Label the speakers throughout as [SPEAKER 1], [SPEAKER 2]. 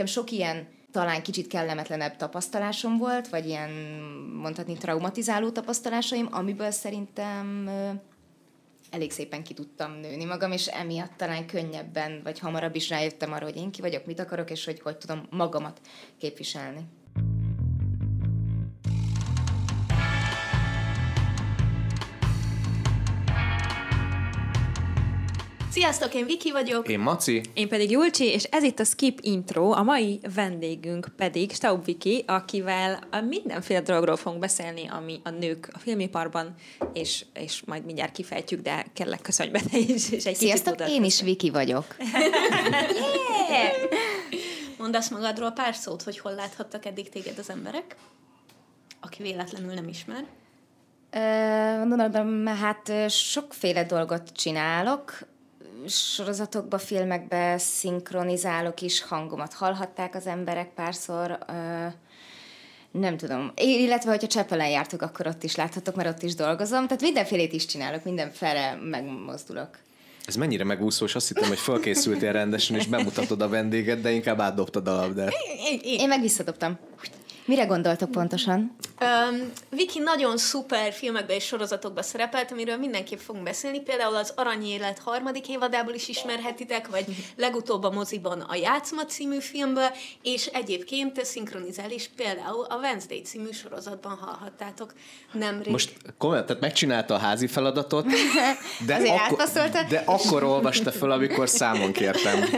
[SPEAKER 1] nekem sok ilyen talán kicsit kellemetlenebb tapasztalásom volt, vagy ilyen mondhatni traumatizáló tapasztalásaim, amiből szerintem elég szépen ki tudtam nőni magam, és emiatt talán könnyebben, vagy hamarabb is rájöttem arra, hogy én ki vagyok, mit akarok, és hogy hogy tudom magamat képviselni.
[SPEAKER 2] Sziasztok, én Viki vagyok.
[SPEAKER 3] Én Maci.
[SPEAKER 4] Én pedig Julcsi, és ez itt a Skip Intro, a mai vendégünk pedig Staub Viki, akivel a mindenféle dologról fogunk beszélni, ami a nők a filmiparban, és, és majd mindjárt kifejtjük, de kérlek köszönj be te is, és egy
[SPEAKER 1] Sziasztok,
[SPEAKER 4] kicsit
[SPEAKER 1] én is Viki vagyok.
[SPEAKER 2] yeah! Mondasz magadról pár szót, hogy hol láthattak eddig téged az emberek, aki véletlenül nem ismer.
[SPEAKER 1] Uh, hát sokféle dolgot csinálok sorozatokba, filmekbe szinkronizálok is, hangomat hallhatták az emberek párszor, nem tudom. Illetve, hogyha Csepelen jártok, akkor ott is láthatok, mert ott is dolgozom. Tehát mindenfélét is csinálok, mindenfele megmozdulok.
[SPEAKER 3] Ez mennyire megúszós, azt hittem, hogy felkészültél rendesen, és bemutatod a vendéget, de inkább átdobtad a labdát.
[SPEAKER 1] Én meg visszadobtam. Mire gondoltok pontosan?
[SPEAKER 2] Um, Viki nagyon szuper filmekben és sorozatokban szerepelt, amiről mindenképp fogunk beszélni. Például az Arany Élet harmadik évadából is ismerhetitek, vagy legutóbb a moziban a Játszma című filmből, és egyébként szinkronizál is például a Wednesday című sorozatban hallhattátok nemrég.
[SPEAKER 3] Most komolyan, tehát megcsinálta a házi feladatot, de,
[SPEAKER 1] akkor,
[SPEAKER 3] de akkor olvasta fel, amikor számon kértem.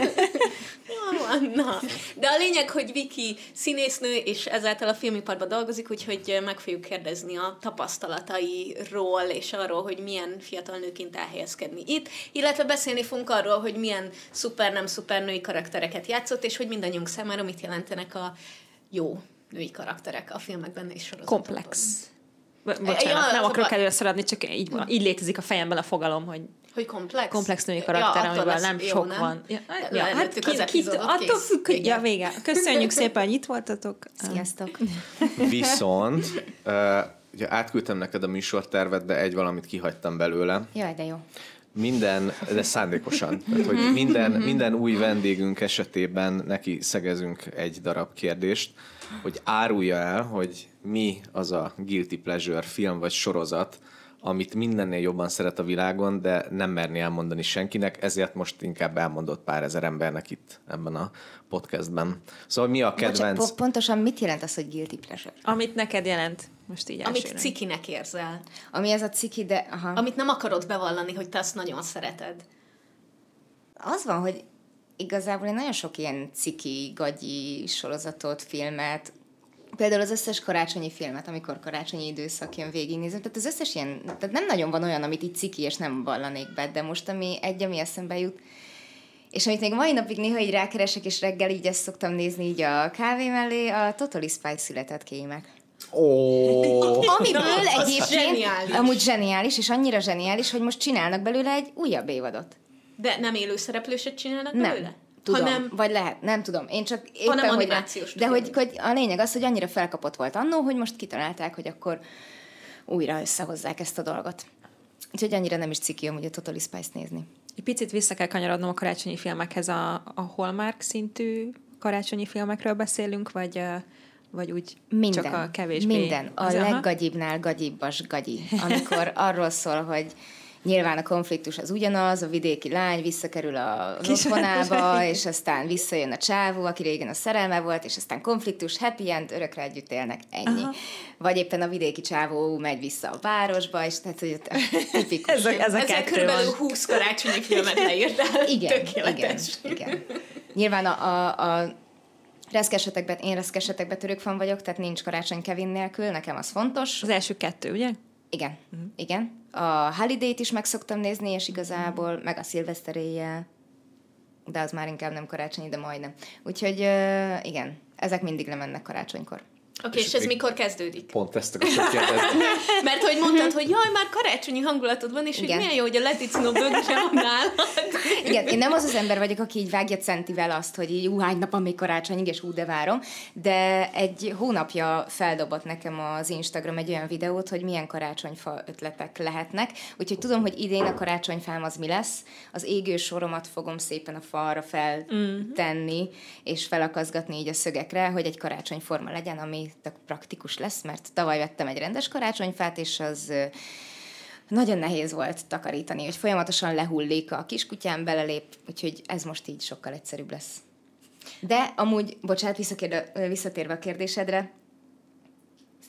[SPEAKER 2] Na, de a lényeg, hogy Viki színésznő, és ezáltal a filmiparban dolgozik, úgyhogy meg fogjuk kérdezni a tapasztalatairól, és arról, hogy milyen fiatal nőként elhelyezkedni itt, illetve beszélni fogunk arról, hogy milyen szuper, nem szuper női karaktereket játszott, és hogy mindannyiunk számára mit jelentenek a jó női karakterek a filmekben és sorozatokban.
[SPEAKER 4] Komplex. Bocsánat, ja, nem akarok először adni, csak így, így létezik a fejemben a fogalom, hogy
[SPEAKER 2] hogy komplex?
[SPEAKER 4] Komplex női karakter, ja, amivel nem jó, sok nem? van. Ja, ja, hát ki, ki, attól függ, hogy... Ja, vége. Köszönjük szépen, hogy itt voltatok.
[SPEAKER 1] Sziasztok.
[SPEAKER 3] Viszont, uh, ugye átküldtem neked a műsortervet, de egy valamit kihagytam belőle.
[SPEAKER 1] Jaj, de jó.
[SPEAKER 3] Minden, de szándékosan. Tehát, hogy minden, minden új vendégünk esetében neki szegezünk egy darab kérdést, hogy árulja el, hogy mi az a guilty pleasure film vagy sorozat, amit mindennél jobban szeret a világon, de nem merni elmondani senkinek, ezért most inkább elmondott pár ezer embernek itt ebben a podcastben. Szóval mi a kedvenc...
[SPEAKER 1] Bocsán, pontosan mit jelent az, hogy guilty pleasure?
[SPEAKER 4] Amit neked jelent. Most így
[SPEAKER 2] Amit elsőre. cikinek érzel.
[SPEAKER 1] Ami ez a ciki, de...
[SPEAKER 2] Aha. Amit nem akarod bevallani, hogy te azt nagyon szereted.
[SPEAKER 1] Az van, hogy igazából én nagyon sok ilyen ciki, gagyi sorozatot, filmet, Például az összes karácsonyi filmet, amikor karácsonyi időszak jön végignézem, tehát az összes ilyen, tehát nem nagyon van olyan, amit így ciki, és nem vallanék be, de most ami egy, ami eszembe jut, és amit még mai napig néha így rákeresek, és reggel így ezt szoktam nézni így a kávé mellé, a Totally Spice született kémek.
[SPEAKER 3] Oh.
[SPEAKER 1] Amiből Na, egyébként zseniális. amúgy zseniális, és annyira zseniális, hogy most csinálnak belőle egy újabb évadot.
[SPEAKER 2] De nem élő szereplőset csinálnak nem. belőle?
[SPEAKER 1] Tudom, hanem, vagy lehet, nem tudom. Én csak éppen, hanem hogy, de hogy, hogy a lényeg az, hogy annyira felkapott volt annó, hogy most kitalálták, hogy akkor újra összehozzák ezt a dolgot. Úgyhogy annyira nem is ciki hogy a Totally Spice nézni.
[SPEAKER 4] Egy picit vissza kell kanyarodnom a karácsonyi filmekhez. A, a Hallmark szintű karácsonyi filmekről beszélünk, vagy vagy úgy
[SPEAKER 1] minden,
[SPEAKER 4] csak a kevésbé?
[SPEAKER 1] Minden. A leggagyibbnál gagyibbas gagyi. Amikor arról szól, hogy Nyilván a konfliktus az ugyanaz, a vidéki lány visszakerül a otthonába, és aztán visszajön a csávó, aki régen a szerelme volt, és aztán konfliktus, happy end, örökre együtt élnek, ennyi. Aha. Vagy éppen a vidéki csávó megy vissza a városba, és tehát, hogy tipikus.
[SPEAKER 2] ez a, ez a Ezek körülbelül 20 karácsonyi filmet leírtál.
[SPEAKER 1] Igen, igen, igen. Nyilván a, a, a reszkesetekben, én reszkesetekben török fan vagyok, tehát nincs karácsony Kevin nélkül, nekem az fontos.
[SPEAKER 4] Az első kettő, ugye?
[SPEAKER 1] Igen, uh-huh. igen. A Holiday-t is meg szoktam nézni, és igazából, meg a szilveszteréje, de az már inkább nem karácsonyi, de majdnem. Úgyhogy uh, igen, ezek mindig lemennek karácsonykor.
[SPEAKER 2] Oké, és, és ez mikor kezdődik?
[SPEAKER 3] Pont ezt akartam kérdezni.
[SPEAKER 2] Mert hogy mondtad, hogy jaj, már karácsonyi hangulatod van, és Igen. hogy milyen jó, hogy a Let It Snow sem
[SPEAKER 1] Igen, én nem az az ember vagyok, aki így vágja centivel azt, hogy így, hány nap, még karácsonyig, és ú, de várom, de egy hónapja feldobott nekem az Instagram egy olyan videót, hogy milyen karácsonyfa ötletek lehetnek, úgyhogy tudom, hogy idén a karácsonyfám az mi lesz, az égő soromat fogom szépen a falra feltenni, mm-hmm. és felakazgatni így a szögekre, hogy egy karácsonyforma legyen, ami tök praktikus lesz, mert tavaly vettem egy rendes karácsonyfát, és az nagyon nehéz volt takarítani, hogy folyamatosan lehullik, a kiskutyám belelép, úgyhogy ez most így sokkal egyszerűbb lesz. De amúgy, bocsánat, visszatérve a kérdésedre,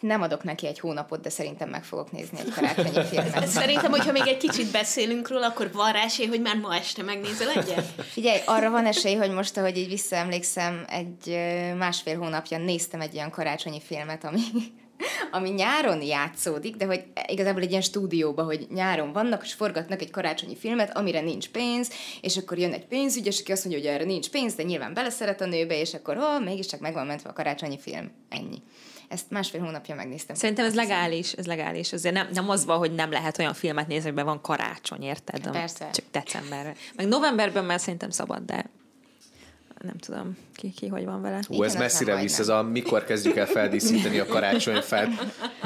[SPEAKER 1] nem adok neki egy hónapot, de szerintem meg fogok nézni egy karácsonyi filmet.
[SPEAKER 2] Szerintem, hogyha még egy kicsit beszélünk róla, akkor van rá esély, hogy már ma este megnézel egyet?
[SPEAKER 1] Figyelj, arra van esély, hogy most, ahogy így visszaemlékszem, egy másfél hónapja néztem egy olyan karácsonyi filmet, ami ami nyáron játszódik, de hogy igazából egy ilyen stúdióba, hogy nyáron vannak, és forgatnak egy karácsonyi filmet, amire nincs pénz, és akkor jön egy pénzügyes, aki azt mondja, hogy erre nincs pénz, de nyilván beleszeret a nőbe, és akkor oh, mégiscsak meg van mentve a karácsonyi film. Ennyi. Ezt másfél hónapja megnéztem.
[SPEAKER 4] Szerintem ez legális, ez legális. Azért nem, nem az van, hogy nem lehet olyan filmet nézni, hogy van karácsony, érted?
[SPEAKER 1] Persze.
[SPEAKER 4] Csak decemberben. Meg novemberben már szerintem szabad, de nem tudom, ki, ki hogy van vele.
[SPEAKER 3] Hú, ez messzire visz, ez a mikor kezdjük el feldíszíteni a karácsonyfát.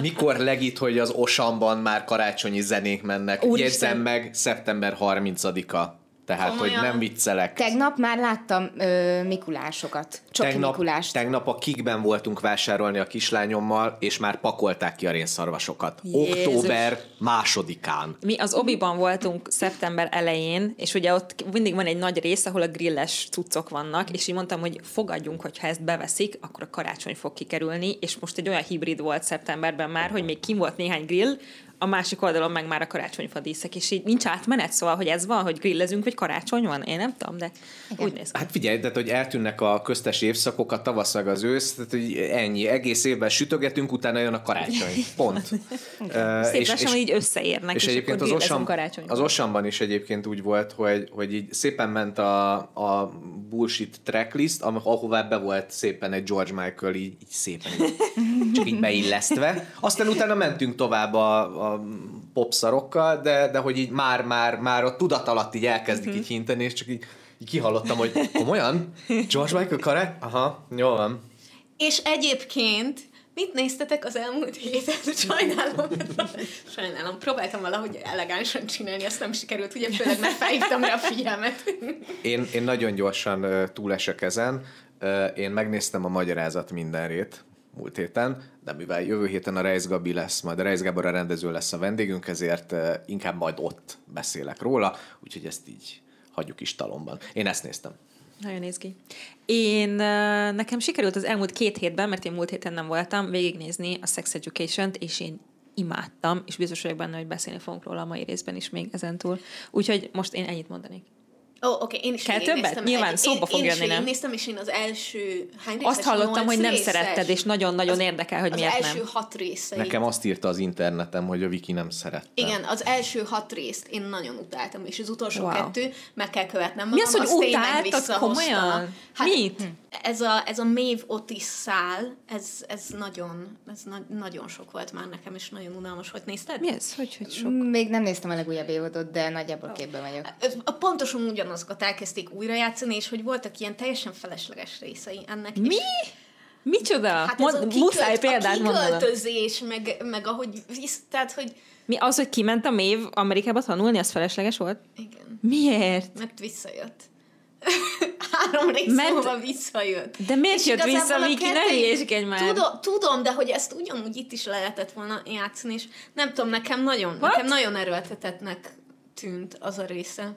[SPEAKER 3] Mikor legít, hogy az Osamban már karácsonyi zenék mennek. Úristen. Jegyzem meg, szeptember 30-a. Tehát, Komolyan. hogy nem viccelek.
[SPEAKER 1] Tegnap már láttam ö, Mikulásokat. Csoki
[SPEAKER 3] tegnap,
[SPEAKER 1] Mikulást.
[SPEAKER 3] Tegnap a kikben voltunk vásárolni a kislányommal, és már pakolták ki a rénszarvasokat. Jézus. Október másodikán.
[SPEAKER 4] Mi az Obiban voltunk szeptember elején, és ugye ott mindig van egy nagy rész, ahol a grilles cuccok vannak, és így mondtam, hogy fogadjunk, hogy ha ezt beveszik, akkor a karácsony fog kikerülni, és most egy olyan hibrid volt szeptemberben már, hogy még kim volt néhány grill, a másik oldalon meg már a karácsonyfa díszek, és így nincs átmenet, szóval, hogy ez van, hogy grillezünk, hogy karácsony van, én nem tudom, de Igen. úgy néz
[SPEAKER 3] ki. Hát figyelj, de hogy eltűnnek a köztes évszakok, a tavasz meg az ősz, tehát hogy ennyi, egész évben sütögetünk, utána jön a karácsony. Pont.
[SPEAKER 4] uh, Szép és, és, így összeérnek, és, és egyébként az, Osam,
[SPEAKER 3] az Osamban is egyébként úgy volt, hogy, hogy így szépen ment a, a bullshit tracklist, ahová be volt szépen egy George Michael így, így szépen így, csak így beillesztve. Aztán utána mentünk tovább a, a popszarokkal, de, de hogy így már, már, már a tudat alatt így elkezdik így hinteni, és csak így, így kihallottam, hogy komolyan? George Michael Kare? Aha, jó van.
[SPEAKER 2] És egyébként Mit néztetek az elmúlt héten? Sajnálom. Sajnálom. Próbáltam valahogy elegánsan csinálni, azt nem sikerült, ugye főleg mert felhívtam rá a figyelmet.
[SPEAKER 3] Én, én nagyon gyorsan túlesek ezen. Én megnéztem a magyarázat mindenrét múlt héten, de mivel jövő héten a Reis Gabi lesz, majd a Reis Gábor a rendező lesz a vendégünk, ezért inkább majd ott beszélek róla, úgyhogy ezt így hagyjuk is talomban. Én ezt néztem.
[SPEAKER 4] Nagyon néz ki. Én, nekem sikerült az elmúlt két hétben, mert én múlt héten nem voltam, végignézni a Sex Education-t, és én imádtam, és biztos vagyok benne, hogy beszélni fogunk róla a mai részben is még ezentúl. Úgyhogy most én ennyit mondanék.
[SPEAKER 2] Ó, oh, oké, okay. én is
[SPEAKER 4] Kell többet? Nyilván egy, szóba fog
[SPEAKER 2] én
[SPEAKER 4] jönni,
[SPEAKER 2] nem? Én néztem, és én az első hány
[SPEAKER 4] részes? Azt hallottam, hogy nem részes. szeretted, és nagyon-nagyon érdekel, hogy
[SPEAKER 2] az
[SPEAKER 4] miért
[SPEAKER 2] nem.
[SPEAKER 4] Az
[SPEAKER 2] első hat részeit.
[SPEAKER 3] Nekem azt írta az internetem, hogy a Viki nem szerette.
[SPEAKER 2] Igen, az első hat részt én nagyon utáltam, és az utolsó wow. kettő meg kell követnem
[SPEAKER 4] magam. Mi az, hogy utáltad komolyan?
[SPEAKER 2] Hát, Mit? Ez a, ez a Maeve Otis szál, ez, ez nagyon, ez na- nagyon sok volt már nekem, és nagyon unalmas volt. Nézted?
[SPEAKER 4] Mi ez? Hogy, hogy sok?
[SPEAKER 1] Még nem néztem a legújabb évadot, de nagyjából képben vagyok.
[SPEAKER 2] Pontosan ugyanazokat elkezdték újra játszani, és hogy voltak ilyen teljesen felesleges részei ennek.
[SPEAKER 4] Mi?
[SPEAKER 2] És
[SPEAKER 4] Micsoda? Hát Mond, kikölt, muszáj példát
[SPEAKER 2] mondanom. A kiköltözés, meg, meg ahogy visz, tehát, hogy...
[SPEAKER 4] Mi az, hogy kiment a Mév Amerikába tanulni, az felesleges volt?
[SPEAKER 2] Igen.
[SPEAKER 4] Miért?
[SPEAKER 2] Mert visszajött. Három rész Mert... múlva visszajött.
[SPEAKER 4] De miért és jött vissza, Miki? Ne hülyéskedj már.
[SPEAKER 2] Tudom, tudom, de hogy ezt ugyanúgy itt is lehetett volna játszani, és nem tudom, nekem nagyon, What? nekem nagyon erőltetetnek tűnt az a része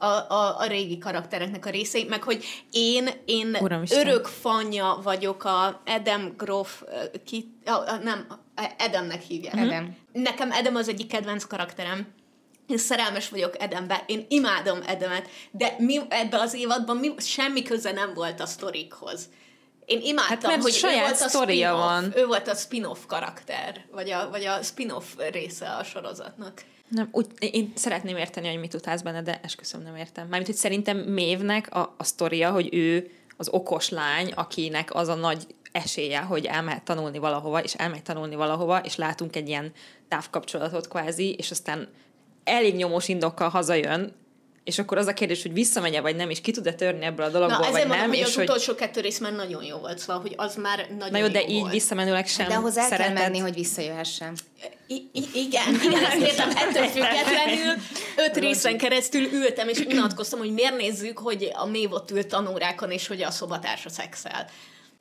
[SPEAKER 2] a, a, a régi karaktereknek a részei, meg hogy én, én örök fanya vagyok a Adam Groff, ki, a, a, nem, Edemnek hívják.
[SPEAKER 1] Edem.
[SPEAKER 2] Nekem Edem az egyik kedvenc karakterem. Én szerelmes vagyok Edembe, én imádom Edemet, de mi ebbe az évadban mi, semmi köze nem volt a sztorikhoz. Én imádtam, hát, hogy saját ő volt a spin van. Ő volt a spin-off karakter, vagy a, vagy a spin-off része a sorozatnak.
[SPEAKER 4] Nem, úgy, én szeretném érteni, hogy mit utálsz benne, de esküszöm nem értem. Mármint, hogy szerintem Mévnek a, a sztoria, hogy ő az okos lány, akinek az a nagy esélye, hogy elmehet tanulni valahova, és elmegy tanulni valahova, és látunk egy ilyen távkapcsolatot kvázi, és aztán elég nyomós indokkal hazajön, és akkor az a kérdés, hogy visszamegye vagy nem, és ki tud-e törni ebből a dologból,
[SPEAKER 2] Na,
[SPEAKER 4] vagy
[SPEAKER 2] mondom,
[SPEAKER 4] nem.
[SPEAKER 2] hogy
[SPEAKER 4] és
[SPEAKER 2] az utolsó kettő rész már nagyon jó volt, szóval, hogy az már nagyon
[SPEAKER 4] Na jó, de
[SPEAKER 2] jó
[SPEAKER 4] így
[SPEAKER 2] volt.
[SPEAKER 4] visszamenőleg sem
[SPEAKER 1] De ahhoz el kell
[SPEAKER 4] szereted.
[SPEAKER 1] menni, hogy visszajöhessen.
[SPEAKER 2] I- i- igen, igen, ezt értem, ettől függetlenül öt részen keresztül ültem, és unatkoztam, hogy miért nézzük, hogy a Mév ott ült tanórákon, és hogy a szobatársa szexel.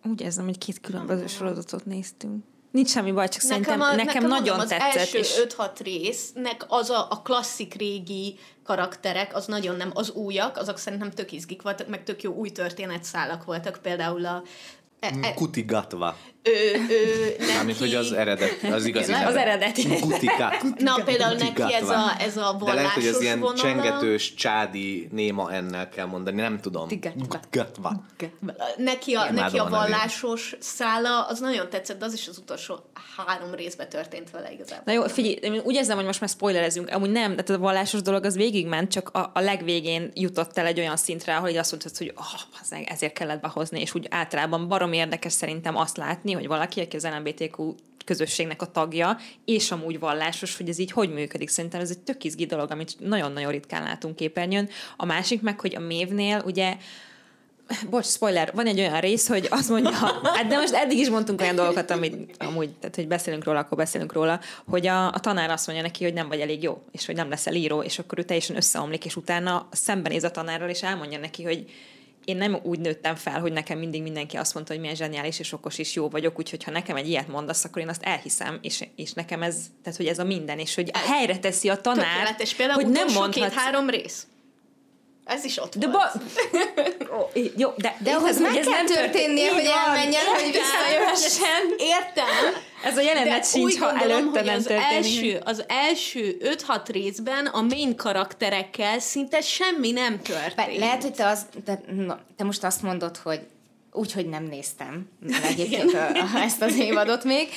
[SPEAKER 4] Úgy érzem, hogy két különböző sorozatot néztünk. Nincs semmi baj, csak szerintem nekem, nekem nagyon
[SPEAKER 2] mondom, az
[SPEAKER 4] tetszett.
[SPEAKER 2] első
[SPEAKER 4] és
[SPEAKER 2] 5-6 résznek az a, a klasszik régi karakterek, az nagyon nem, az újak, azok szerintem tök izgik voltak, meg tök jó új történetszálak voltak, például a e, e,
[SPEAKER 3] Kutigatva.
[SPEAKER 2] Ő, ő, neki,
[SPEAKER 3] Mármint, hogy az eredet, az igazi
[SPEAKER 4] Az eredeti.
[SPEAKER 3] Kutigat.
[SPEAKER 2] Na, például neki ez a, ez a
[SPEAKER 3] De lehet, hogy ez
[SPEAKER 2] vallásos
[SPEAKER 3] ilyen
[SPEAKER 2] vonala.
[SPEAKER 3] csengetős, csádi, néma ennel kell mondani, nem tudom.
[SPEAKER 1] Kutigatva.
[SPEAKER 2] Neki a, neki a vallásos szála, az nagyon tetszett, de az is az utolsó három részben történt vele igazából.
[SPEAKER 4] Na jó, figyelj, én úgy érzem, hogy most már spoilerezünk. Amúgy nem, de a vallásos dolog az végigment, csak a, a legvégén jutott el egy olyan szintre, ahol így azt mondtad, hogy oh, ezért kellett behozni, és úgy általában barom érdekes szerintem azt látni, hogy valaki, aki az LMBTQ közösségnek a tagja, és amúgy vallásos, hogy ez így hogy működik. Szerintem ez egy tök izgi dolog, amit nagyon-nagyon ritkán látunk képernyőn. A másik meg, hogy a mévnél ugye Bocs, spoiler, van egy olyan rész, hogy azt mondja, hát de most eddig is mondtunk olyan dolgokat, amit amúgy, tehát hogy beszélünk róla, akkor beszélünk róla, hogy a, a tanár azt mondja neki, hogy nem vagy elég jó, és hogy nem leszel író, és akkor ő teljesen összeomlik, és utána szembenéz a tanárral, és elmondja neki, hogy én nem úgy nőttem fel, hogy nekem mindig mindenki azt mondta, hogy milyen zseniális és okos és jó vagyok, úgyhogy ha nekem egy ilyet mondasz, akkor én azt elhiszem, és, és nekem ez, tehát hogy ez a minden, és hogy helyre teszi a tanár,
[SPEAKER 2] Tökéletes, például
[SPEAKER 4] hogy nem mondhatsz,
[SPEAKER 2] két-három rész. Ez is ott
[SPEAKER 4] de
[SPEAKER 2] volt.
[SPEAKER 4] ba... Jó, de,
[SPEAKER 1] De ahhoz meg
[SPEAKER 4] ez
[SPEAKER 1] kell történnie,
[SPEAKER 4] Így
[SPEAKER 1] hogy elmenjen, hogy visszajöhessen.
[SPEAKER 2] Értem,
[SPEAKER 4] Ez a jelenet
[SPEAKER 2] de
[SPEAKER 4] sincs,
[SPEAKER 2] úgy
[SPEAKER 4] ha
[SPEAKER 2] gondolom,
[SPEAKER 4] előtte
[SPEAKER 2] hogy
[SPEAKER 4] nem
[SPEAKER 2] az
[SPEAKER 4] történik.
[SPEAKER 2] első, az első 5-6 részben a main karakterekkel szinte semmi nem történt.
[SPEAKER 1] lehet, hogy te, az, te, na, te most azt mondod, hogy úgy, hogy nem néztem egyébként a, a, ezt az évadot még,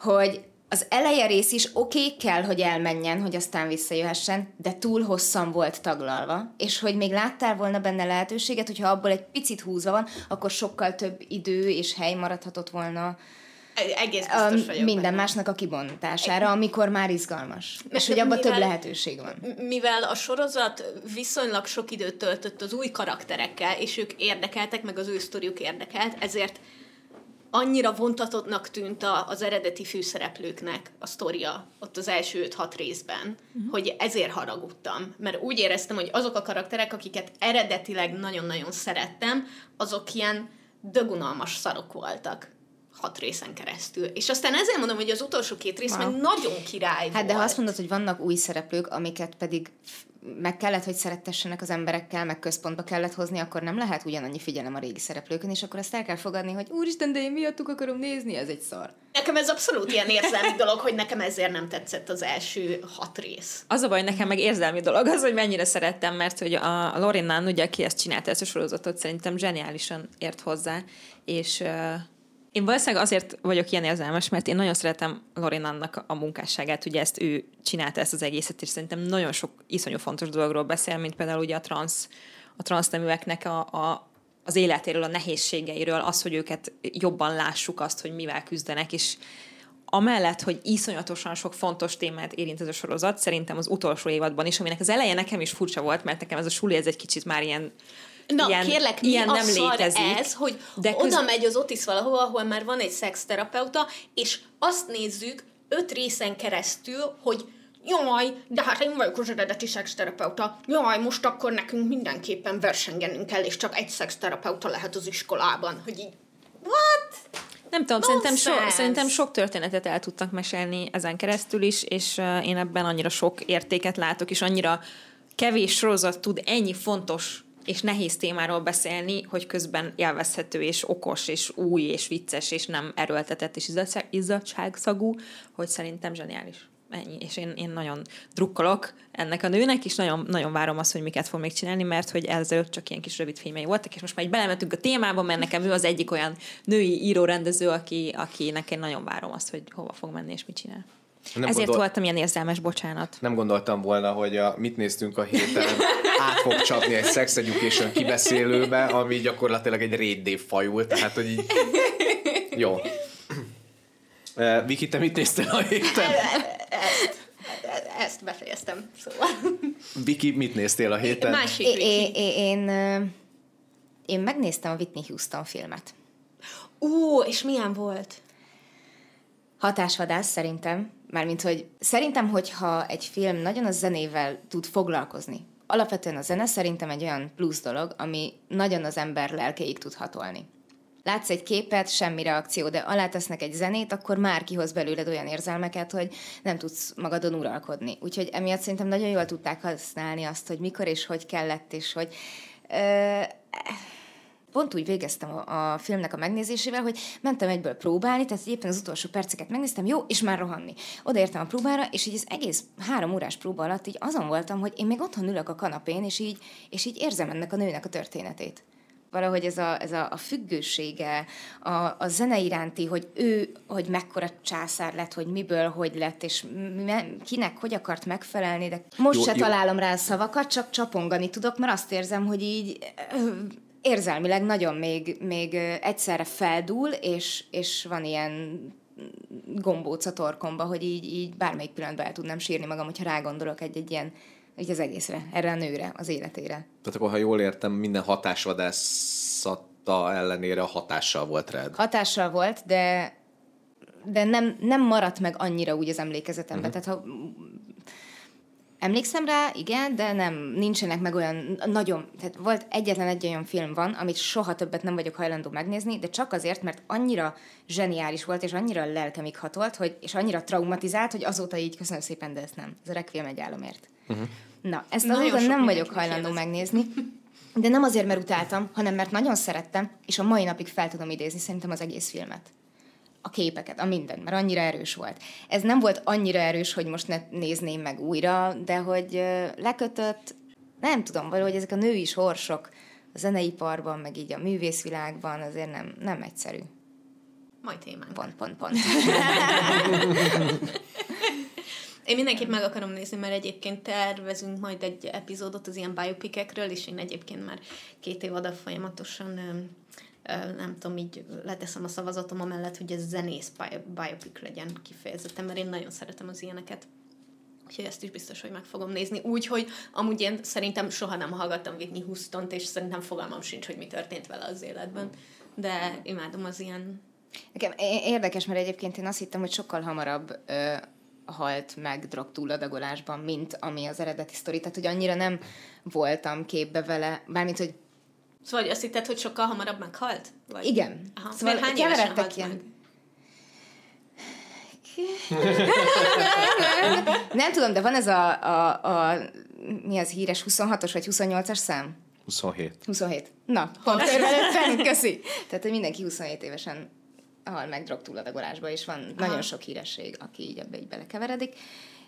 [SPEAKER 1] hogy az eleje rész is oké, okay, kell, hogy elmenjen, hogy aztán visszajöhessen, de túl hosszan volt taglalva, és hogy még láttál volna benne lehetőséget, hogyha abból egy picit húzva van, akkor sokkal több idő és hely maradhatott volna
[SPEAKER 2] Egész biztos vagyok
[SPEAKER 1] minden
[SPEAKER 2] benne.
[SPEAKER 1] másnak a kibontására, amikor már izgalmas. És hogy abban több lehetőség van.
[SPEAKER 2] mivel a sorozat viszonylag sok időt töltött az új karakterekkel, és ők érdekeltek, meg az ő sztoriuk érdekelt, ezért annyira vontatottnak tűnt a, az eredeti főszereplőknek a sztoria ott az első 5-6 részben, uh-huh. hogy ezért haragudtam. Mert úgy éreztem, hogy azok a karakterek, akiket eredetileg nagyon-nagyon szerettem, azok ilyen dögunalmas szarok voltak hat részen keresztül. És aztán ezért mondom, hogy az utolsó két rész meg nagyon király
[SPEAKER 1] Hát de ha
[SPEAKER 2] volt.
[SPEAKER 1] azt mondod, hogy vannak új szereplők, amiket pedig meg kellett, hogy szerettessenek az emberekkel, meg központba kellett hozni, akkor nem lehet ugyanannyi figyelem a régi szereplőkön, és akkor azt el kell fogadni, hogy úristen, de én miattuk akarom nézni, ez egy szar.
[SPEAKER 2] Nekem ez abszolút ilyen érzelmi dolog, hogy nekem ezért nem tetszett az első hat rész.
[SPEAKER 4] Az a baj, nekem meg érzelmi dolog az, hogy mennyire szerettem, mert hogy a Lorinnán, ugye, aki ezt csinálta, ezt a sorozatot, szerintem zseniálisan ért hozzá, és uh, én valószínűleg azért vagyok ilyen érzelmes, mert én nagyon szeretem Lorinannak a munkásságát, ugye ezt ő csinálta ezt az egészet, és szerintem nagyon sok iszonyú fontos dologról beszél, mint például ugye a transz, a transzneműeknek a, a, az életéről, a nehézségeiről, az, hogy őket jobban lássuk azt, hogy mivel küzdenek, és amellett, hogy iszonyatosan sok fontos témát érint ez a sorozat, szerintem az utolsó évadban is, aminek az eleje nekem is furcsa volt, mert nekem ez a suli, ez egy kicsit már ilyen
[SPEAKER 2] Na,
[SPEAKER 4] ilyen,
[SPEAKER 2] kérlek, mi
[SPEAKER 4] ilyen nem létezik.
[SPEAKER 2] ez, hogy
[SPEAKER 4] de köz-
[SPEAKER 2] oda megy az Otis valahova, ahol már van egy szexterapeuta, és azt nézzük öt részen keresztül, hogy jaj, de hát én vagyok az eredeti szexterapeuta, jaj, most akkor nekünk mindenképpen versengenünk kell, és csak egy szexterapeuta lehet az iskolában, hogy így, what?
[SPEAKER 4] Nem tudom, szerintem, so, szerintem sok történetet el tudtak mesélni ezen keresztül is, és én ebben annyira sok értéket látok, és annyira kevés sorozat tud ennyi fontos és nehéz témáról beszélni, hogy közben élvezhető, és okos, és új, és vicces, és nem erőltetett, és izzadság- izzadságszagú, hogy szerintem zseniális. Ennyi. És én, én nagyon drukkolok ennek a nőnek, és nagyon, nagyon várom azt, hogy miket fog még csinálni, mert hogy ezelőtt csak ilyen kis rövid filmei voltak, és most már így belementünk a témába, mert nekem ő az egyik olyan női írórendező, aki, akinek én nagyon várom azt, hogy hova fog menni, és mit csinál.
[SPEAKER 3] Nem
[SPEAKER 4] Ezért
[SPEAKER 3] gondol-
[SPEAKER 4] voltam ilyen érzelmes, bocsánat.
[SPEAKER 3] Nem gondoltam volna, hogy a, mit néztünk a héten, át fog csapni egy Sex Education kibeszélőbe, ami gyakorlatilag egy réddé fajul, tehát hogy így Jó. Uh, Viki, te mit néztél a héten?
[SPEAKER 2] Ezt, ezt befejeztem, szóval.
[SPEAKER 3] Viki, mit néztél a héten?
[SPEAKER 2] Másik
[SPEAKER 1] É, é, én, én megnéztem a Whitney Houston filmet.
[SPEAKER 2] Ú, és milyen volt?
[SPEAKER 1] Hatásvadász szerintem, mármint, hogy szerintem, hogyha egy film nagyon a zenével tud foglalkozni, alapvetően a zene szerintem egy olyan plusz dolog, ami nagyon az ember lelkeig tud hatolni. Látsz egy képet, semmi reakció, de alátesznek egy zenét, akkor már kihoz belőled olyan érzelmeket, hogy nem tudsz magadon uralkodni. Úgyhogy emiatt szerintem nagyon jól tudták használni azt, hogy mikor és hogy kellett, és hogy... Ö, pont úgy végeztem a, a filmnek a megnézésével, hogy mentem egyből próbálni, tehát éppen az utolsó perceket megnéztem, jó, és már rohanni. Odaértem a próbára, és így az egész három órás próba alatt így azon voltam, hogy én még otthon ülök a kanapén, és így, és így érzem ennek a nőnek a történetét. Valahogy ez a, ez a, a függősége, a, a zene iránti, hogy ő, hogy mekkora császár lett, hogy miből, hogy lett, és me, kinek, hogy akart megfelelni, de most
[SPEAKER 3] Jó,
[SPEAKER 1] se
[SPEAKER 3] jó.
[SPEAKER 1] találom rá a szavakat, csak csapongani tudok, mert azt érzem, hogy így érzelmileg nagyon még, még egyszerre feldúl, és, és van ilyen gombóc a torkomba, hogy így, így bármelyik pillanatban el tudnám sírni magam, hogyha rágondolok egy-egy ilyen, így az egészre, erre a nőre, az életére.
[SPEAKER 3] Tehát akkor, ha jól értem, minden hatásvadászata ellenére hatással volt rád.
[SPEAKER 1] Hatással volt, de de nem, nem maradt meg annyira úgy az emlékezetemben. Uh-huh. Tehát ha emlékszem rá, igen, de nem, nincsenek meg olyan nagyon, tehát volt egyetlen egy olyan film van, amit soha többet nem vagyok hajlandó megnézni, de csak azért, mert annyira zseniális volt, és annyira lelkemig hatolt, hogy, és annyira traumatizált, hogy azóta így köszönöm szépen, de ezt nem. Ez a Requiem egy álomért. Uh-huh. Na, ezt
[SPEAKER 2] Nagyon
[SPEAKER 1] azóta nem vagyok hajlandó megnézni, de nem azért, mert utáltam, hanem mert nagyon szerettem, és a mai napig fel tudom idézni szerintem az egész filmet. A képeket, a minden, mert annyira erős volt. Ez nem volt annyira erős, hogy most ne nézném meg újra, de hogy lekötött, nem tudom, valahogy ezek a női sorsok a zeneiparban, meg így a művészvilágban azért nem, nem egyszerű.
[SPEAKER 2] Majd témánk.
[SPEAKER 1] Pont, pont, pont.
[SPEAKER 2] Én mindenképp meg akarom nézni, mert egyébként tervezünk majd egy epizódot az ilyen biopikekről, és én egyébként már két év oda folyamatosan nem tudom, így leteszem a szavazatom amellett, hogy ez zenész bio- biopic legyen kifejezetten, mert én nagyon szeretem az ilyeneket. Úgyhogy ezt is biztos, hogy meg fogom nézni. Úgyhogy amúgy én szerintem soha nem hallgattam Whitney houston és szerintem fogalmam sincs, hogy mi történt vele az életben. De imádom az ilyen
[SPEAKER 1] Nekem érdekes, mert egyébként én azt hittem, hogy sokkal hamarabb ö, halt meg drog túladagolásban, mint ami az eredeti sztori. Tehát, hogy annyira nem voltam képbe vele, bármint, hogy
[SPEAKER 2] Szóval azt hitted, hogy sokkal hamarabb meghalt? Vagy?
[SPEAKER 1] igen.
[SPEAKER 2] Aha.
[SPEAKER 1] Szóval
[SPEAKER 2] hány évesen
[SPEAKER 1] keveredtek
[SPEAKER 2] halt
[SPEAKER 1] ilyen...
[SPEAKER 2] meg?
[SPEAKER 1] Nem tudom, de van ez a, a, a mi az híres 26-os vagy 28-as szám?
[SPEAKER 3] 27.
[SPEAKER 1] 27. Na, pont körülöttem, köszi. Tehát, hogy mindenki 27 évesen hal meg drog túladagolásba, és van Aha. nagyon sok híresség, aki így ebbe így belekeveredik.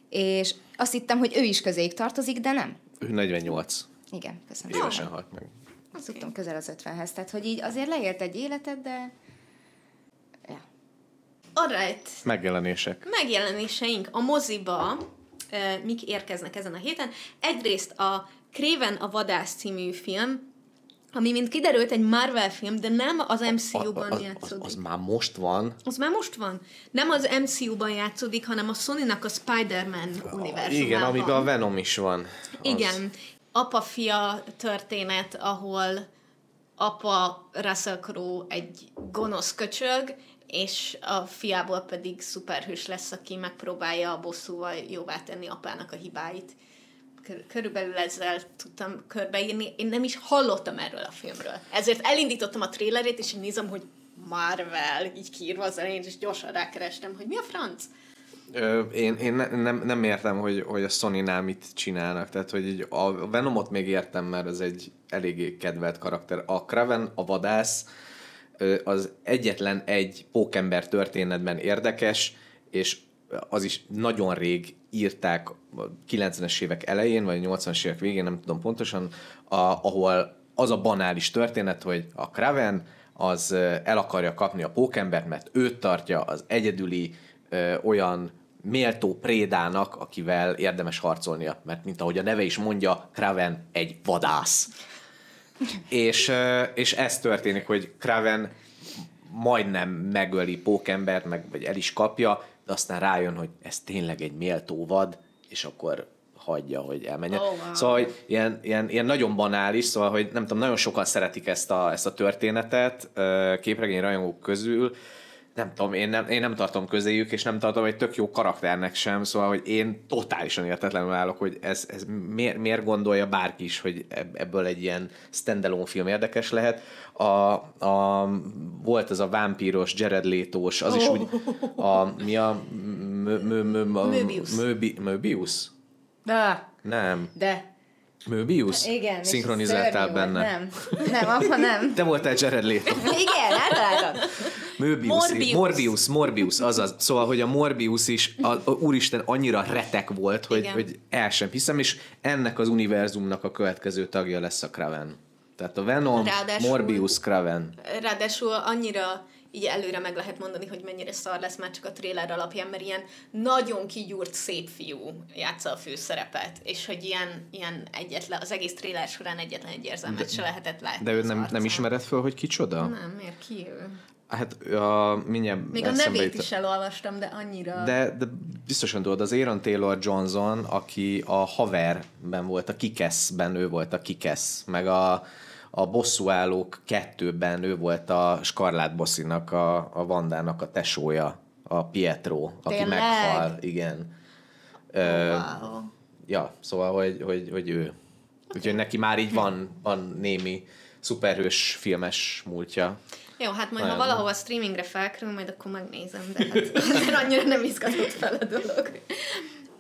[SPEAKER 1] És azt hittem, hogy ő is közéig tartozik, de nem.
[SPEAKER 3] Ő 48
[SPEAKER 1] Igen, köszönöm.
[SPEAKER 3] évesen halt meg.
[SPEAKER 1] Azt tudtam közel az 50-hez, tehát hogy így azért leélt egy életet, de... Ja.
[SPEAKER 2] Alright.
[SPEAKER 3] Megjelenések.
[SPEAKER 2] Megjelenéseink a moziba, uh, mik érkeznek ezen a héten. Egyrészt a Kréven a vadász című film, ami mint kiderült egy Marvel film, de nem az MCU-ban
[SPEAKER 3] az, az,
[SPEAKER 2] játszódik.
[SPEAKER 3] az már most van.
[SPEAKER 2] Az már most van. Nem az MCU-ban játszódik, hanem a Sony-nak a Spider-Man univerzumában.
[SPEAKER 3] Igen, amiben a Venom is van. Az-
[SPEAKER 2] Igen. Apa-fia történet, ahol apa Russell Crowe egy gonosz köcsög, és a fiából pedig szuperhős lesz, aki megpróbálja a bosszúval jóvá tenni apának a hibáit. Kör- Körülbelül ezzel tudtam körbeírni. Én nem is hallottam erről a filmről. Ezért elindítottam a trélerét, és így nézem, hogy Marvel, így kiírva az elején, és gyorsan rákerestem, hogy mi a franc?
[SPEAKER 3] Én, én ne, nem, nem értem, hogy, hogy a Sony-nál mit csinálnak. Tehát, hogy így a Venomot még értem, mert ez egy eléggé kedvelt karakter. A Kraven, a vadász, az egyetlen egy pókember történetben érdekes, és az is nagyon rég írták a 90-es évek elején, vagy 80-es évek végén, nem tudom pontosan, a, ahol az a banális történet, hogy a Kraven az el akarja kapni a pókembert, mert őt tartja az egyedüli ö, olyan méltó prédának, akivel érdemes harcolnia, mert mint ahogy a neve is mondja, Kraven egy vadász. és, és ez történik, hogy Kraven majdnem megöli pókembert, meg vagy el is kapja, de aztán rájön, hogy ez tényleg egy méltó vad, és akkor hagyja, hogy elmenjen.
[SPEAKER 2] Oh, wow.
[SPEAKER 3] Szóval, hogy ilyen, ilyen, ilyen nagyon banális, szóval, hogy nem tudom, nagyon sokan szeretik ezt a, ezt a történetet képregény rajongók közül, nem tudom, én nem, én nem tartom közéjük, és nem tartom egy tök jó karakternek sem, szóval, hogy én totálisan értetlenül állok, hogy ez, ez miért, miért gondolja bárki is, hogy ebb- ebből egy ilyen standalone film érdekes lehet. A, a, volt ez a vámpíros, Jared Létós, az is úgy, a, mi a mö, mö, mö, mö,
[SPEAKER 2] Möbius.
[SPEAKER 3] Möbi, Möbius?
[SPEAKER 1] De,
[SPEAKER 3] Nem.
[SPEAKER 1] de.
[SPEAKER 3] Möbius?
[SPEAKER 1] Igen. és
[SPEAKER 3] Szinkronizáltál benne.
[SPEAKER 1] Nem. Nem, apa nem.
[SPEAKER 3] Te voltál Jared Leto.
[SPEAKER 1] Igen, általában.
[SPEAKER 3] Möbius,
[SPEAKER 2] Morbius.
[SPEAKER 3] Morbius, Morbius, azaz. Szóval, hogy a Morbius is, a, a úristen annyira retek volt, hogy,
[SPEAKER 2] Igen.
[SPEAKER 3] hogy el sem hiszem, és ennek az univerzumnak a következő tagja lesz a Kraven. Tehát a Venom,
[SPEAKER 2] Ráadásul-
[SPEAKER 3] Morbius, Kraven.
[SPEAKER 2] Ráadásul annyira így előre meg lehet mondani, hogy mennyire szar lesz már csak a trailer alapján, mert ilyen nagyon kigyúrt szép fiú játsza a főszerepet, és hogy ilyen, ilyen egyetlen, az egész trailer során egyetlen egy érzelmet se lehetett látni.
[SPEAKER 3] De ő nem, nem ismered föl, hogy kicsoda?
[SPEAKER 2] Nem, miért ki ő?
[SPEAKER 3] Hát a, mindjárt
[SPEAKER 2] Még a nevét
[SPEAKER 3] jut-
[SPEAKER 2] is elolvastam, de annyira...
[SPEAKER 3] De, de biztosan tudod, az Aaron Taylor Johnson, aki a Haverben volt, a Kikeszben ő volt a Kikesz, meg a, a Bosszúállók kettőben ő volt a Skarlát Bosszinak, a, a Vandának a tesója, a Pietro, aki
[SPEAKER 2] Tényleg?
[SPEAKER 3] meghal, igen. Ö,
[SPEAKER 2] wow.
[SPEAKER 3] ja, szóval, hogy, hogy, hogy ő. Úgyhogy neki már így van, van némi szuperhős filmes múltja.
[SPEAKER 2] Jó, hát majd
[SPEAKER 3] Nagyon.
[SPEAKER 2] ha valahova streamingre felkerül, majd akkor megnézem, de hát azért annyira nem izgatott fel a dolog.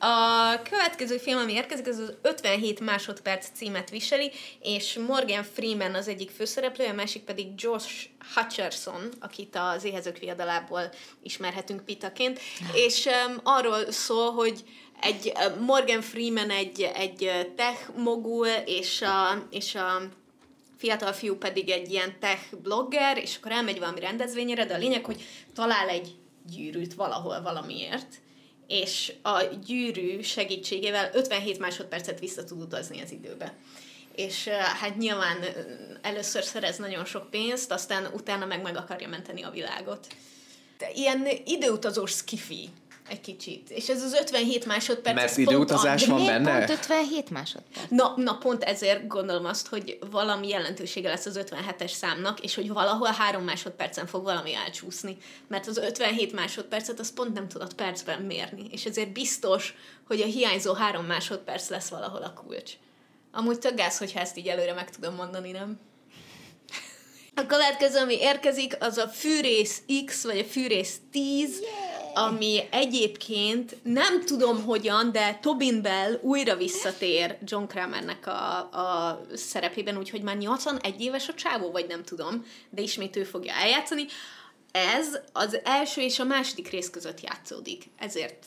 [SPEAKER 2] A következő film, ami érkezik, az az 57 másodperc címet viseli, és Morgan Freeman az egyik főszereplő, a másik pedig Josh Hutcherson, akit az Éhezők viadalából ismerhetünk Pitaként, és um, arról szól, hogy egy Morgan Freeman egy, egy tech mogul, és a, és a fiatal fiú pedig egy ilyen tech blogger, és akkor elmegy valami rendezvényre, de a lényeg, hogy talál egy gyűrűt valahol valamiért, és a gyűrű segítségével 57 másodpercet vissza tud utazni az időbe. És hát nyilván először szerez nagyon sok pénzt, aztán utána meg meg akarja menteni a világot. De ilyen időutazós skifi egy kicsit. És ez az 57 másodperc...
[SPEAKER 3] Mert
[SPEAKER 2] ez pont
[SPEAKER 3] időutazás
[SPEAKER 2] annyi.
[SPEAKER 3] van benne?
[SPEAKER 1] pont 57 másodperc?
[SPEAKER 2] Na, na, pont ezért gondolom azt, hogy valami jelentősége lesz az 57-es számnak, és hogy valahol három másodpercen fog valami elcsúszni. Mert az 57 másodpercet az pont nem tudod percben mérni, és ezért biztos, hogy a hiányzó három másodperc lesz valahol a kulcs. Amúgy tök gáz, hogyha ezt így előre meg tudom mondani, nem? A következő, ami érkezik, az a Fűrész X, vagy a Fűrész 10, ami egyébként nem tudom hogyan, de Tobin Bell újra visszatér John Kramernek a, a szerepében, úgyhogy már 81 éves a csávó, vagy nem tudom, de ismét ő fogja eljátszani. Ez az első és a második rész között játszódik, ezért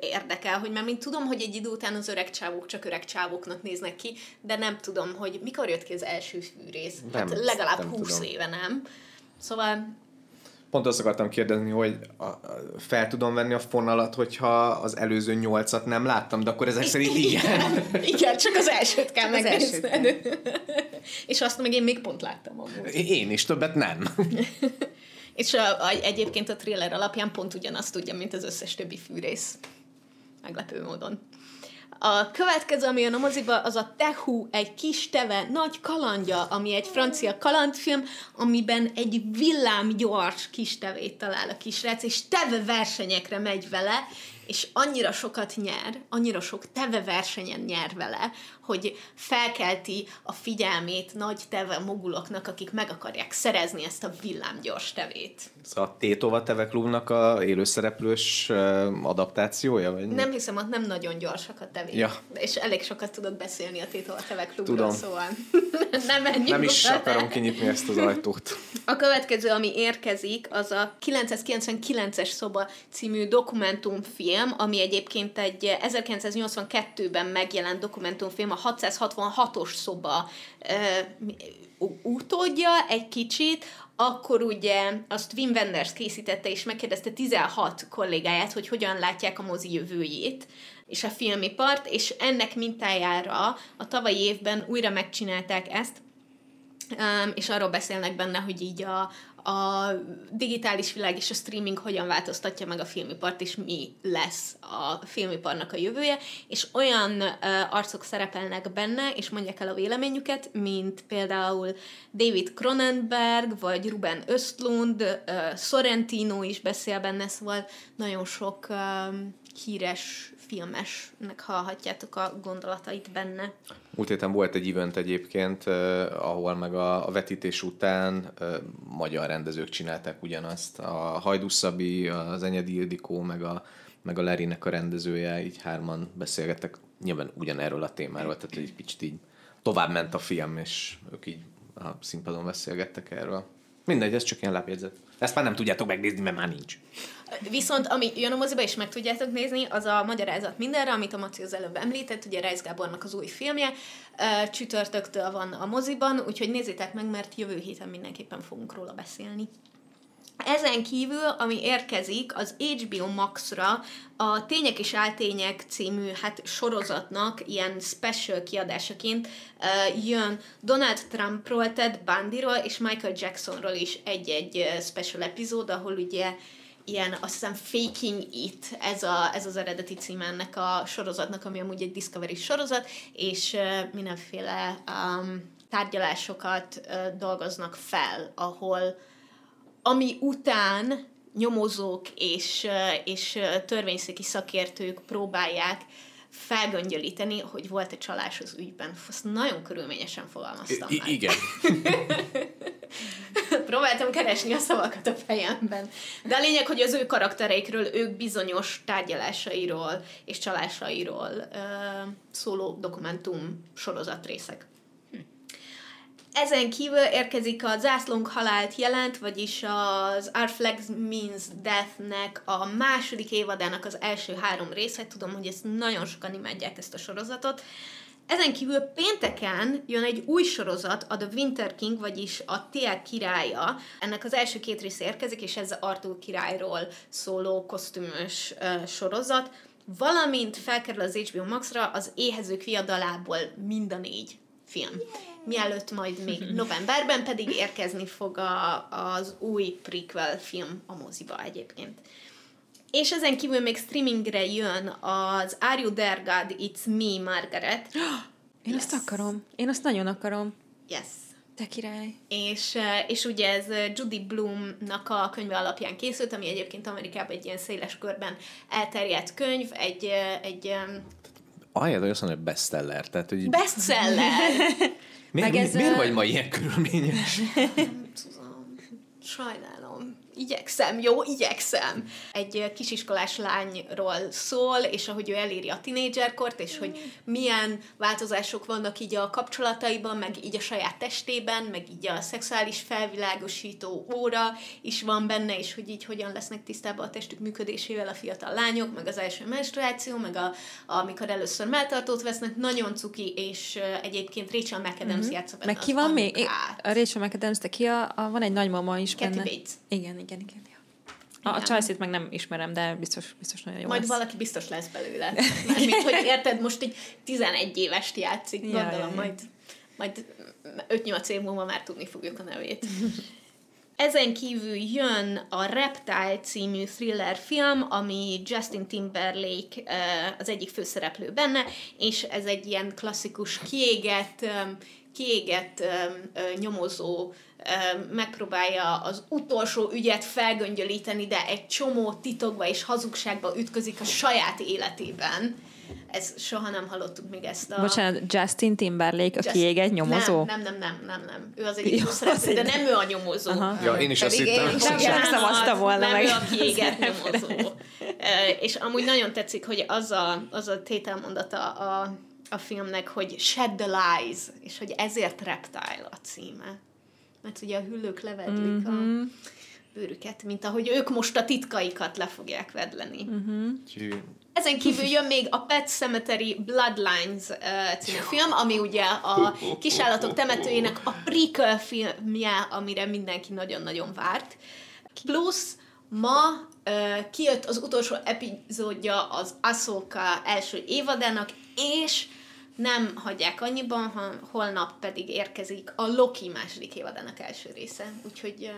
[SPEAKER 2] érdekel, hogy mert mint tudom, hogy egy idő után az öreg csávók csak öreg csávóknak néznek ki, de nem tudom, hogy mikor jött ki az első fűrész. Hát legalább
[SPEAKER 3] nem
[SPEAKER 2] 20
[SPEAKER 3] tudom.
[SPEAKER 2] éve, nem? Szóval
[SPEAKER 3] Pont azt akartam kérdezni, hogy a, a, fel tudom venni a fonalat, hogyha az előző nyolcat nem láttam, de akkor ezek szerint igen.
[SPEAKER 2] igen, csak az elsőt kell megnézned. És azt meg én még pont láttam amúgy.
[SPEAKER 3] Én is, többet nem.
[SPEAKER 2] És a, a, egyébként a thriller alapján pont ugyanazt tudja, mint az összes többi fűrész. Meglepő módon. A következő, ami jön a moziba, az a Tehu, egy kis teve, nagy kalandja, ami egy francia kalandfilm, amiben egy villámgyors kis tevét talál a kisrác, és teve versenyekre megy vele, és annyira sokat nyer, annyira sok teve versenyen nyer vele, hogy felkelti a figyelmét nagy teve moguloknak, akik meg akarják szerezni ezt a villámgyors tevét.
[SPEAKER 3] Szóval a Tétova Teve Klubnak a élőszereplős adaptációja? Vagy?
[SPEAKER 2] Nem hiszem, ott nem nagyon gyorsak a tevék.
[SPEAKER 3] Ja.
[SPEAKER 2] És elég sokat tudok beszélni a Tétova Teve klubról,
[SPEAKER 3] Tudom.
[SPEAKER 2] szóval nem menjünk
[SPEAKER 3] Nem is akarom kinyitni ezt az ajtót.
[SPEAKER 2] A következő, ami érkezik, az a 999-es szoba című dokumentumfilm, ami egyébként egy 1982-ben megjelent dokumentumfilm, a 666-os szoba ú- utódja egy kicsit, akkor ugye azt Wim Wenders készítette, és megkérdezte 16 kollégáját, hogy hogyan látják a mozi jövőjét és a filmipart, és ennek mintájára a tavalyi évben újra megcsinálták ezt, és arról beszélnek benne, hogy így a, a digitális világ és a streaming hogyan változtatja meg a filmipart, és mi lesz a filmiparnak a jövője, és olyan uh, arcok szerepelnek benne, és mondják el a véleményüket, mint például David Cronenberg, vagy Ruben Östlund, uh, Sorrentino is beszél benne, szóval nagyon sok uh, híres filmesnek hallhatjátok a gondolatait benne.
[SPEAKER 3] Múlt héten volt egy event egyébként, eh, ahol meg a, a vetítés után eh, magyar rendezők csinálták ugyanazt. A Hajdú Szabi, az Enyedi Ildikó, meg a, meg a Lerinek a rendezője, így hárman beszélgettek nyilván ugyanerről a témáról, tehát egy kicsit így tovább ment a film, és ők így a színpadon beszélgettek erről. Mindegy, ez csak ilyen lábjegyzet. Ezt már nem tudjátok megnézni, mert már nincs.
[SPEAKER 2] Viszont ami jön a moziba, és meg tudjátok nézni, az a magyarázat mindenre, amit a Maci az előbb említett, ugye Reis Gábornak az új filmje, csütörtöktől van a moziban, úgyhogy nézzétek meg, mert jövő héten mindenképpen fogunk róla beszélni. Ezen kívül, ami érkezik, az HBO Max-ra a Tények és Áltények című hát sorozatnak ilyen special kiadásaként uh, jön. Donald Trumpról, Ted Bundyról és Michael Jacksonról is egy-egy special epizód, ahol ugye ilyen, azt hiszem, Faking It, ez, a, ez az eredeti címe ennek a sorozatnak, ami amúgy egy Discovery sorozat, és uh, mindenféle um, tárgyalásokat uh, dolgoznak fel, ahol ami után nyomozók és, és törvényszéki szakértők próbálják felgöngyölíteni, hogy volt-e csalás az ügyben. Azt nagyon körülményesen fogalmaztam
[SPEAKER 3] I- Igen.
[SPEAKER 2] Próbáltam keresni a szavakat a fejemben. De a lényeg, hogy az ő karaktereikről, ők bizonyos tárgyalásairól és csalásairól ö, szóló dokumentum sorozatrészek. Ezen kívül érkezik a Zászlónk halált jelent, vagyis az Our Flags Means Death-nek a második évadának az első három része. Tudom, hogy ezt nagyon sokan imádják ezt a sorozatot. Ezen kívül pénteken jön egy új sorozat, a The Winter King, vagyis a Tél királya. Ennek az első két része érkezik, és ez Arthur királyról szóló kosztümös uh, sorozat. Valamint felkerül az HBO Max-ra az Éhezők viadalából mind a négy film. Mielőtt majd még novemberben pedig érkezni fog a, az új prequel film a moziba egyébként. És ezen kívül még streamingre jön az Are You There God, It's Me, Margaret.
[SPEAKER 4] Én yes. azt akarom. Én azt nagyon akarom.
[SPEAKER 2] Yes.
[SPEAKER 4] Te király.
[SPEAKER 2] És, és ugye ez Judy Bloom-nak a könyve alapján készült, ami egyébként Amerikában egy ilyen széles körben elterjedt könyv, egy, egy
[SPEAKER 3] Ahelyett, hogy azt mondja, hogy bestseller. Tehát, hogy...
[SPEAKER 2] Bestseller!
[SPEAKER 3] miért, ez, miért vagy ma ilyen körülményes?
[SPEAKER 2] Nem tudom. Sajnálom igyekszem, jó, igyekszem. Egy kisiskolás lányról szól, és ahogy ő eléri a tinédzserkort, és hogy milyen változások vannak így a kapcsolataiban, meg így a saját testében, meg így a szexuális felvilágosító óra is van benne, és hogy így hogyan lesznek tisztában a testük működésével a fiatal lányok, meg az első menstruáció, meg a, amikor először melltartót vesznek, nagyon cuki, és egyébként Rachel McAdams mm-hmm. játsza benne
[SPEAKER 4] Meg ki van még? A Rachel McAdams, de ki a, a, van egy nagymama is
[SPEAKER 2] Kathy benne. Bates.
[SPEAKER 4] Igen, igen, igen. Ja. A, a Chelsea-t meg nem ismerem, de biztos, biztos nagyon jó
[SPEAKER 2] Majd lesz. valaki biztos lesz belőle. Mármint, hogy érted, most egy 11 évest játszik, ja, gondolom, ja, majd, majd 5-8 év múlva már tudni fogjuk a nevét. Ezen kívül jön a Reptile című thriller film, ami Justin Timberlake az egyik főszereplő benne, és ez egy ilyen klasszikus kiégett, kiégett nyomozó megpróbálja az utolsó ügyet felgöngyölíteni, de egy csomó titokba és hazugságba ütközik a saját életében. Ez soha nem hallottuk még ezt a...
[SPEAKER 4] Bocsánat, Justin Timberlake, a kiégett nyomozó?
[SPEAKER 2] Nem, nem, nem, nem, nem. Ő az egyik szereplő, de nem ő a nyomozó. Aha.
[SPEAKER 3] Ja, én is azt hittem.
[SPEAKER 4] Nem, nem szavazta volna
[SPEAKER 2] nem
[SPEAKER 4] meg.
[SPEAKER 2] ő a kiégett nyomozó. és amúgy nagyon tetszik, hogy az a, az a tételmondata a, a filmnek, hogy shed the lies, és hogy ezért reptile a címe mert ugye a hüllők levedlik mm-hmm. a mhm. bőrüket, mint ahogy ők most a titkaikat le fogják vedleni. Mm-hmm. Ezen kívül jön még a Pet Cemetery Bloodlines uh, című film, ami ugye a kisállatok temetőjének a prequel filmje, amire mindenki nagyon-nagyon várt. Plusz ma uh, kijött az utolsó epizódja az Ahsoka első évadának, és nem hagyják annyiban, ha holnap pedig érkezik a Loki második évadának első része. Úgyhogy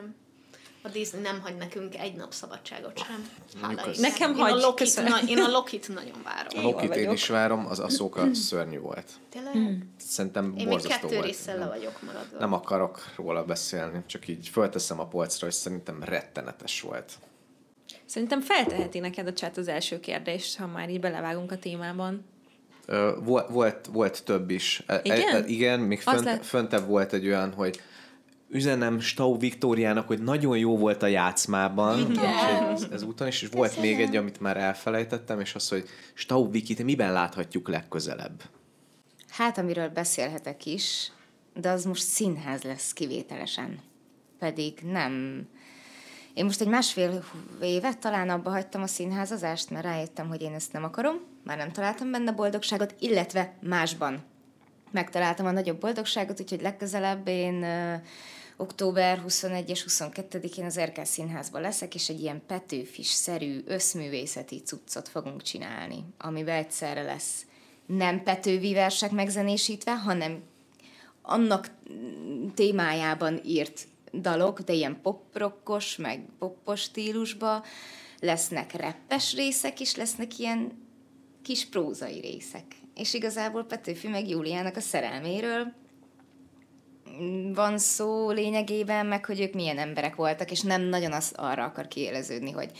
[SPEAKER 2] A Disney nem hagy nekünk egy nap szabadságot sem. Hála.
[SPEAKER 4] Nekem
[SPEAKER 2] én a
[SPEAKER 4] hagy,
[SPEAKER 2] Lokit, na, én a Lokit nagyon várom.
[SPEAKER 3] A Lokit én is várom, az Ahsoka szörnyű volt.
[SPEAKER 2] Tényleg?
[SPEAKER 3] Szerintem
[SPEAKER 2] Én még
[SPEAKER 3] borzasztó
[SPEAKER 2] kettő
[SPEAKER 3] volt.
[SPEAKER 2] le vagyok maradva.
[SPEAKER 3] Nem akarok róla beszélni, csak így fölteszem a polcra, és szerintem rettenetes volt.
[SPEAKER 4] Szerintem felteheti neked a chat az első kérdést, ha már így belevágunk a témában.
[SPEAKER 3] Volt, volt, volt több is. E-
[SPEAKER 4] Igen?
[SPEAKER 3] E, igen, még fönt,
[SPEAKER 4] lett-
[SPEAKER 3] föntebb volt egy olyan, hogy üzenem Stau Viktóriának, hogy nagyon jó volt a játszmában, ez, ez úton is, és volt még egy, amit már elfelejtettem, és az, hogy Stau Viki, te miben láthatjuk legközelebb?
[SPEAKER 1] Hát, amiről beszélhetek is, de az most színház lesz kivételesen. Pedig nem... Én most egy másfél évet talán abba hagytam a színházazást, mert rájöttem, hogy én ezt nem akarom, már nem találtam benne boldogságot, illetve másban megtaláltam a nagyobb boldogságot, úgyhogy legközelebb én október 21 és 22-én az Erkel Színházban leszek, és egy ilyen Petőfis-szerű összművészeti cuccot fogunk csinálni, amiben egyszerre lesz nem Petővi versek megzenésítve, hanem annak témájában írt dalok, de ilyen poprokkos, meg poppos stílusba, lesznek reppes részek, és lesznek ilyen kis prózai részek. És igazából Petőfi meg Júliának a szerelméről van szó lényegében, meg hogy ők milyen emberek voltak, és nem nagyon az arra akar kiéleződni, hogy,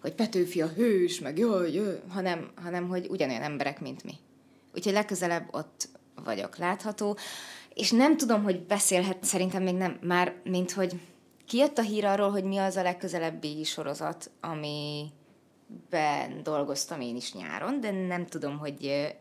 [SPEAKER 1] hogy Petőfi a hős, meg jaj, jaj, hanem, hanem hogy ugyanolyan emberek, mint mi. Úgyhogy legközelebb ott vagyok látható, és nem tudom, hogy beszélhet, szerintem még nem, már, mint hogy kijött a hír arról, hogy mi az a legközelebbi sorozat, amiben dolgoztam én is nyáron, de nem tudom, hogy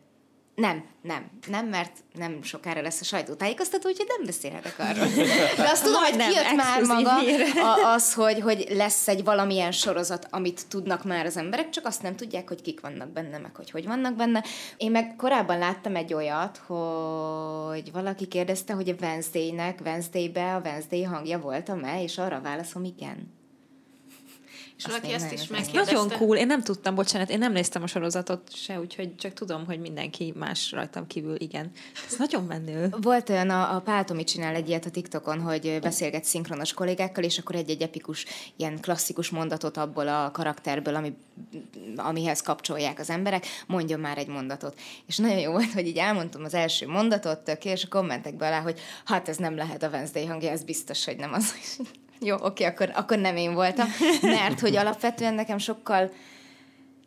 [SPEAKER 1] nem, nem, nem, mert nem sokára lesz a sajtótájékoztató, úgyhogy nem beszélhetek arról. De azt tudom, hogy kijött már maga a, az, hogy, hogy lesz egy valamilyen sorozat, amit tudnak már az emberek, csak azt nem tudják, hogy kik vannak benne, meg hogy hogy vannak benne. Én meg korábban láttam egy olyat, hogy valaki kérdezte, hogy a Wednesday-nek, Wednesday-be a Wednesday hangja voltam-e, és arra válaszom, igen.
[SPEAKER 2] És valaki ezt
[SPEAKER 1] nagyon
[SPEAKER 2] is megkérdezte.
[SPEAKER 4] Nagyon cool. Én nem tudtam, bocsánat, én nem néztem a sorozatot se, úgyhogy csak tudom, hogy mindenki más rajtam kívül, igen. Ez nagyon menő.
[SPEAKER 1] Volt olyan, a, a Pál Tomi csinál egy ilyet a TikTokon, hogy beszélget szinkronos kollégákkal, és akkor egy-egy epikus, ilyen klasszikus mondatot abból a karakterből, ami, amihez kapcsolják az emberek, mondjon már egy mondatot. És nagyon jó volt, hogy így elmondtam az első mondatot, tök, és a kommentekbe alá, hogy hát ez nem lehet a Wednesday hangja, ez biztos, hogy nem az. Jó, oké, akkor, akkor nem én voltam, mert hogy alapvetően nekem sokkal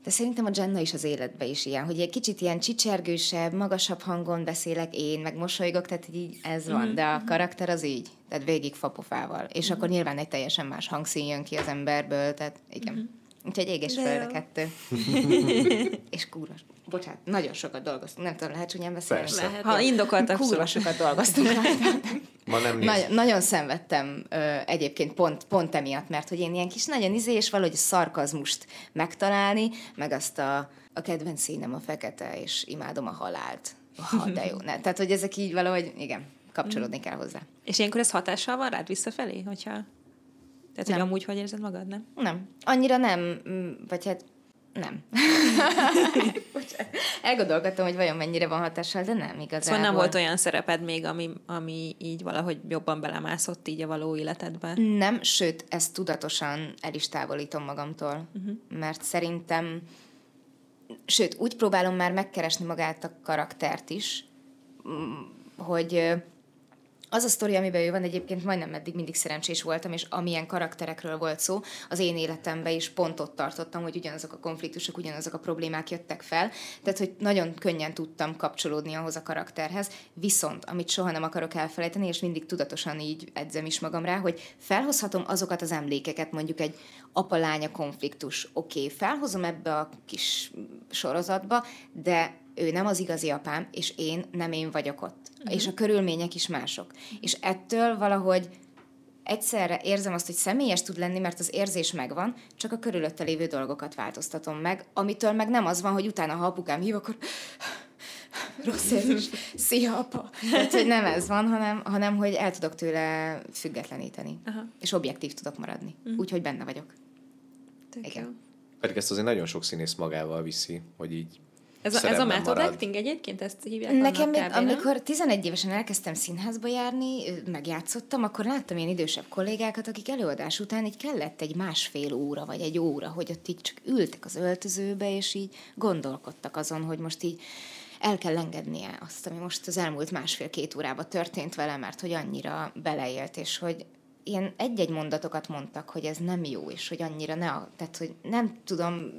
[SPEAKER 1] de szerintem a Jenna is az életben is ilyen, hogy egy kicsit ilyen csicsergősebb, magasabb hangon beszélek én, meg mosolygok, tehát így ez van, de a karakter az így, tehát végig fapofával. És akkor nyilván egy teljesen más hangszín jön ki az emberből, tehát igen. Úgyhogy ég és
[SPEAKER 4] De
[SPEAKER 1] föld a
[SPEAKER 4] jó.
[SPEAKER 1] kettő. és kúra. Bocsánat, nagyon sokat dolgoztunk, nem tudom, lehet csúnyán beszélni?
[SPEAKER 3] Persze.
[SPEAKER 2] Lehet.
[SPEAKER 4] Ha indokolt,
[SPEAKER 1] Kurva
[SPEAKER 4] abszolút.
[SPEAKER 1] sokat dolgoztunk.
[SPEAKER 3] Ma nem néz.
[SPEAKER 1] Nagyon, nagyon szenvedtem ö, egyébként pont, pont emiatt, mert hogy én ilyen kis nagyon izé, és valahogy a szarkazmust megtalálni, meg azt a, a kedvenc színem a fekete, és imádom a halált. Ha, de jó. Ne. Tehát, hogy ezek így valahogy, igen, kapcsolódni kell hozzá.
[SPEAKER 4] És ilyenkor ez hatással van rád visszafelé, hogyha... Tehát, hogy
[SPEAKER 1] Nem.
[SPEAKER 4] amúgy hogy érzed magad, nem?
[SPEAKER 1] Nem. Annyira nem, mm, vagy hát nem. Elgondolkodtam, hogy vajon mennyire van hatással, de nem igazából.
[SPEAKER 4] Szóval nem volt olyan szereped még, ami, ami így valahogy jobban belemászott így a való életedbe.
[SPEAKER 1] Nem, sőt, ezt tudatosan el is távolítom magamtól, uh-huh. mert szerintem, sőt, úgy próbálom már megkeresni magát a karaktert is, mm, hogy az a sztori, amiben ő van, egyébként majdnem eddig mindig szerencsés voltam, és amilyen karakterekről volt szó, az én életemben is pont ott tartottam, hogy ugyanazok a konfliktusok, ugyanazok a problémák jöttek fel, tehát hogy nagyon könnyen tudtam kapcsolódni ahhoz a karakterhez, viszont amit soha nem akarok elfelejteni, és mindig tudatosan így edzem is magam rá, hogy felhozhatom azokat az emlékeket, mondjuk egy apa-lánya konfliktus, oké, okay, felhozom ebbe a kis sorozatba, de ő nem az igazi apám, és én nem én vagyok ott. Uh-huh. És a körülmények is mások. És ettől valahogy egyszerre érzem azt, hogy személyes tud lenni, mert az érzés megvan, csak a körülötte lévő dolgokat változtatom meg, amitől meg nem az van, hogy utána, ha apukám hív, akkor rossz érzés, szia apa. Tehát, hogy nem ez van, hanem, hanem hogy el tudok tőle függetleníteni.
[SPEAKER 4] Aha.
[SPEAKER 1] És objektív tudok maradni. Uh-huh. Úgyhogy benne vagyok.
[SPEAKER 4] Tök
[SPEAKER 1] Igen.
[SPEAKER 4] jó.
[SPEAKER 3] Pedig ezt azért nagyon sok színész magával viszi, hogy így
[SPEAKER 4] Ez a, ez a method
[SPEAKER 3] marad.
[SPEAKER 4] acting egyébként, ezt hívják
[SPEAKER 1] Nekem még,
[SPEAKER 4] kb.
[SPEAKER 1] amikor 11 évesen elkezdtem színházba járni, megjátszottam, akkor láttam ilyen idősebb kollégákat, akik előadás után így kellett egy másfél óra, vagy egy óra, hogy ott így csak ültek az öltözőbe, és így gondolkodtak azon, hogy most így el kell engednie azt, ami most az elmúlt másfél-két órában történt vele, mert hogy annyira beleélt, és hogy ilyen egy-egy mondatokat mondtak, hogy ez nem jó, és hogy annyira ne, a- tehát hogy nem tudom,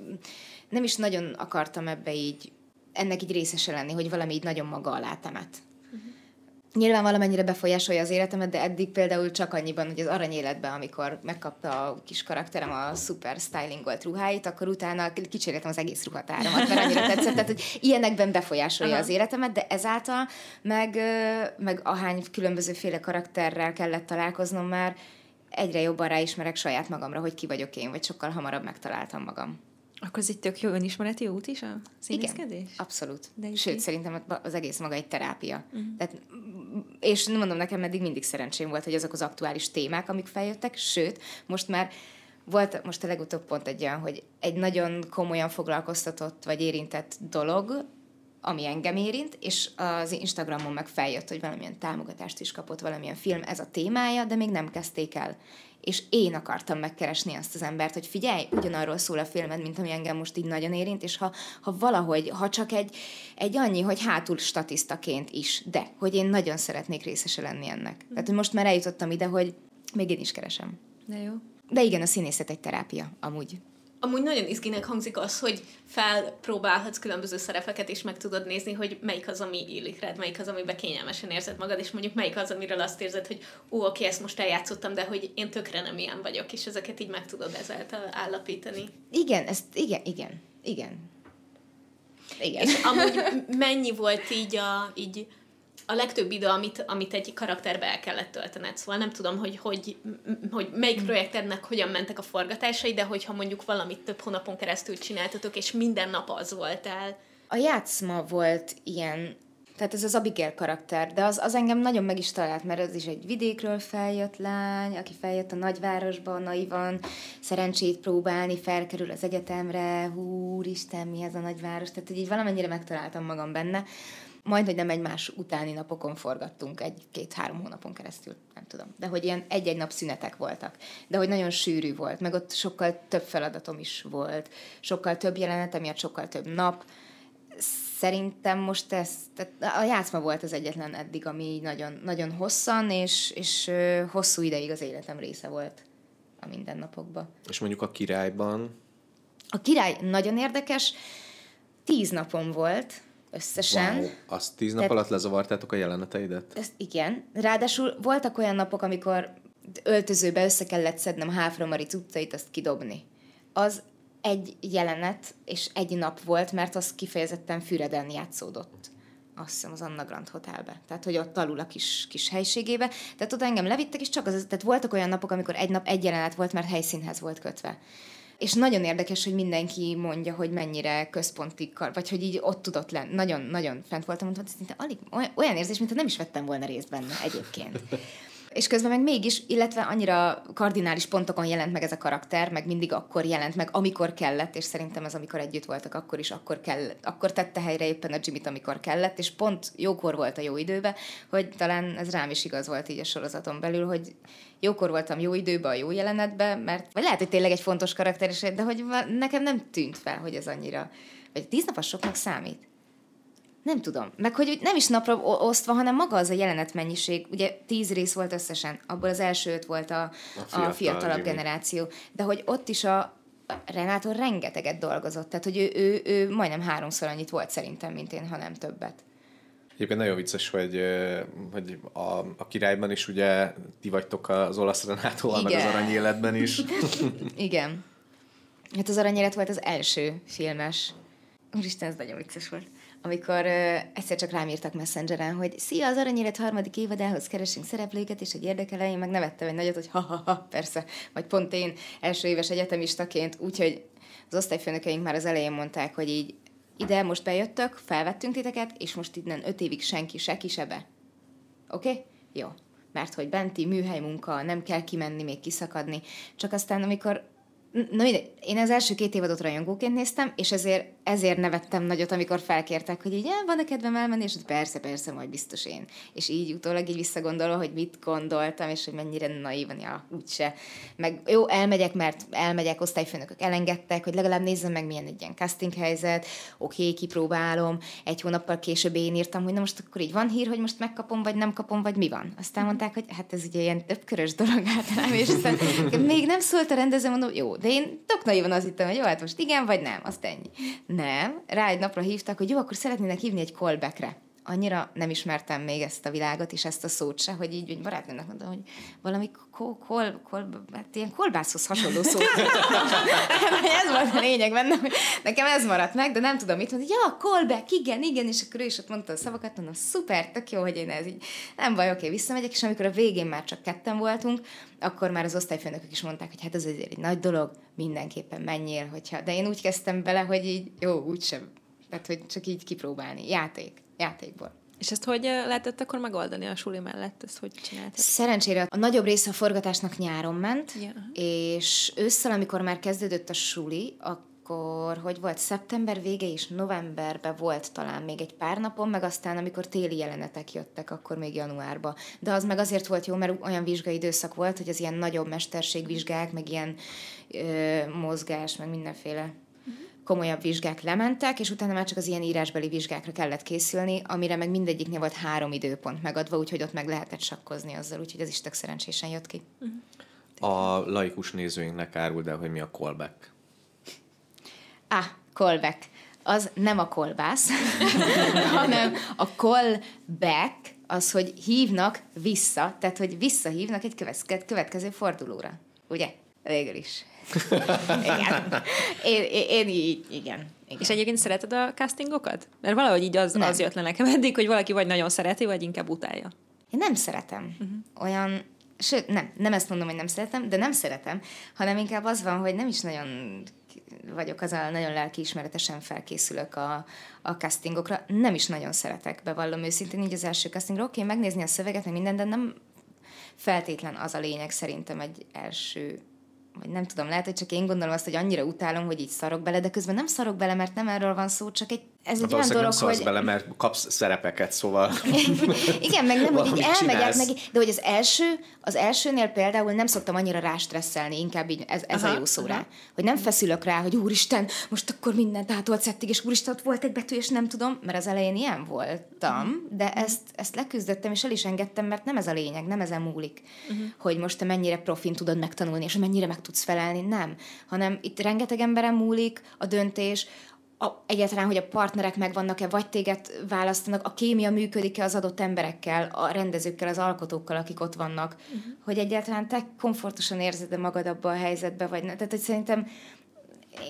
[SPEAKER 1] nem is nagyon akartam ebbe így, ennek így részese lenni, hogy valami így nagyon maga alá temet. Nyilván valamennyire befolyásolja az életemet, de eddig például csak annyiban, hogy az aranyéletben, amikor megkapta a kis karakterem a szuper stylingolt ruháit, akkor utána kicseréltem az egész ruhatáramat, mert annyira tetszett, tehát hogy ilyenekben befolyásolja
[SPEAKER 2] Aha.
[SPEAKER 1] az életemet, de ezáltal meg, meg ahány különbözőféle karakterrel kellett találkoznom már, egyre jobban ráismerek saját magamra, hogy ki vagyok én, vagy sokkal hamarabb megtaláltam magam.
[SPEAKER 4] Akkor ez egy tök jó önismereti út is a színészkedés?
[SPEAKER 1] Igen, abszolút.
[SPEAKER 4] De
[SPEAKER 1] Sőt,
[SPEAKER 4] így.
[SPEAKER 1] szerintem az egész maga egy terápia. Uh-huh. Tehát, és nem mondom, nekem eddig mindig szerencsém volt, hogy azok az aktuális témák, amik feljöttek, sőt, most már volt most a legutóbb pont egy olyan, hogy egy nagyon komolyan foglalkoztatott vagy érintett dolog, ami engem érint, és az Instagramon meg feljött, hogy valamilyen támogatást is kapott valamilyen film, ez a témája, de még nem kezdték el. És én akartam megkeresni azt az embert, hogy figyelj, ugyanarról szól a filmed, mint ami engem most így nagyon érint, és ha, ha valahogy, ha csak egy, egy annyi, hogy hátul statisztaként is, de hogy én nagyon szeretnék részese lenni ennek. Tehát, hogy most már eljutottam ide, hogy még én is keresem.
[SPEAKER 4] De jó.
[SPEAKER 1] De igen, a színészet egy terápia, amúgy.
[SPEAKER 2] Amúgy nagyon izginek hangzik az, hogy felpróbálhatsz különböző szerepeket, és meg tudod nézni, hogy melyik az, ami illik rád, melyik az, amiben kényelmesen érzed magad, és mondjuk melyik az, amiről azt érzed, hogy ó, oké, ezt most eljátszottam, de hogy én tökre nem ilyen vagyok, és ezeket így meg tudod ezáltal állapítani.
[SPEAKER 1] Igen, ezt, igen, igen, igen. Igen.
[SPEAKER 2] És amúgy mennyi volt így a, így a legtöbb idő, amit, amit egy karakterbe el kellett töltened. Szóval nem tudom, hogy, hogy, hogy melyik projektednek hogyan mentek a forgatásai, de hogyha mondjuk valamit több hónapon keresztül csináltatok, és minden nap az voltál.
[SPEAKER 1] A játszma volt ilyen, tehát ez az Abigail karakter, de az, az engem nagyon meg is talált, mert ez is egy vidékről feljött lány, aki feljött a nagyvárosba, naivan, szerencsét próbálni, felkerül az egyetemre, húristen, mi ez a nagyváros, tehát hogy így valamennyire megtaláltam magam benne. Majd, hogy nem egymás utáni napokon forgattunk, egy-két-három hónapon keresztül, nem tudom. De hogy ilyen egy-egy nap szünetek voltak. De hogy nagyon sűrű volt, meg ott sokkal több feladatom is volt, sokkal több jelenet, emiatt sokkal több nap. Szerintem most ez, tehát a játszma volt az egyetlen eddig, ami nagyon, nagyon hosszan, és, és hosszú ideig az életem része volt a mindennapokban.
[SPEAKER 3] És mondjuk a királyban,
[SPEAKER 1] A király nagyon érdekes, tíz napom volt összesen.
[SPEAKER 3] wow, azt tíz nap
[SPEAKER 1] Tehát-
[SPEAKER 3] alatt lezavartátok a jeleneteidet?
[SPEAKER 1] Ezt igen. Ráadásul voltak olyan napok, amikor öltözőbe össze kellett szednem Háfra Mari cuccait, azt kidobni. Az egy jelenet és egy nap volt, mert az kifejezetten Füreden játszódott. Azt hiszem az Anna Grand Hotelbe. Tehát, hogy ott alul a kis, kis helységébe. Tehát oda engem levittek, és csak az, tehát voltak olyan napok, amikor egy nap egy jelenet volt, mert helyszínhez volt kötve. És nagyon érdekes, hogy mindenki mondja, hogy mennyire központi, kar, vagy hogy így ott tudott lenni. Nagyon, nagyon fent voltam, hogy szinte alig, olyan érzés, mintha nem is vettem volna részt benne egyébként. És közben meg mégis, illetve annyira kardinális pontokon jelent meg ez a karakter, meg mindig akkor jelent meg, amikor kellett, és szerintem ez amikor együtt voltak, akkor is akkor kellett, akkor tette helyre éppen a Jimmy-t, amikor kellett, és pont jókor volt a jó időbe, hogy talán ez rám is igaz volt így a sorozaton belül, hogy jókor voltam jó időben, a jó jelenetben, mert vagy lehet, hogy tényleg egy fontos karakter, de hogy nekem nem tűnt fel, hogy ez annyira, vagy tíz nap soknak számít. Nem tudom. Meg hogy nem is napra osztva, hanem maga az a jelenetmennyiség. Ugye tíz rész volt összesen, abból az első öt volt a, a,
[SPEAKER 3] fiatal
[SPEAKER 1] a fiatalabb
[SPEAKER 3] Jimmy.
[SPEAKER 1] generáció. De hogy ott is a Renától rengeteget dolgozott. Tehát, hogy ő, ő, ő majdnem háromszor annyit volt szerintem, mint én, ha nem többet.
[SPEAKER 3] Egyébként nagyon vicces, hogy, hogy a, a királyban is ugye ti vagytok az olasz Renátóval, meg az aranyéletben is.
[SPEAKER 1] Igen. Hát az Aranyélet volt az első filmes. Úristen, ez nagyon vicces volt. Amikor ö, egyszer csak rám írtak Messengeren, hogy szia, az Aranyélet harmadik évadához keresünk szereplőket, és hogy érdekel én meg nevettem egy nagyot, hogy ha-ha-ha, persze. Vagy pont én első éves egyetemistaként, úgyhogy az osztályfőnökeink már az elején mondták, hogy így ide most bejöttök, felvettünk titeket, és most innen öt évig senki se ki se be. Oké? Okay? Jó. Mert hogy benti műhely munka, nem kell kimenni, még kiszakadni. Csak aztán, amikor Na mindegy, én az első két évadot rajongóként néztem, és ezért, ezért nevettem nagyot, amikor felkértek, hogy így, van-e kedvem elmenni, és persze, persze, majd biztos én. És így utólag így visszagondolva, hogy mit gondoltam, és hogy mennyire naívan, ja, úgyse. Meg jó, elmegyek, mert elmegyek, osztályfőnökök elengedtek, hogy legalább nézzem meg, milyen egy ilyen casting helyzet, oké, okay, kipróbálom. Egy hónappal később én írtam, hogy na most akkor így van hír, hogy most megkapom, vagy nem kapom, vagy mi van. Aztán mondták, hogy hát ez ugye ilyen többkörös dolog általában, és aztán még nem szólt a rendező, mondom, jó, de én tök naivan azt hittem, hogy jó, hát most igen, vagy nem, azt ennyi. Nem, rá egy napra hívtak, hogy jó, akkor szeretnének hívni egy callbackre annyira nem ismertem még ezt a világot, és ezt a szót se, hogy így, hogy barátnőnek mondom, hogy valami kol, kol, kol, hát ilyen kolbászhoz hasonló szó. ez volt a lényeg benne, nekem ez maradt meg, de nem tudom mit mondani, ja, callback, igen, igen, és akkor ő is ott mondta a szavakat, mondom, szuper, tök jó, hogy én ez így, nem baj, oké, visszamegyek, és amikor a végén már csak ketten voltunk, akkor már az osztályfőnökök is mondták, hogy hát ez azért egy nagy dolog, mindenképpen menjél, hogyha, de én úgy kezdtem bele, hogy így, jó, úgysem, tehát, hogy csak így kipróbálni, játék játékból.
[SPEAKER 4] És ezt hogy lehetett akkor megoldani a suli mellett? Ezt hogy csináltad?
[SPEAKER 1] Szerencsére a nagyobb része a forgatásnak nyáron ment, yeah. és ősszel, amikor már kezdődött a suli, akkor, hogy volt szeptember vége és novemberben volt talán még egy pár napon, meg aztán, amikor téli jelenetek jöttek, akkor még januárban. De az meg azért volt jó, mert olyan vizsgai időszak volt, hogy az ilyen nagyobb mesterségvizsgák, meg ilyen ö, mozgás, meg mindenféle komolyabb vizsgák lementek, és utána már csak az ilyen írásbeli vizsgákra kellett készülni, amire meg mindegyiknél volt három időpont megadva, úgyhogy ott meg lehetett sakkozni azzal, úgyhogy ez is tök szerencsésen jött ki.
[SPEAKER 3] A laikus nézőinknek árul, el, hogy mi a callback.
[SPEAKER 1] Ah, callback. Az nem a kolbász, hanem a callback, az, hogy hívnak vissza, tehát, hogy visszahívnak egy következő fordulóra. Ugye? Végül is igen. Én, én, én így, igen. igen.
[SPEAKER 4] És egyébként szereted a castingokat? Mert valahogy így az, az jött le nekem eddig, hogy valaki vagy nagyon szereti, vagy inkább utálja.
[SPEAKER 1] Én nem szeretem. Uh-huh. Olyan, sőt, nem, nem ezt mondom, hogy nem szeretem, de nem szeretem, hanem inkább az van, hogy nem is nagyon vagyok az a nagyon lelkiismeretesen felkészülök a, a castingokra. Nem is nagyon szeretek, bevallom őszintén, így az első castingra. Oké, megnézni a szöveget, meg minden, de nem feltétlen az a lényeg szerintem egy első vagy nem tudom, lehet, hogy csak én gondolom azt, hogy annyira utálom, hogy így szarok bele, de közben nem szarok bele, mert nem erről van szó, csak egy ez egy olyan dolog,
[SPEAKER 3] nem hogy... bele, mert kapsz szerepeket, szóval...
[SPEAKER 1] Igen, meg nem, hogy így elmegyek, meg, de hogy az első, az elsőnél például nem szoktam annyira rástresszelni, inkább így ez, ez aha, a jó szó rá. Hogy nem feszülök rá, hogy úristen, most akkor mindent átolt szedtig, és úristen, ott volt egy betű, és nem tudom, mert az elején ilyen voltam, de ezt, ezt leküzdöttem, és el is engedtem, mert nem ez a lényeg, nem ezen múlik, uh-huh. hogy most te mennyire profin tudod megtanulni, és mennyire meg tudsz felelni, nem. Hanem itt rengeteg emberem múlik a döntés, a, egyáltalán, hogy a partnerek megvannak-e, vagy téged választanak, a kémia működik-e az adott emberekkel, a rendezőkkel, az alkotókkal, akik ott vannak, uh-huh. hogy egyáltalán te komfortosan érzed-e magad abban a helyzetben, vagy ne. Tehát, hogy szerintem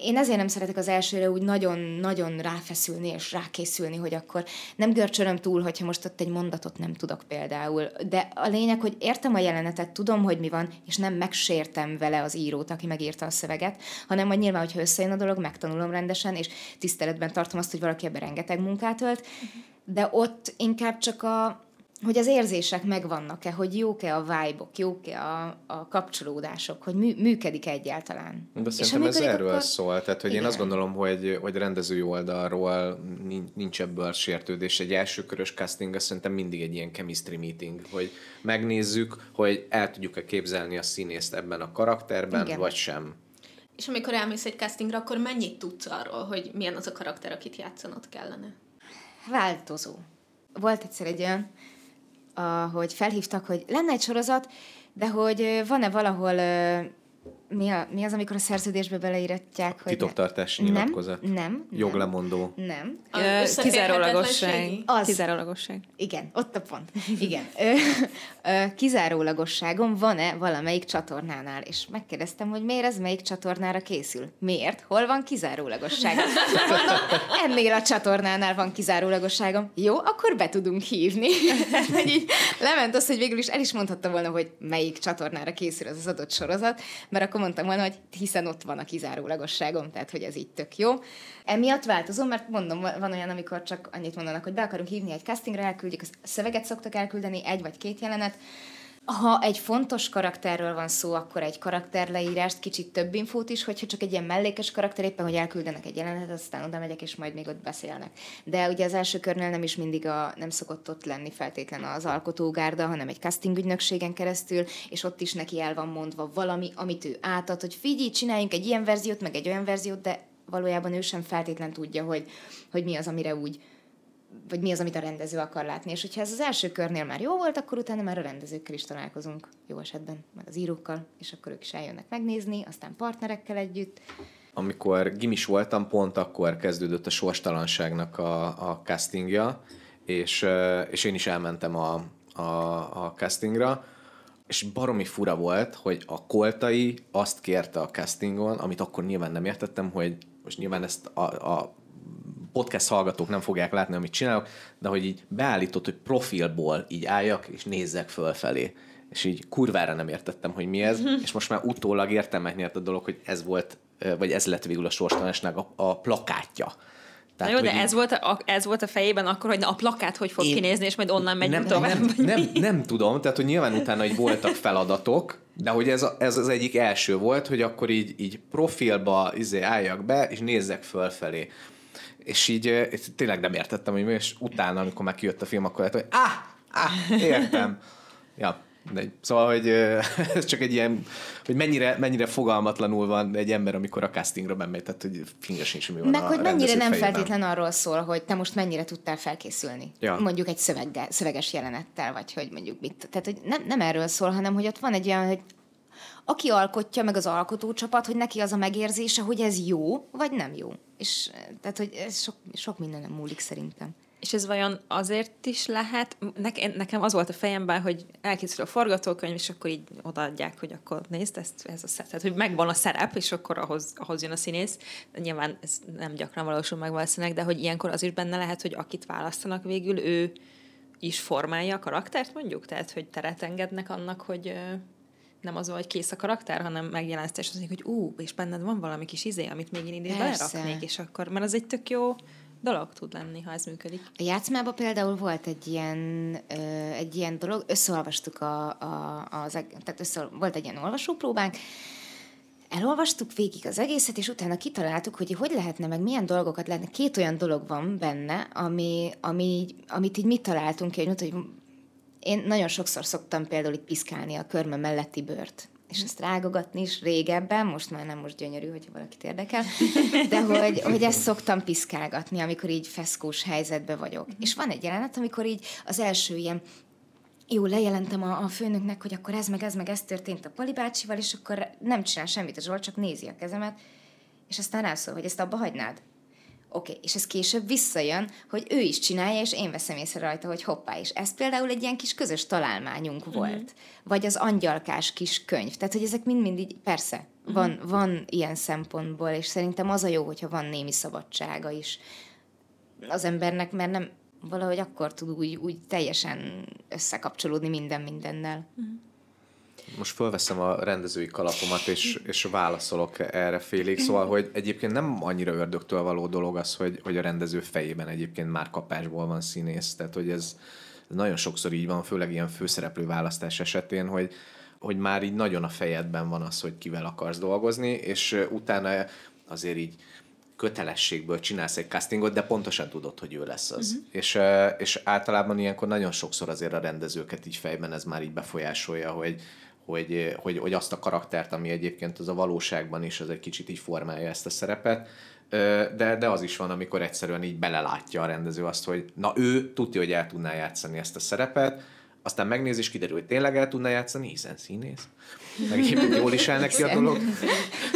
[SPEAKER 1] én ezért nem szeretek az elsőre úgy nagyon-nagyon ráfeszülni és rákészülni, hogy akkor nem görcsölöm túl, hogyha most ott egy mondatot nem tudok például. De a lényeg, hogy értem a jelenetet, tudom, hogy mi van, és nem megsértem vele az írót, aki megírta a szöveget, hanem hogy nyilván, hogyha összejön a dolog, megtanulom rendesen, és tiszteletben tartom azt, hogy valaki ebben rengeteg munkát ölt, de ott inkább csak a, hogy az érzések megvannak-e, hogy jók-e a vibe-ok, jók-e a, a kapcsolódások, hogy mű, működik egyáltalán.
[SPEAKER 3] De szerintem ez erről akkor... szól, tehát hogy Igen. én azt gondolom, hogy, hogy rendezői oldalról nincs ebből sértődés. Egy elsőkörös casting azt szerintem mindig egy ilyen chemistry meeting, hogy megnézzük, hogy el tudjuk-e képzelni a színészt ebben a karakterben, Igen. vagy sem.
[SPEAKER 2] És amikor elmész egy castingra, akkor mennyit tudsz arról, hogy milyen az a karakter, akit játszanod kellene?
[SPEAKER 1] Változó. Volt egyszer egy olyan hogy felhívtak, hogy lenne egy sorozat, de hogy van-e valahol mi, a, mi az, amikor a szerződésbe beleíratják, hogy...
[SPEAKER 3] Titoktartási nyilatkozat.
[SPEAKER 1] Nem, nem.
[SPEAKER 3] Joglemondó.
[SPEAKER 1] Nem.
[SPEAKER 4] kizárólagosság. Az. Kizárólagosság.
[SPEAKER 1] Igen, ott a pont. Igen. Kizárólagosságom van-e valamelyik csatornánál? És megkérdeztem, hogy miért ez melyik csatornára készül? Miért? Hol van kizárólagosság? Ennél a csatornánál van kizárólagosságom. Jó, akkor be tudunk hívni. hogy így lement az, hogy végül is el is mondhatta volna, hogy melyik csatornára készül az az adott sorozat, mert akkor mondtam volna, hogy hiszen ott van a kizárólagosságom, tehát hogy ez így tök jó. Emiatt változom, mert mondom, van olyan, amikor csak annyit mondanak, hogy be akarunk hívni egy castingra, elküldjük, a szöveget szoktak elküldeni, egy vagy két jelenet, ha egy fontos karakterről van szó, akkor egy karakterleírást, kicsit több infót is, hogyha csak egy ilyen mellékes karakter, éppen, hogy elküldenek egy jelenetet, aztán oda megyek, és majd még ott beszélnek. De ugye az első körnél nem is mindig a, nem szokott ott lenni feltétlen az alkotógárda, hanem egy casting ügynökségen keresztül, és ott is neki el van mondva valami, amit ő átad, hogy figyelj, csináljunk egy ilyen verziót, meg egy olyan verziót, de valójában ő sem feltétlen tudja, hogy, hogy mi az, amire úgy vagy mi az, amit a rendező akar látni. És hogyha ez az első körnél már jó volt, akkor utána már a rendezőkkel is találkozunk, jó esetben, meg az írókkal, és akkor ők is eljönnek megnézni, aztán partnerekkel együtt.
[SPEAKER 3] Amikor gimis voltam, pont akkor kezdődött a sorstalanságnak a, a castingja, és, és én is elmentem a, a, a castingra, és baromi fura volt, hogy a Koltai azt kérte a castingon, amit akkor nyilván nem értettem, hogy most nyilván ezt a, a podcast hallgatók nem fogják látni, amit csinálok, de hogy így beállított, hogy profilból így álljak, és nézzek fölfelé. És így kurvára nem értettem, hogy mi ez, és most már utólag értelmet nyert a dolog, hogy ez volt, vagy ez lett végül a sorstalanásnak a, a plakátja.
[SPEAKER 4] Tehát, Na jó, de így... ez, volt a, ez volt a fejében akkor, hogy na, a plakát hogy fog én... kinézni, és majd onnan megyünk
[SPEAKER 3] nem,
[SPEAKER 4] tovább.
[SPEAKER 3] Nem, nem, nem tudom, tehát hogy nyilván utána hogy voltak feladatok, de hogy ez, ez az egyik első volt, hogy akkor így, így profilba izé álljak be, és nézzek fölfelé és így tényleg nem értettem, hogy mi, és utána, amikor már kijött a film, akkor lehet, hogy ah, ah, értem. ja, de, szóval, hogy ez csak egy ilyen, hogy mennyire, mennyire fogalmatlanul van egy ember, amikor a castingra bemegy, tehát hogy finga sincs, mi van
[SPEAKER 1] Meg, hogy mennyire nem
[SPEAKER 3] fejében.
[SPEAKER 1] feltétlen arról szól, hogy te most mennyire tudtál felkészülni. Ja. Mondjuk egy szöveggel, szöveges jelenettel, vagy hogy mondjuk mit. Tehát, hogy nem, nem erről szól, hanem hogy ott van egy olyan, hogy aki alkotja, meg az alkotócsapat, hogy neki az a megérzése, hogy ez jó, vagy nem jó. És tehát, hogy ez sok, sok minden múlik szerintem.
[SPEAKER 4] És ez vajon azért is lehet, ne, nekem az volt a fejemben, hogy elkészül a forgatókönyv, és akkor így odaadják, hogy akkor nézd, ezt, ez a tehát, hogy megvan a szerep, és akkor ahhoz, ahhoz jön a színész. Nyilván ez nem gyakran valósul meg valószínűleg, de hogy ilyenkor az is benne lehet, hogy akit választanak végül, ő is formálja a karaktert mondjuk? Tehát, hogy teret engednek annak, hogy nem az, hogy kész a karakter, hanem megjelensz, és azt mondjuk, hogy ú, és benned van valami kis izé, amit még én ide beleraknék, és akkor, mert az egy tök jó dolog tud lenni, ha ez működik.
[SPEAKER 1] A játszmában például volt egy ilyen, ö, egy ilyen dolog, összeolvastuk a, a, az, tehát össze, volt egy ilyen olvasópróbánk, elolvastuk végig az egészet, és utána kitaláltuk, hogy hogy lehetne, meg milyen dolgokat lehetne. Két olyan dolog van benne, ami, ami, amit így mi találtunk ki, hogy, hogy én nagyon sokszor szoktam például itt piszkálni a körme melletti bőrt és ezt rágogatni is régebben, most már nem most gyönyörű, hogyha valakit érdekel, de hogy, hogy ezt szoktam piszkálgatni, amikor így feszkós helyzetben vagyok. És van egy jelenet, amikor így az első ilyen jó, lejelentem a, a főnöknek, hogy akkor ez meg ez meg ez történt a Pali bácsival, és akkor nem csinál semmit a Zsolt, csak nézi a kezemet, és aztán rászól, hogy ezt abba hagynád. Oké, okay, és ez később visszajön, hogy ő is csinálja, és én veszem észre rajta, hogy hoppá, és ez például egy ilyen kis közös találmányunk uh-huh. volt. Vagy az angyalkás kis könyv. Tehát, hogy ezek mind-mind így, persze, uh-huh. van, van ilyen szempontból, és szerintem az a jó, hogyha van némi szabadsága is az embernek, mert nem valahogy akkor tud úgy, úgy teljesen összekapcsolódni minden mindennel. Uh-huh
[SPEAKER 3] most fölveszem a rendezői kalapomat, és, és válaszolok erre félig. Szóval, hogy egyébként nem annyira ördögtől való dolog az, hogy, hogy a rendező fejében egyébként már kapásból van színész. Tehát, hogy ez, ez nagyon sokszor így van, főleg ilyen főszereplő választás esetén, hogy, hogy már így nagyon a fejedben van az, hogy kivel akarsz dolgozni, és utána azért így kötelességből csinálsz egy castingot, de pontosan tudod, hogy ő lesz az. Uh-huh. És, és általában ilyenkor nagyon sokszor azért a rendezőket így fejben ez már így befolyásolja, hogy, hogy, hogy, hogy azt a karaktert, ami egyébként az a valóságban is, az egy kicsit így formálja ezt a szerepet, de, de az is van, amikor egyszerűen így belelátja a rendező azt, hogy na ő tudja, hogy el tudná játszani ezt a szerepet, aztán megnéz, és kiderül, hogy tényleg el tudna játszani, hiszen színész. Meg egyébként jól is el neki a dolog.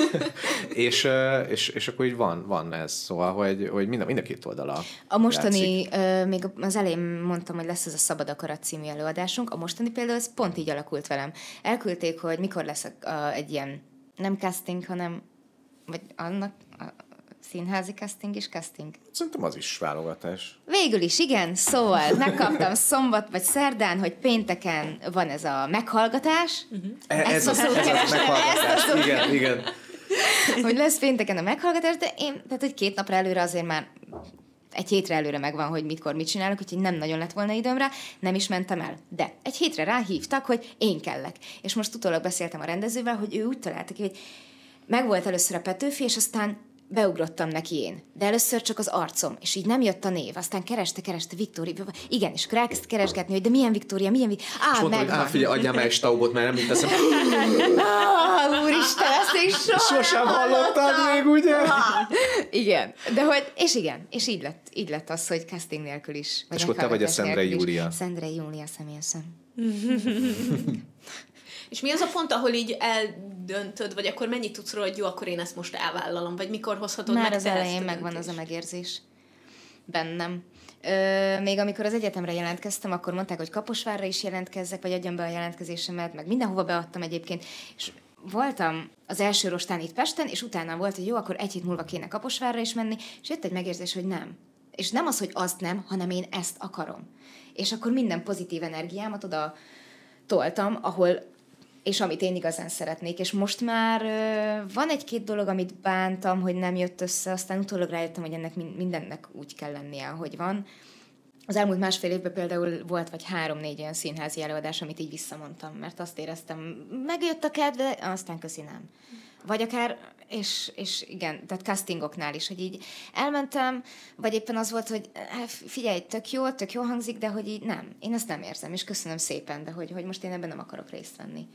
[SPEAKER 3] és, és, és akkor így van, van ez. Szóval, hogy, hogy mind, mind a két oldala
[SPEAKER 1] A mostani, uh, még az elején mondtam, hogy lesz ez a Szabad Akarat című előadásunk, a mostani például ez pont így alakult velem. Elküldték, hogy mikor lesz a, a, egy ilyen, nem casting, hanem vagy annak, színházi casting is casting?
[SPEAKER 3] Szerintem az is válogatás.
[SPEAKER 1] Végül is, igen. Szóval megkaptam szombat vagy szerdán, hogy pénteken van ez a meghallgatás.
[SPEAKER 3] Uh-huh. Ez, ez, a, ez a meghallgatás. Igen, igen.
[SPEAKER 1] hogy lesz pénteken a meghallgatás, de én, tehát hogy két napra előre azért már egy hétre előre megvan, hogy mikor mit csinálok, úgyhogy nem nagyon lett volna időm rá, nem is mentem el. De egy hétre ráhívtak, hogy én kellek. És most utólag beszéltem a rendezővel, hogy ő úgy találta ki, hogy megvolt először a Petőfi, és aztán beugrottam neki én. De először csak az arcom, és így nem jött a név. Aztán kereste, kereste Viktória. Igen, és elkezdte keresgetni, hogy de milyen Viktória, milyen Viktória. Á,
[SPEAKER 3] És mondta, hogy
[SPEAKER 1] megvan.
[SPEAKER 3] á, figyelj, adjál meg egy staubot, mert nem itt teszem.
[SPEAKER 1] Ah, úristen, ezt én soha
[SPEAKER 3] Sosem hallottad
[SPEAKER 1] hallottam.
[SPEAKER 3] még, ugye?
[SPEAKER 1] Igen, de hogy, és igen, és így lett, így lett az, hogy casting nélkül is.
[SPEAKER 3] És akkor te vagy a Szendre. Júlia.
[SPEAKER 1] Szendre Júlia személyesen.
[SPEAKER 2] És mi az a pont, ahol így eldöntöd, vagy akkor mennyit tudsz róla, hogy jó, akkor én ezt most elvállalom, vagy mikor hozhatod
[SPEAKER 1] Már
[SPEAKER 2] meg
[SPEAKER 1] az elején megvan az a megérzés bennem. Ö, még amikor az egyetemre jelentkeztem, akkor mondták, hogy Kaposvárra is jelentkezzek, vagy adjam be a jelentkezésemet, meg mindenhova beadtam egyébként, és voltam az első rostán itt Pesten, és utána volt, hogy jó, akkor egy hét múlva kéne Kaposvárra is menni, és jött egy megérzés, hogy nem. És nem az, hogy azt nem, hanem én ezt akarom. És akkor minden pozitív energiámat oda toltam, ahol és amit én igazán szeretnék. És most már ö, van egy-két dolog, amit bántam, hogy nem jött össze, aztán utólag rájöttem, hogy ennek min- mindennek úgy kell lennie, ahogy van. Az elmúlt másfél évben például volt vagy három-négy olyan színházi előadás, amit így visszamondtam, mert azt éreztem, megjött a kedve, aztán köszi nem. Vagy akár, és, és igen, tehát castingoknál is, hogy így elmentem, vagy éppen az volt, hogy figyelj, tök jó, tök jó hangzik, de hogy így nem, én ezt nem érzem, és köszönöm szépen, de hogy, hogy most én ebben nem akarok részt venni.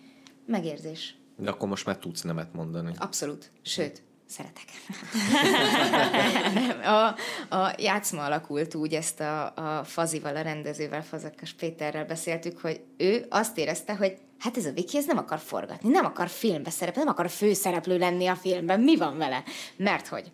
[SPEAKER 1] Megérzés.
[SPEAKER 3] De akkor most már tudsz nemet mondani.
[SPEAKER 1] Abszolút. Sőt, szeretek. a, a játszma alakult úgy, ezt a, a Fazival, a rendezővel, Fazakas Péterrel beszéltük, hogy ő azt érezte, hogy hát ez a Viki, ez nem akar forgatni, nem akar filmbe szerepelni, nem akar főszereplő lenni a filmben. Mi van vele? Mert hogy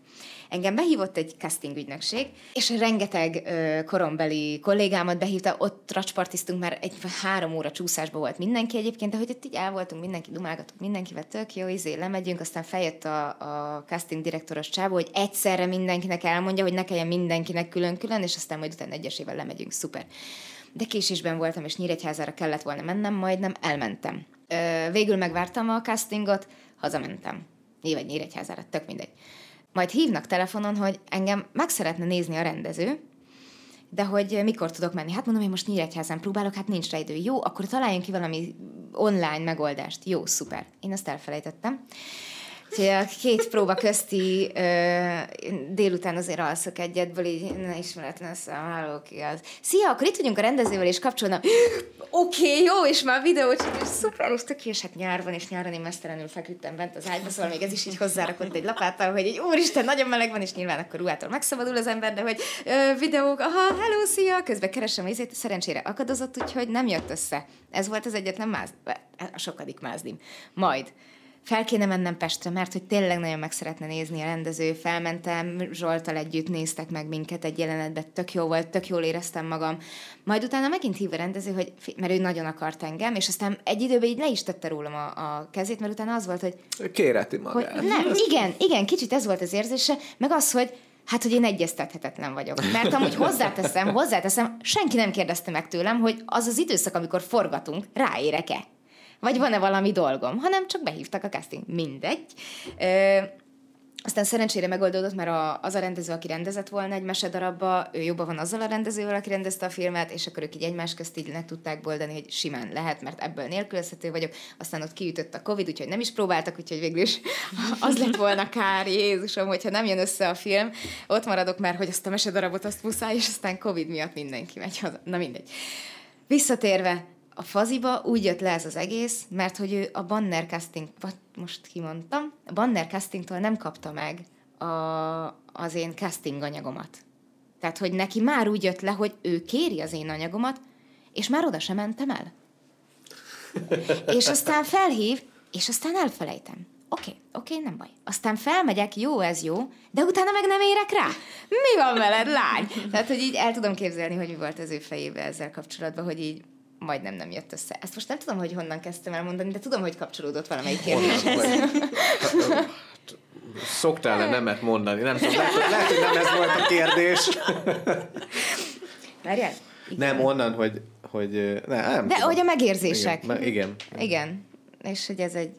[SPEAKER 1] engem behívott egy casting ügynökség, és rengeteg ö, korombeli kollégámat behívta, ott racspartiztunk, már egy három óra csúszásba volt mindenki egyébként, de hogy ott így el voltunk, mindenki dumálgatunk, mindenkivel tök jó, izé, lemegyünk, aztán feljött a, a casting direktoros csávó, hogy egyszerre mindenkinek elmondja, hogy ne kelljen mindenkinek külön-külön, és aztán majd utána egyesével lemegyünk, szuper. De késésben voltam, és Nyíregyházára kellett volna mennem, majd nem elmentem. Ö, végül megvártam a castingot, hazamentem. Nyilván Nyíregyházára, tök mindegy. Majd hívnak telefonon, hogy engem meg szeretne nézni a rendező, de hogy mikor tudok menni? Hát mondom, hogy most Nyíregyházán próbálok, hát nincs rá idő. Jó, akkor találjunk ki valami online megoldást. Jó, szuper. Én azt elfelejtettem. Úgyhogy a két próba közti ö, délután azért alszok egyetből, így ne ismeretlen számoló ki az. Szia, akkor itt vagyunk a rendezővel, és kapcsolna. Oké, okay, jó, és már videó csak, és szuper, és tök és hát nyár van, és nyáron én mesztelenül feküdtem bent az ágyba, szóval még ez is így hozzárakott egy lapáttal, hogy egy úristen, nagyon meleg van, és nyilván akkor ruhától megszabadul az ember, de hogy ö, videók, aha, hello, szia, közben keresem izét, szerencsére akadozott, úgyhogy nem jött össze. Ez volt az egyetlen máz, a sokadik mázdim. Majd fel kéne mennem Pestre, mert hogy tényleg nagyon meg szeretne nézni a rendező. Felmentem, Zsoltal együtt néztek meg minket egy jelenetben, tök jó volt, tök jól éreztem magam. Majd utána megint hív a rendező, hogy, mert ő nagyon akart engem, és aztán egy időben így le is tette rólam a, a kezét, mert utána az volt, hogy
[SPEAKER 3] Kéreti
[SPEAKER 1] hogy
[SPEAKER 3] magát.
[SPEAKER 1] nem, igen, igen, kicsit ez volt az érzése, meg az, hogy hát, hogy én egyeztethetetlen vagyok. Mert amúgy hozzáteszem, hozzáteszem, senki nem kérdezte meg tőlem, hogy az az időszak, amikor forgatunk, ráérek-e. Vagy van-e valami dolgom, hanem csak behívtak a casting. Mindegy. Ö, aztán szerencsére megoldódott, mert a, az a rendező, aki rendezett volna egy mesedarabba, ő jobban van azzal a rendezővel, aki rendezte a filmet, és akkor ők így egymás közt így meg tudták boldani, hogy simán lehet, mert ebből nélkülözhető vagyok. Aztán ott kiütött a Covid, úgyhogy nem is próbáltak, úgyhogy végül is az lett volna kár, Jézusom, hogyha nem jön össze a film, ott maradok már, hogy azt a mesedarabot azt muszáj, és aztán Covid miatt mindenki megy haza. Na mindegy. Visszatérve, a faziba úgy jött le ez az egész, mert hogy ő a Banner Casting, vagy most kimondtam, a Banner Castingtól nem kapta meg a, az én casting anyagomat. Tehát, hogy neki már úgy jött le, hogy ő kéri az én anyagomat, és már oda sem mentem el. és aztán felhív, és aztán elfelejtem. Oké, okay, oké, okay, nem baj. Aztán felmegyek, jó, ez jó, de utána meg nem érek rá. Mi van veled, lány? Tehát, hogy így el tudom képzelni, hogy mi volt az ő fejében ezzel kapcsolatban, hogy így majdnem nem jött össze. Ezt most nem tudom, hogy honnan kezdtem el mondani, de tudom, hogy kapcsolódott valamelyik kérdés.
[SPEAKER 3] Szoktál-e nemet mondani? Nem tudom, lehet, hogy- lehet, hogy nem ez volt a kérdés.
[SPEAKER 1] Várjál?
[SPEAKER 3] Nem, onnan, hogy, hogy ne, nem
[SPEAKER 1] De
[SPEAKER 3] tudom.
[SPEAKER 1] hogy a megérzések.
[SPEAKER 3] Igen, igen.
[SPEAKER 1] Igen. És hogy ez egy...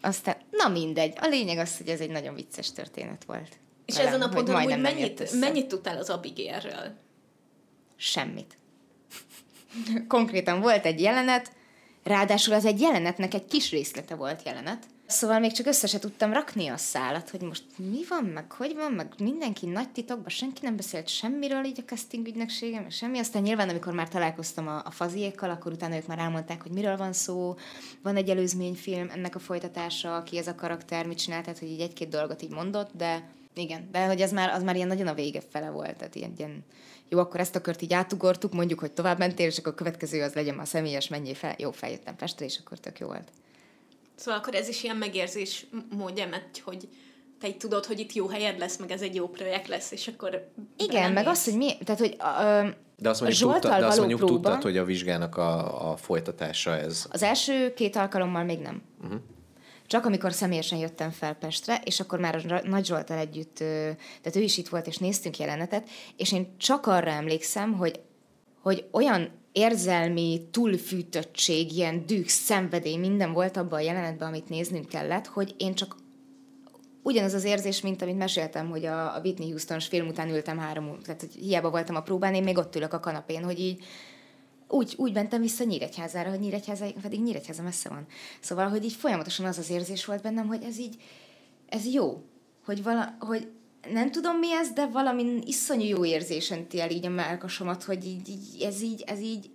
[SPEAKER 1] Aztán, na mindegy. A lényeg az, hogy ez egy nagyon vicces történet volt.
[SPEAKER 2] És
[SPEAKER 1] velem,
[SPEAKER 2] ezen a
[SPEAKER 1] hogy
[SPEAKER 2] ponton hogy
[SPEAKER 1] jött
[SPEAKER 2] mennyit, mennyit tudtál az Abigailről?
[SPEAKER 1] Semmit. Konkrétan volt egy jelenet, ráadásul az egy jelenetnek egy kis részlete volt jelenet. Szóval még csak össze se tudtam rakni a szálat, hogy most mi van, meg hogy van, meg mindenki nagy titokban, senki nem beszélt semmiről így a casting ügynökségem, meg semmi. Aztán nyilván, amikor már találkoztam a, a faziékkal, akkor utána ők már elmondták, hogy miről van szó, van egy előzményfilm, ennek a folytatása, ki ez a karakter, mit csinál, tehát hogy így egy-két dolgot így mondott, de igen, de hogy az már, az már ilyen nagyon a vége fele volt, tehát ilyen, ilyen jó, akkor ezt a kört így átugortuk, mondjuk, hogy tovább mentél, és akkor a következő az legyen már személyes, menjél fel. Jó, feljöttem Pestre, és akkor tök jó volt.
[SPEAKER 2] Szóval akkor ez is ilyen megérzés módja, mert hogy te így tudod, hogy itt jó helyed lesz, meg ez egy jó projekt lesz, és akkor
[SPEAKER 1] Igen, meg
[SPEAKER 2] belemész.
[SPEAKER 1] az, hogy mi, tehát, hogy ö,
[SPEAKER 3] De azt
[SPEAKER 1] a
[SPEAKER 3] mondjuk, tudta, de azt mondjuk
[SPEAKER 1] próba,
[SPEAKER 3] tudtad, hogy a vizsgának a, a folytatása ez.
[SPEAKER 1] az első két alkalommal még nem. Uh-huh. Csak amikor személyesen jöttem fel Pestre, és akkor már a Nagy Zsoltal együtt, tehát ő is itt volt, és néztünk jelenetet, és én csak arra emlékszem, hogy, hogy olyan érzelmi túlfűtöttség, ilyen düh, szenvedély, minden volt abban a jelenetben, amit néznünk kellett, hogy én csak ugyanaz az érzés, mint amit meséltem, hogy a, a Whitney Houston film után ültem három, tehát hogy hiába voltam a próbán, én még ott ülök a kanapén, hogy így úgy, úgy mentem vissza Nyíregyházára, hogy Nyíregyháza, pedig Nyíregyháza messze van. Szóval, hogy így folyamatosan az az érzés volt bennem, hogy ez így, ez jó. Hogy, vala, hogy nem tudom mi ez, de valami iszonyú jó érzés önti el így a melkasomat, hogy így, így, ez így, ez így,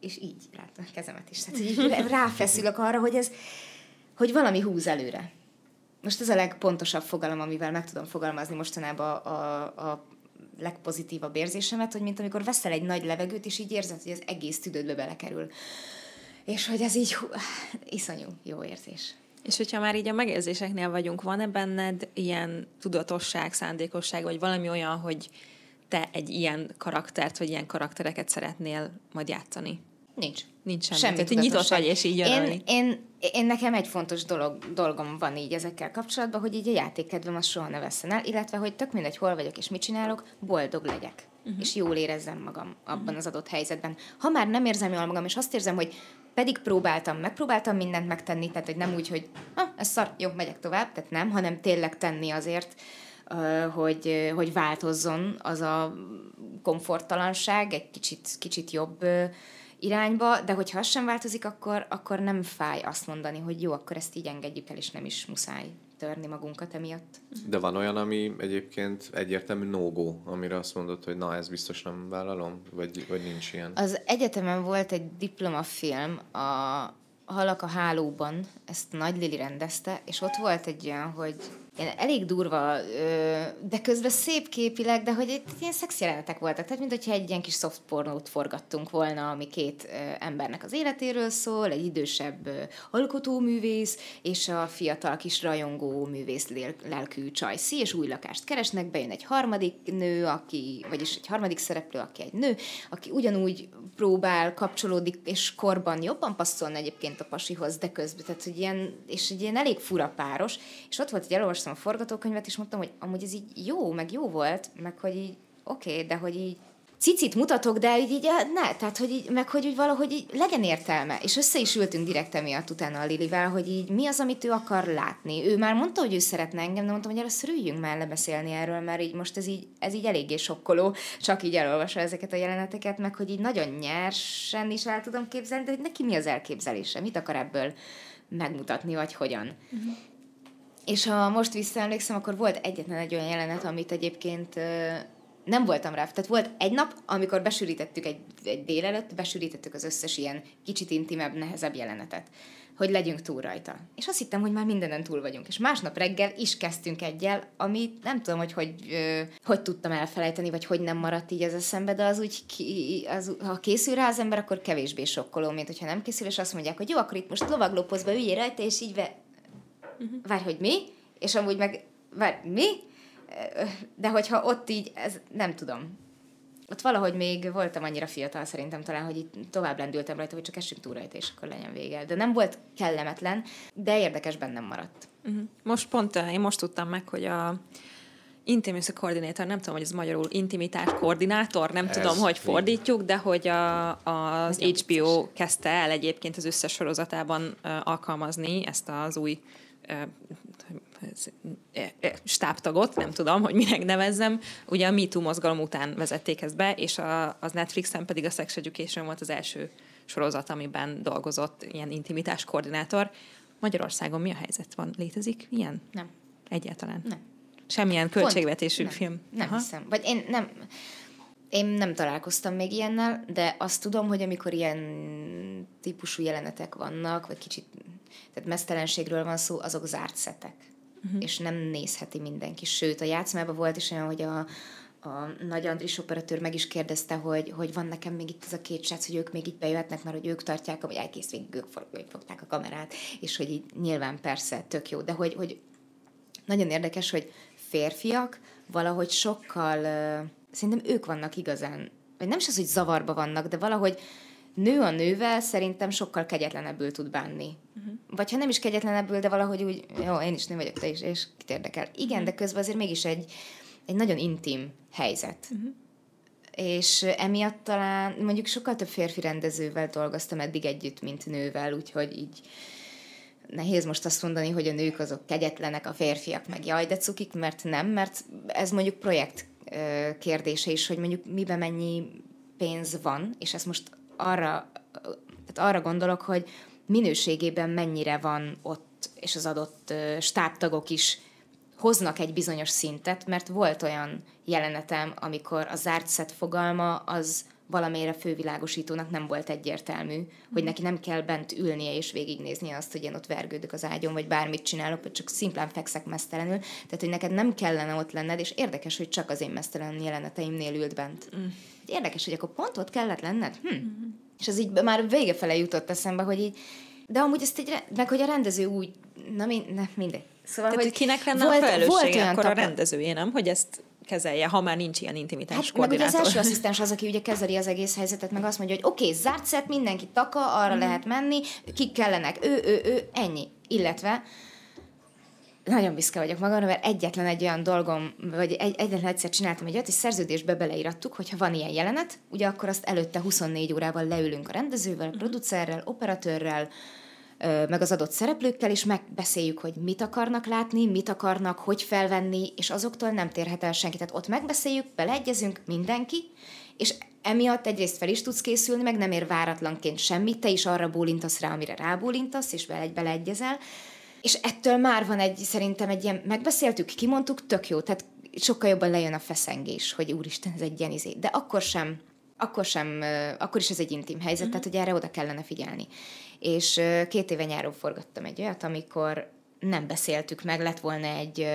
[SPEAKER 1] és így látom a kezemet is. Tehát így ráfeszülök arra, hogy ez, hogy valami húz előre. Most ez a legpontosabb fogalom, amivel meg tudom fogalmazni mostanában a, a, a legpozitívabb érzésemet, hogy mint amikor veszel egy nagy levegőt, és így érzed, hogy az egész tüdődbe belekerül. És hogy ez így hú, iszonyú jó érzés.
[SPEAKER 4] És hogyha már így a megérzéseknél vagyunk, van-e benned ilyen tudatosság, szándékosság, vagy valami olyan, hogy te egy ilyen karaktert, vagy ilyen karaktereket szeretnél majd játszani?
[SPEAKER 1] Nincs.
[SPEAKER 4] Nincs semmi.
[SPEAKER 1] Semmi
[SPEAKER 4] Tehát nyitott vagy, és így jön,
[SPEAKER 1] én, én, én, nekem egy fontos dolog, dolgom van így ezekkel kapcsolatban, hogy így a játékkedvem az soha ne vesszen el, illetve, hogy tök mindegy, hol vagyok és mit csinálok, boldog legyek. Uh-huh. És jól érezzem magam abban uh-huh. az adott helyzetben. Ha már nem érzem jól magam, és azt érzem, hogy pedig próbáltam, megpróbáltam mindent megtenni, tehát hogy nem úgy, hogy ah, ez szar, jó, megyek tovább, tehát nem, hanem tényleg tenni azért, hogy, hogy változzon az a komforttalanság egy kicsit, kicsit jobb irányba, de hogyha az sem változik, akkor, akkor nem fáj azt mondani, hogy jó, akkor ezt így engedjük el, és nem is muszáj törni magunkat emiatt.
[SPEAKER 3] De van olyan, ami egyébként egyértelmű no-go, amire azt mondod, hogy na, ez biztos nem vállalom? Vagy, vagy nincs ilyen?
[SPEAKER 1] Az egyetemen volt egy diplomafilm, a Halak a hálóban, ezt Nagy Lili rendezte, és ott volt egy olyan, hogy ilyen elég durva, de közben szép képileg, de hogy itt ilyen szex jelenetek voltak. Tehát, mint hogyha egy ilyen kis soft pornót forgattunk volna, ami két embernek az életéről szól, egy idősebb alkotóművész, és a fiatal kis rajongó művész lelkű csajszi, és új lakást keresnek, bejön egy harmadik nő, aki, vagyis egy harmadik szereplő, aki egy nő, aki ugyanúgy próbál, kapcsolódik, és korban jobban passzolna egyébként a pasihoz, de közben, tehát, hogy ilyen, és egy ilyen elég fura páros, és ott volt, hogy elolvastam a forgatókönyvet, és mondtam, hogy amúgy ez így jó, meg jó volt, meg hogy így oké, okay, de hogy így cicit mutatok, de így, így eh, ne, tehát hogy így, meg hogy úgy valahogy így legyen értelme. És össze is ültünk direkt emiatt utána a Lilivel, hogy így mi az, amit ő akar látni. Ő már mondta, hogy ő szeretne engem, de mondtam, hogy először üljünk már lebeszélni erről, mert így most ez így, ez így eléggé sokkoló, csak így elolvasva ezeket a jeleneteket, meg hogy így nagyon nyersen is el tudom képzelni, de hogy neki mi az elképzelése, mit akar ebből megmutatni, vagy hogyan. Uh-huh. És ha most visszaemlékszem, akkor volt egyetlen egy olyan jelenet, amit egyébként nem voltam rá. Tehát volt egy nap, amikor besűrítettük egy, egy délelőtt, besűrítettük az összes ilyen kicsit intimebb, nehezebb jelenetet, hogy legyünk túl rajta. És azt hittem, hogy már mindenen túl vagyunk. És másnap reggel is kezdtünk egyel, ami nem tudom, hogy hogy, ö, hogy tudtam elfelejteni, vagy hogy nem maradt így az eszembe, de az úgy, ki, az, ha készül rá az ember, akkor kevésbé sokkoló, mint hogyha nem készül, és azt mondják, hogy jó, akkor itt most lovaglópozba üljél rajta, és így ve... Várj, hogy mi? És amúgy meg, várj, mi? De hogyha ott így, ez nem tudom. Ott valahogy még voltam annyira fiatal szerintem talán, hogy itt tovább lendültem rajta, hogy csak essünk túl rajta, és akkor legyen vége. De nem volt kellemetlen, de érdekes bennem maradt.
[SPEAKER 4] Uh-huh. Most pont, eh, én most tudtam meg, hogy a Intimacy Coordinator, nem tudom, hogy ez magyarul intimitás koordinátor, nem
[SPEAKER 3] Ez
[SPEAKER 4] tudom, hogy fordítjuk, de hogy a, az
[SPEAKER 1] nem
[SPEAKER 4] HBO kezdte el egyébként az összes sorozatában uh, alkalmazni ezt az új stábtagot, nem tudom, hogy minek nevezzem. Ugye a MeToo mozgalom után vezették ezt be, és a, az Netflixen pedig a Sex Education volt az első sorozat, amiben dolgozott ilyen intimitás koordinátor. Magyarországon mi a helyzet van? Létezik ilyen?
[SPEAKER 1] Nem.
[SPEAKER 4] Egyáltalán?
[SPEAKER 1] Nem.
[SPEAKER 4] Semmilyen költségvetésű
[SPEAKER 1] nem,
[SPEAKER 4] film?
[SPEAKER 1] Nem Aha. hiszem. Vagy én nem... Én nem találkoztam még ilyennel, de azt tudom, hogy amikor ilyen típusú jelenetek vannak, vagy kicsit, tehát mesztelenségről van szó, azok zárt szetek. Uh-huh. És nem nézheti mindenki. Sőt, a játszmában volt is olyan, hogy a, a Nagy Andris operatőr meg is kérdezte, hogy, hogy van nekem még itt ez a két srác, hogy ők még itt bejöhetnek, mert hogy ők tartják, vagy elkész végig ők, fogták a kamerát, és hogy így nyilván persze tök jó, de hogy, hogy nagyon érdekes, hogy férfiak valahogy sokkal, uh, szerintem ők vannak igazán, vagy nem is az, hogy zavarba vannak, de valahogy nő a nővel szerintem sokkal kegyetlenebbül tud bánni. Uh-huh. Vagy ha nem is kegyetlenebbül, de valahogy úgy, jó, én is nő vagyok, te is, és kit érdekel. Igen, uh-huh. de közben azért mégis egy, egy nagyon intim helyzet. Uh-huh. És emiatt talán mondjuk sokkal több férfi rendezővel dolgoztam eddig együtt, mint nővel, úgyhogy így nehéz most azt mondani, hogy a nők azok kegyetlenek, a férfiak meg jaj, de cukik, mert nem, mert ez mondjuk projekt kérdése is, hogy mondjuk miben mennyi pénz van, és ezt most arra, tehát arra gondolok, hogy minőségében mennyire van ott, és az adott stábtagok is hoznak egy bizonyos szintet, mert volt olyan jelenetem, amikor a zárt szett fogalma az valamelyre fővilágosítónak nem volt egyértelmű, hogy neki nem kell bent ülnie és végignéznie azt, hogy én ott vergődök az ágyon, vagy bármit csinálok, vagy csak szimplán fekszek mesztelenül. Tehát, hogy neked nem kellene ott lenned, és érdekes, hogy csak az én mesztelen jeleneteimnél ült bent. Mm. Érdekes, hogy akkor pont ott kellett lenned? Hm. Mm. És az így már vége fele jutott eszembe, hogy így, de amúgy ezt egy, meg hogy a rendező úgy, na mi, ne, mindegy.
[SPEAKER 4] Szóval, Tehát, hogy kinek lenne volt, a felelőssége akkor a rendezője, nem? Hogy ezt kezelje, ha már nincs ilyen intimitás hát,
[SPEAKER 1] koordinátor. Meg ugye az első asszisztens az, aki ugye kezeli az egész helyzetet, meg azt mondja, hogy oké, okay, zárt szett, mindenki taka, arra mm. lehet menni, kik kellenek, ő, ő, ő, ennyi. Illetve nagyon büszke vagyok magamra, mert egyetlen egy olyan dolgom, vagy egy, egyetlen egyszer csináltam egy olyat, és szerződésbe beleirattuk, hogyha van ilyen jelenet, ugye akkor azt előtte 24 órával leülünk a rendezővel, a mhm. producerrel, operatőrrel, meg az adott szereplőkkel, és megbeszéljük, hogy mit akarnak látni, mit akarnak, hogy felvenni, és azoktól nem térhet el senki. Tehát ott megbeszéljük, beleegyezünk mindenki, és emiatt egyrészt fel is tudsz készülni, meg nem ér váratlanként semmit, te is arra bólintasz rá, amire rábólintasz, és bele, beleegyezel. És ettől már van egy, szerintem egy ilyen, megbeszéltük, kimondtuk, tök jó, tehát sokkal jobban lejön a feszengés, hogy úristen, ez egy ilyen izé. De akkor sem, akkor sem, akkor is ez egy intim helyzet, uh-huh. tehát hogy erre oda kellene figyelni és két éve nyáron forgattam egy olyat, amikor nem beszéltük meg, lett volna egy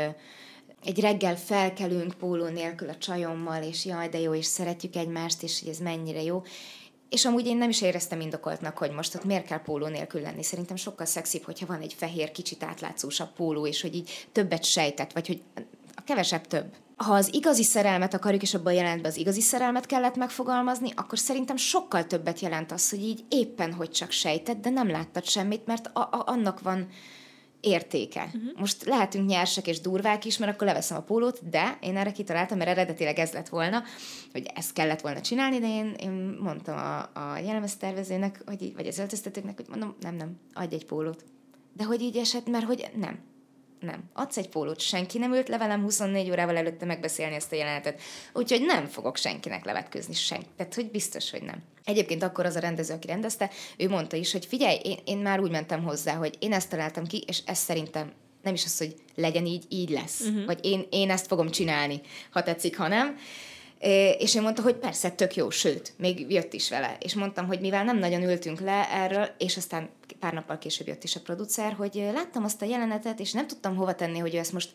[SPEAKER 1] egy reggel felkelünk póló nélkül a csajommal, és jaj, de jó, és szeretjük egymást, és hogy ez mennyire jó. És amúgy én nem is éreztem indokoltnak, hogy most ott miért kell póló nélkül lenni. Szerintem sokkal szexibb, hogyha van egy fehér, kicsit átlátszósabb póló, és hogy így többet sejtett, vagy hogy a kevesebb több ha az igazi szerelmet akarjuk, és abban a jelentben az igazi szerelmet kellett megfogalmazni, akkor szerintem sokkal többet jelent az, hogy így éppen, hogy csak sejtett, de nem láttad semmit, mert a- a- annak van értéke. Uh-huh. Most lehetünk nyersek és durvák is, mert akkor leveszem a pólót, de én erre kitaláltam, mert eredetileg ez lett volna, hogy ezt kellett volna csinálni, de én, én mondtam a, a jellemeztervezőnek, hogy így, vagy az öltöztetőknek, hogy mondom, nem, nem, adj egy pólót. De hogy így esett, mert hogy nem, nem. Adsz egy pólót, senki nem ült le velem 24 órával előtte megbeszélni ezt a jelenetet. Úgyhogy nem fogok senkinek levetközni, senki. Tehát, hogy biztos, hogy nem. Egyébként akkor az a rendező, aki rendezte, ő mondta is, hogy figyelj, én, én már úgy mentem hozzá, hogy én ezt találtam ki, és ez szerintem nem is az, hogy legyen így, így lesz. Uh-huh. Vagy én, én ezt fogom csinálni, ha tetszik, ha nem. És én mondta, hogy persze, tök jó, sőt, még jött is vele. És mondtam, hogy mivel nem nagyon ültünk le erről, és aztán pár nappal később jött is a producer, hogy láttam azt a jelenetet, és nem tudtam hova tenni, hogy ő ezt most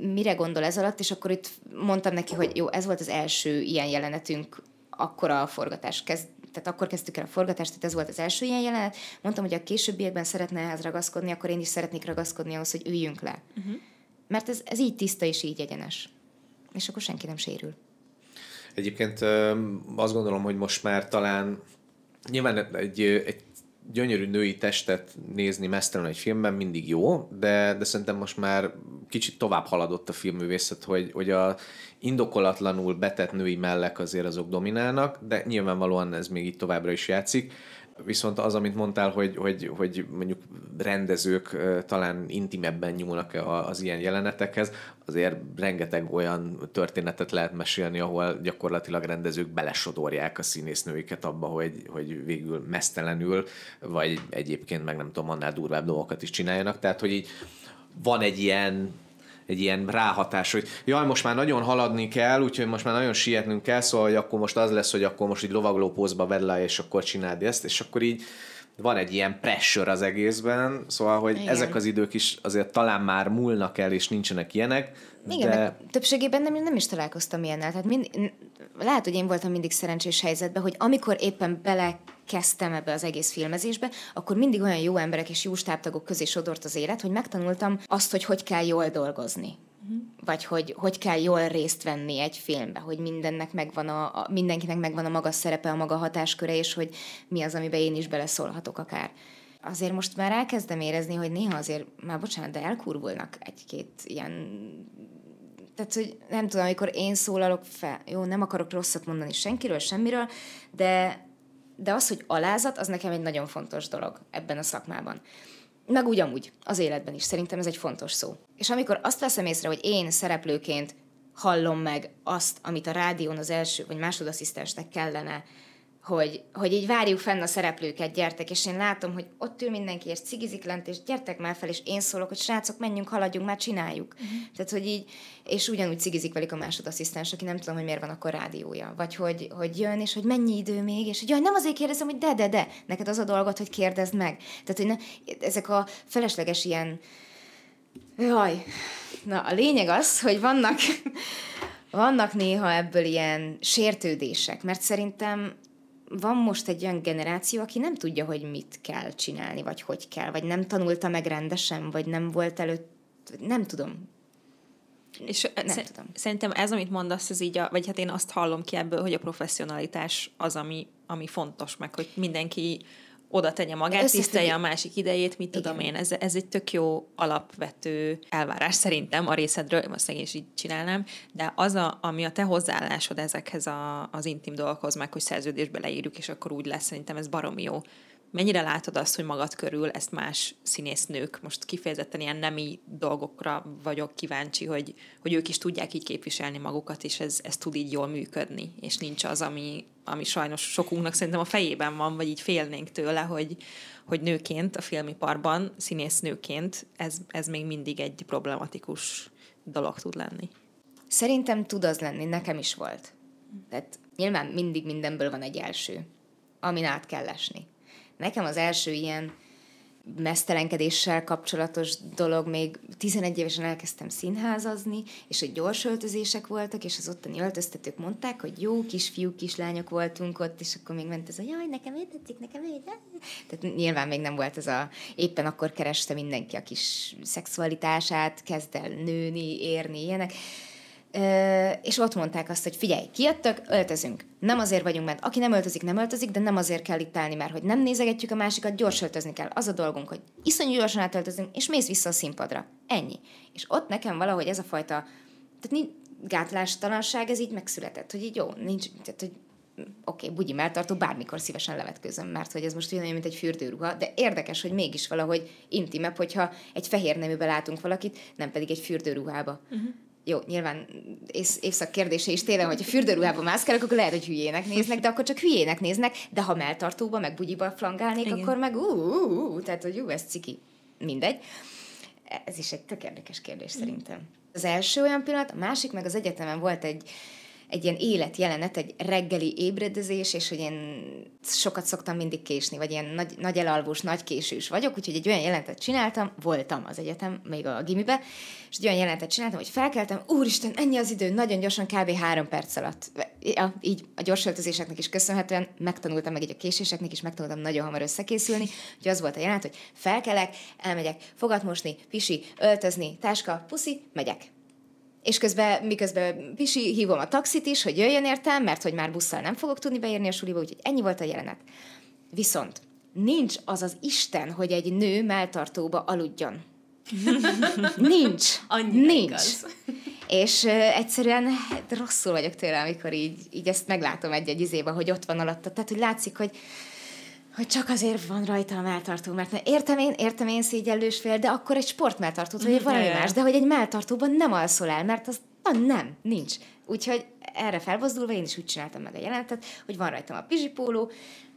[SPEAKER 1] mire gondol ez alatt, és akkor itt mondtam neki, hogy jó, ez volt az első ilyen jelenetünk, akkor a forgatás kezd, tehát akkor kezdtük el a forgatást, tehát ez volt az első ilyen jelenet. Mondtam, hogy a későbbiekben szeretne ehhez ragaszkodni, akkor én is szeretnék ragaszkodni ahhoz, hogy üljünk le. Uh-huh. Mert ez, ez így tiszta és így egyenes. És akkor senki nem sérül.
[SPEAKER 3] Egyébként azt gondolom, hogy most már talán nyilván egy, egy gyönyörű női testet nézni mesztelen egy filmben mindig jó, de, de szerintem most már kicsit tovább haladott a filmművészet, hogy, hogy a indokolatlanul betett női mellek azért azok dominálnak, de nyilvánvalóan ez még itt továbbra is játszik. Viszont az, amit mondtál, hogy, hogy, hogy mondjuk rendezők talán intimebben nyúlnak az ilyen jelenetekhez, azért rengeteg olyan történetet lehet mesélni, ahol gyakorlatilag rendezők belesodorják a színésznőiket abba, hogy, hogy végül mesztelenül, vagy egyébként meg nem tudom, annál durvább dolgokat is csináljanak. Tehát, hogy így van egy ilyen egy ilyen ráhatás, hogy jaj, most már nagyon haladni kell, úgyhogy most már nagyon sietnünk kell, szóval hogy akkor most az lesz, hogy akkor most így lovagló pózba vedd le, és akkor csináld ezt, és akkor így van egy ilyen pressure az egészben, szóval, hogy Igen. ezek az idők is azért talán már múlnak el, és nincsenek ilyenek,
[SPEAKER 1] igen, de... többségében nem, nem is találkoztam ilyennel. Tehát mind, lehet, hogy én voltam mindig szerencsés helyzetben, hogy amikor éppen belekezdtem ebbe az egész filmezésbe, akkor mindig olyan jó emberek és jó stábtagok közé sodort az élet, hogy megtanultam azt, hogy hogy kell jól dolgozni. Uh-huh. Vagy hogy hogy kell jól részt venni egy filmbe, hogy mindennek megvan a, a, mindenkinek megvan a maga szerepe, a maga hatásköre, és hogy mi az, amiben én is beleszólhatok akár azért most már elkezdem érezni, hogy néha azért, már bocsánat, de elkurvulnak egy-két ilyen tehát, hogy nem tudom, amikor én szólalok fel, jó, nem akarok rosszat mondani senkiről, semmiről, de, de az, hogy alázat, az nekem egy nagyon fontos dolog ebben a szakmában. Meg úgy amúgy, az életben is. Szerintem ez egy fontos szó. És amikor azt veszem észre, hogy én szereplőként hallom meg azt, amit a rádión az első vagy másodasszisztensnek kellene hogy, hogy így várjuk fenn a szereplőket, gyertek, és én látom, hogy ott ül mindenki, és cigizik lent, és gyertek már fel, és én szólok, hogy srácok, menjünk, haladjunk, már csináljuk. Uh-huh. Tehát, hogy így, és ugyanúgy cigizik velük a másodasszisztens, aki nem tudom, hogy miért van akkor rádiója. Vagy hogy, hogy jön, és hogy mennyi idő még, és hogy jaj, nem azért kérdezem, hogy de, de, de, neked az a dolgot, hogy kérdezd meg. Tehát, hogy ne, ezek a felesleges ilyen, jaj, na a lényeg az, hogy vannak, vannak néha ebből ilyen sértődések, mert szerintem van most egy olyan generáció, aki nem tudja, hogy mit kell csinálni, vagy hogy kell, vagy nem tanulta meg rendesen, vagy nem volt előtt, nem tudom.
[SPEAKER 4] És nem sz- tudom. szerintem ez, amit mondasz, ez így, a, vagy hát én azt hallom ki ebből, hogy a professzionalitás az, ami, ami fontos, meg hogy mindenki oda tegye magát, Összefügg... tisztelje a másik idejét, mit Igen. tudom én. Ez, ez egy tök jó alapvető elvárás szerintem a részedről, most is így csinálnám, de az, a, ami a te hozzáállásod ezekhez a, az intim dolgokhoz, meg hogy szerződésbe leírjuk, és akkor úgy lesz, szerintem ez baromi jó mennyire látod azt, hogy magad körül ezt más színésznők, most kifejezetten ilyen nemi dolgokra vagyok kíváncsi, hogy, hogy ők is tudják így képviselni magukat, és ez, ez tud így jól működni, és nincs az, ami, ami sajnos sokunknak szerintem a fejében van, vagy így félnénk tőle, hogy, hogy nőként a filmiparban, színésznőként ez, ez még mindig egy problematikus dolog tud lenni.
[SPEAKER 1] Szerintem tud az lenni, nekem is volt. Tehát nyilván mindig mindenből van egy első, amin át kell esni. Nekem az első ilyen mesztelenkedéssel kapcsolatos dolog, még 11 évesen elkezdtem színházazni, és hogy gyors öltözések voltak, és az ottani öltöztetők mondták, hogy jó kisfiúk, kislányok voltunk ott, és akkor még ment ez a jaj, nekem ő tetszik, nekem ő Tehát nyilván még nem volt ez a, éppen akkor kereste mindenki a kis szexualitását, kezd el nőni, érni, ilyenek és ott mondták azt, hogy figyelj, kijöttök, öltözünk. Nem azért vagyunk, mert aki nem öltözik, nem öltözik, de nem azért kell itt állni, mert hogy nem nézegetjük a másikat, gyors öltözni kell. Az a dolgunk, hogy iszonyú gyorsan átöltözünk, és mész vissza a színpadra. Ennyi. És ott nekem valahogy ez a fajta, tehát gátlástalanság, ez így megszületett, hogy így jó, nincs, tehát hogy oké, okay, bugyi melltartó, bármikor szívesen levetkőzöm, mert hogy ez most olyan, mint egy fürdőruha, de érdekes, hogy mégis valahogy intimebb, hogyha egy fehér neműbe látunk valakit, nem pedig egy fürdőruhába. Uh-huh jó, nyilván ész, évszak kérdése is tényleg, hogy a fürdőruhában mászkálok, akkor lehet, hogy hülyének néznek, de akkor csak hülyének néznek, de ha melltartóba, meg bugyiba flangálnék, Igen. akkor meg ú, ú, ú, tehát, hogy jó, ez ciki. Mindegy. Ez is egy tök érdekes kérdés mm. szerintem. Az első olyan pillanat, a másik meg az egyetemen volt egy, egy ilyen életjelenet, egy reggeli ébredezés, és hogy én sokat szoktam mindig késni, vagy ilyen nagy, nagy elalvós, nagy késős vagyok, úgyhogy egy olyan jelentet csináltam, voltam az egyetem, még a gimibe, és egy olyan jelentet csináltam, hogy felkeltem, úristen, ennyi az idő, nagyon gyorsan, kb. három perc alatt. Ja, így a gyors öltözéseknek is köszönhetően megtanultam, meg így a késéseknek is megtanultam nagyon hamar összekészülni, hogy az volt a jelenet, hogy felkelek, elmegyek fogat mosni, pisi, öltözni, táska, puszi, megyek és közben, miközben Pisi hívom a taxit is, hogy jöjjön értem, mert hogy már busszal nem fogok tudni beérni a suliba, úgyhogy ennyi volt a jelenet. Viszont nincs az az Isten, hogy egy nő melltartóba aludjon. nincs.
[SPEAKER 2] Annyira
[SPEAKER 1] nincs. Igaz. És uh, egyszerűen hát, rosszul vagyok tőle, amikor így, így ezt meglátom egy-egy izébe, hogy ott van alatta. Tehát, hogy látszik, hogy hogy csak azért van rajta a melltartó, mert értem én, értem én szégyellős fél, de akkor egy sportmeltartót, vagy egy valami
[SPEAKER 4] Ja, ja.
[SPEAKER 1] más, de hogy egy melltartóban nem alszol el, mert az na, nem, nincs. Úgyhogy erre felbozdulva én is úgy csináltam meg a jelenetet, hogy van rajtam a pizsipóló,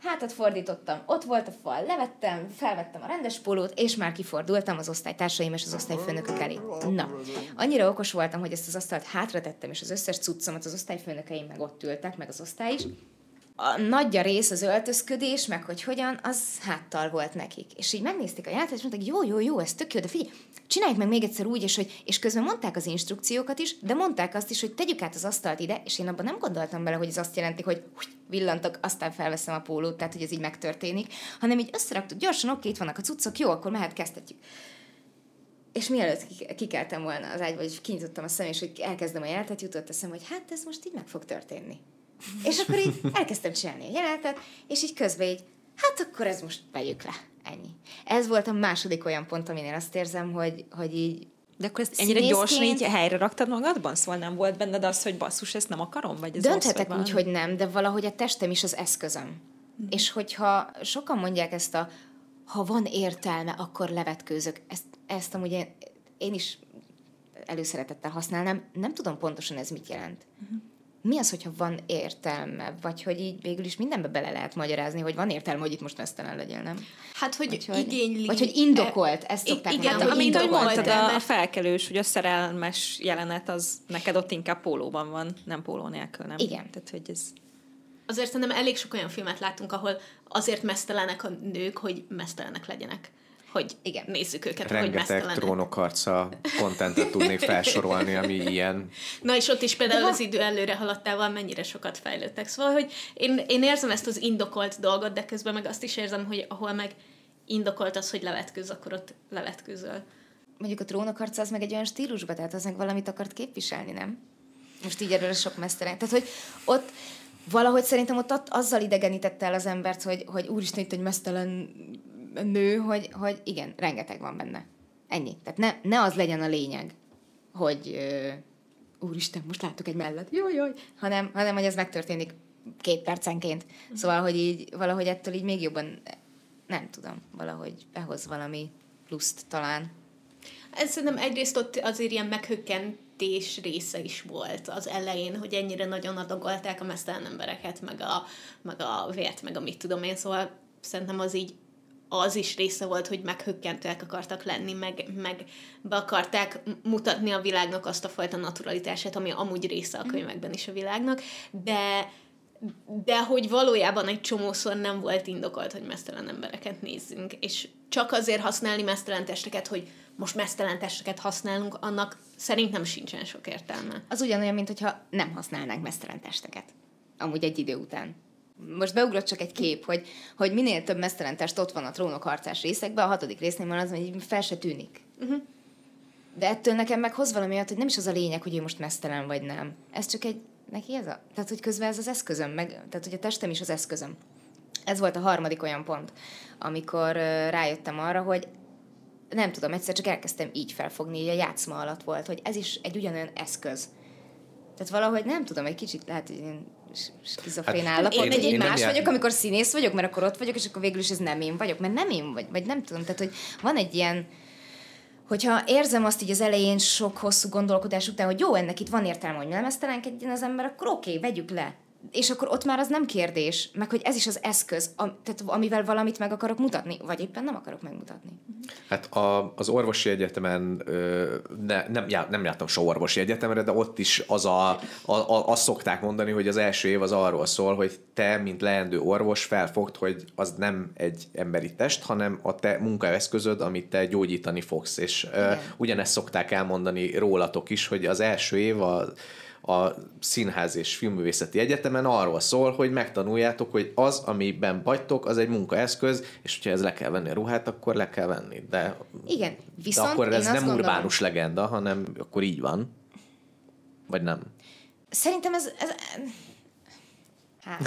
[SPEAKER 1] hátat fordítottam, ott volt a fal, levettem, felvettem a rendes pólót, és már kifordultam az osztálytársaim és az osztályfőnökök elé. Na, annyira okos voltam, hogy ezt az asztalt hátra tettem, és az összes cuccomat az osztályfőnökeim meg ott ültek, meg az osztály is, a nagyja rész az öltözködés, meg hogy hogyan, az háttal volt nekik. És így megnézték a játékot, és mondták, jó, jó, jó, ez tök jó, de figyelj, csináljuk meg még egyszer úgy, és, hogy, és közben mondták az instrukciókat is, de mondták azt is, hogy tegyük át az asztalt ide, és én abban nem gondoltam bele, hogy ez azt jelenti, hogy villantok, aztán felveszem a pólót, tehát hogy ez így megtörténik, hanem így összeraktuk gyorsan, oké, itt vannak a cuccok, jó, akkor mehet, kezdhetjük. És mielőtt ki- kikeltem volna az ágyba, vagy kinyitottam a szemem, és hogy elkezdem a jelenetet, jutott eszem, hogy hát ez most így meg fog történni. És akkor így elkezdtem csinálni a jelenetet, és így közben így, hát akkor ez most vegyük le. Ennyi. Ez volt a második olyan pont, aminél azt érzem, hogy, hogy így
[SPEAKER 4] De akkor ezt ennyire
[SPEAKER 1] Színészként-
[SPEAKER 4] gyorsan így helyre raktad magadban? Szóval nem volt benned az, hogy basszus, ezt nem akarom? Vagy ez
[SPEAKER 1] Dönthetek úgy, hogy nem, de valahogy a testem is az eszközöm. És hogyha sokan mondják ezt a, ha van értelme, akkor levetkőzök, ezt, ezt amúgy én, én is előszeretettel használnám, nem tudom pontosan ez mit jelent. Mi az, hogyha van értelme? Vagy hogy így végül is mindenbe bele lehet magyarázni, hogy van értelme, hogy itt most mesztelen legyél, nem?
[SPEAKER 2] Hát, hogy
[SPEAKER 1] Vagy hogy-
[SPEAKER 2] igényli...
[SPEAKER 1] vagy hogy indokolt, ezt szokták
[SPEAKER 2] igen,
[SPEAKER 1] mondani,
[SPEAKER 2] amit ahogy
[SPEAKER 4] mondtad, a, felkelős, hogy a szerelmes jelenet, az neked ott inkább pólóban van, nem póló nélkül, nem?
[SPEAKER 1] Igen.
[SPEAKER 4] Tehát, hogy ez...
[SPEAKER 2] Azért szerintem elég sok olyan filmet látunk, ahol azért mesztelenek a nők, hogy mesztelenek legyenek. Hogy
[SPEAKER 1] Igen.
[SPEAKER 2] nézzük őket, hogy
[SPEAKER 3] Rengeteg
[SPEAKER 2] mesztelenek.
[SPEAKER 3] trónokharca kontentet tudnék felsorolni, ami ilyen.
[SPEAKER 2] Na és ott is például az idő előre haladtával mennyire sokat fejlődtek. Szóval, hogy én, én érzem ezt az indokolt dolgot, de közben meg azt is érzem, hogy ahol meg indokolt az, hogy levetkőz, akkor ott levetkőzöl.
[SPEAKER 1] mondjuk a trónokharca az meg egy olyan stílusba, tehát az meg valamit akart képviselni, nem? Most így erről a sok mesztelen. Tehát, hogy ott valahogy szerintem ott, ott azzal idegenítette el az embert, hogy, hogy úristen, itt egy mesztelen nő, hogy, hogy igen, rengeteg van benne. Ennyi. Tehát ne, ne az legyen a lényeg, hogy ö, úristen, most látok egy mellett, jaj, jaj, hanem, hanem hogy ez megtörténik két percenként. Szóval, hogy így valahogy ettől így még jobban, nem tudom, valahogy behoz valami pluszt talán.
[SPEAKER 2] Ez szerintem egyrészt ott azért ilyen meghökkentés része is volt az elején, hogy ennyire nagyon adagolták a mesztelen embereket, meg a, meg a vért, meg a mit tudom én, szóval szerintem az így az is része volt, hogy meghökkentőek akartak lenni, meg, meg be akarták mutatni a világnak azt a fajta naturalitását, ami amúgy része a könyvekben is a világnak, de de hogy valójában egy csomószor nem volt indokolt, hogy mesztelen embereket nézzünk, és csak azért használni mesztelen testeket, hogy most mesztelen testeket használunk, annak szerintem sincsen sok értelme.
[SPEAKER 1] Az ugyanolyan, mint hogyha nem használnánk mesztelen testeket. Amúgy egy idő után. Most beugrott csak egy kép, hogy, hogy minél több mesztelen test ott van a trónok harcás részekben, a hatodik résznél van az, hogy fel se tűnik. Uh-huh. De ettől nekem meg hoz valami olyat, hogy nem is az a lényeg, hogy ő most mesztelen vagy nem. Ez csak egy, neki ez a, tehát hogy közben ez az eszközöm, meg, tehát hogy a testem is az eszközöm. Ez volt a harmadik olyan pont, amikor rájöttem arra, hogy nem tudom, egyszer csak elkezdtem így felfogni, így a játszma alatt volt, hogy ez is egy ugyanolyan eszköz. Tehát valahogy nem tudom, egy kicsit lehet, hogy skizofrén
[SPEAKER 3] Hát,
[SPEAKER 1] állapot,
[SPEAKER 2] én-
[SPEAKER 1] hogy
[SPEAKER 2] én
[SPEAKER 1] én
[SPEAKER 3] nem
[SPEAKER 1] más
[SPEAKER 3] jár-
[SPEAKER 1] vagyok, amikor színész vagyok, mert akkor ott vagyok, és akkor végül is ez nem én vagyok, mert nem én vagy, vagy nem tudom. Tehát, hogy van egy ilyen, hogyha érzem azt így az elején sok hosszú gondolkodás után, hogy jó, ennek itt van értelme, hogy lemeztelenkedjen az ember, akkor oké, vegyük le. És akkor ott már az nem kérdés, meg hogy ez is az eszköz, am, tehát amivel valamit meg akarok mutatni, vagy éppen nem akarok megmutatni.
[SPEAKER 3] Hát a, az orvosi egyetemen ö, ne, nem, já, nem jártam soha orvosi egyetemre, de ott is az a, a, a, azt szokták mondani, hogy az első év az arról szól, hogy te, mint leendő orvos felfogd, hogy az nem egy emberi test, hanem a te munkaeszközöd, amit te gyógyítani fogsz. És ö, ugyanezt szokták elmondani rólatok is, hogy az első év a, a Színház és Filmművészeti Egyetemen arról szól, hogy megtanuljátok, hogy az, amiben vagytok, az egy munkaeszköz, és hogyha ez le kell venni a ruhát, akkor le kell venni. De,
[SPEAKER 1] Igen,
[SPEAKER 3] de
[SPEAKER 1] viszont
[SPEAKER 3] akkor
[SPEAKER 1] én
[SPEAKER 3] ez nem
[SPEAKER 1] gondolom-
[SPEAKER 3] urbánus legenda, hanem akkor így van. Vagy nem?
[SPEAKER 1] Szerintem ez... ez Hát.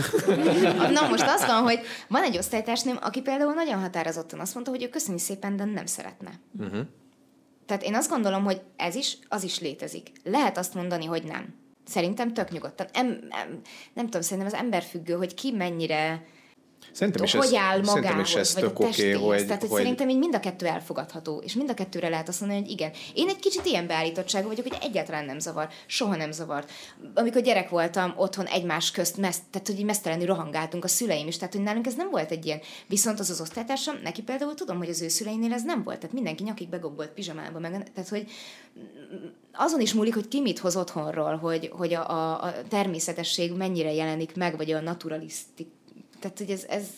[SPEAKER 1] Na most az van, hogy van egy osztálytársnőm, aki például nagyon határozottan azt mondta, hogy ő köszöni szépen, de nem szeretne.
[SPEAKER 3] Uh-huh.
[SPEAKER 1] Tehát én azt gondolom, hogy ez is, az is létezik. Lehet azt mondani, hogy nem. Szerintem tök nyugodtan. Em, em, nem tudom, szerintem az emberfüggő, hogy ki mennyire
[SPEAKER 3] Szerintem is
[SPEAKER 1] hogy
[SPEAKER 3] ez-
[SPEAKER 1] áll magához,
[SPEAKER 3] is ez
[SPEAKER 1] vagy a
[SPEAKER 3] tök
[SPEAKER 1] testéhez.
[SPEAKER 3] hogy-
[SPEAKER 1] Tehát, hogy,
[SPEAKER 3] hogy-
[SPEAKER 1] szerintem így mind a kettő elfogadható, és mind a kettőre lehet azt mondani, hogy igen. Én egy kicsit ilyen beállítottságú vagyok, hogy egyáltalán nem zavar, soha nem zavart. Amikor gyerek voltam, otthon egymás közt, meszt, tehát hogy így mesztelenül rohangáltunk a szüleim is, tehát hogy nálunk ez nem volt egy ilyen. Viszont az az osztálytársam, neki például tudom, hogy az ő szüleinél ez nem volt, tehát mindenki nyakig begombolt pizsamába, meg, tehát hogy azon is múlik, hogy ki mit hoz otthonról, hogy, hogy a, a, a természetesség mennyire jelenik meg, vagy a naturalisztik. Tehát, hogy ez, ez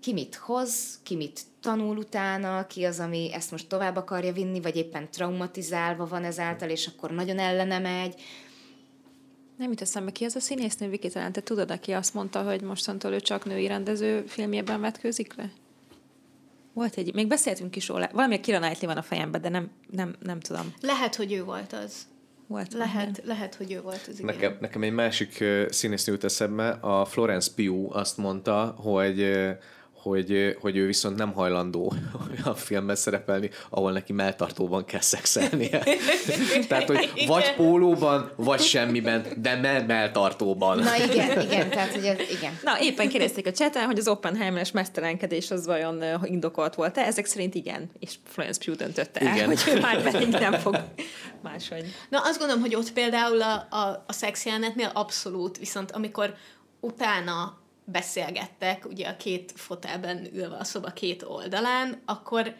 [SPEAKER 1] ki mit hoz, ki mit tanul utána, ki az, ami ezt most tovább akarja vinni, vagy éppen traumatizálva van ezáltal, és akkor nagyon ellene megy.
[SPEAKER 4] Nem jut eszembe ki, az a színésznő, Viki, talán te tudod, aki azt mondta, hogy mostantól ő csak női rendező filmjében vetkőzik le? Volt egy, még beszéltünk is róla, valami a Kira Knightley van a fejemben, de nem, nem, nem tudom.
[SPEAKER 2] Lehet, hogy ő volt az.
[SPEAKER 4] Volt
[SPEAKER 2] Lehet, lehet, hogy ő volt az, igen.
[SPEAKER 3] Nekem, nekem egy másik színésznő jut eszembe, a Florence Pugh azt mondta, hogy hogy, hogy ő viszont nem hajlandó olyan filmben szerepelni, ahol neki melltartóban kell szexelnie. Tehát, hogy vagy pólóban, vagy semmiben, de mell melltartóban.
[SPEAKER 1] Na igen, igen, tehát hogy ez, igen.
[SPEAKER 4] Na, éppen kérdezték a cseten, hogy az Oppenheimer-es mesztelenkedés az vajon indokolt volt-e. Ezek szerint igen, és Florence Pugh döntötte el,
[SPEAKER 3] Igen.
[SPEAKER 4] hogy ő már pedig nem fog máshogy.
[SPEAKER 2] Na azt gondolom, hogy ott például a, a, a szexjelenetnél abszolút, viszont amikor utána beszélgettek, ugye a két fotelben ülve a szoba két oldalán, akkor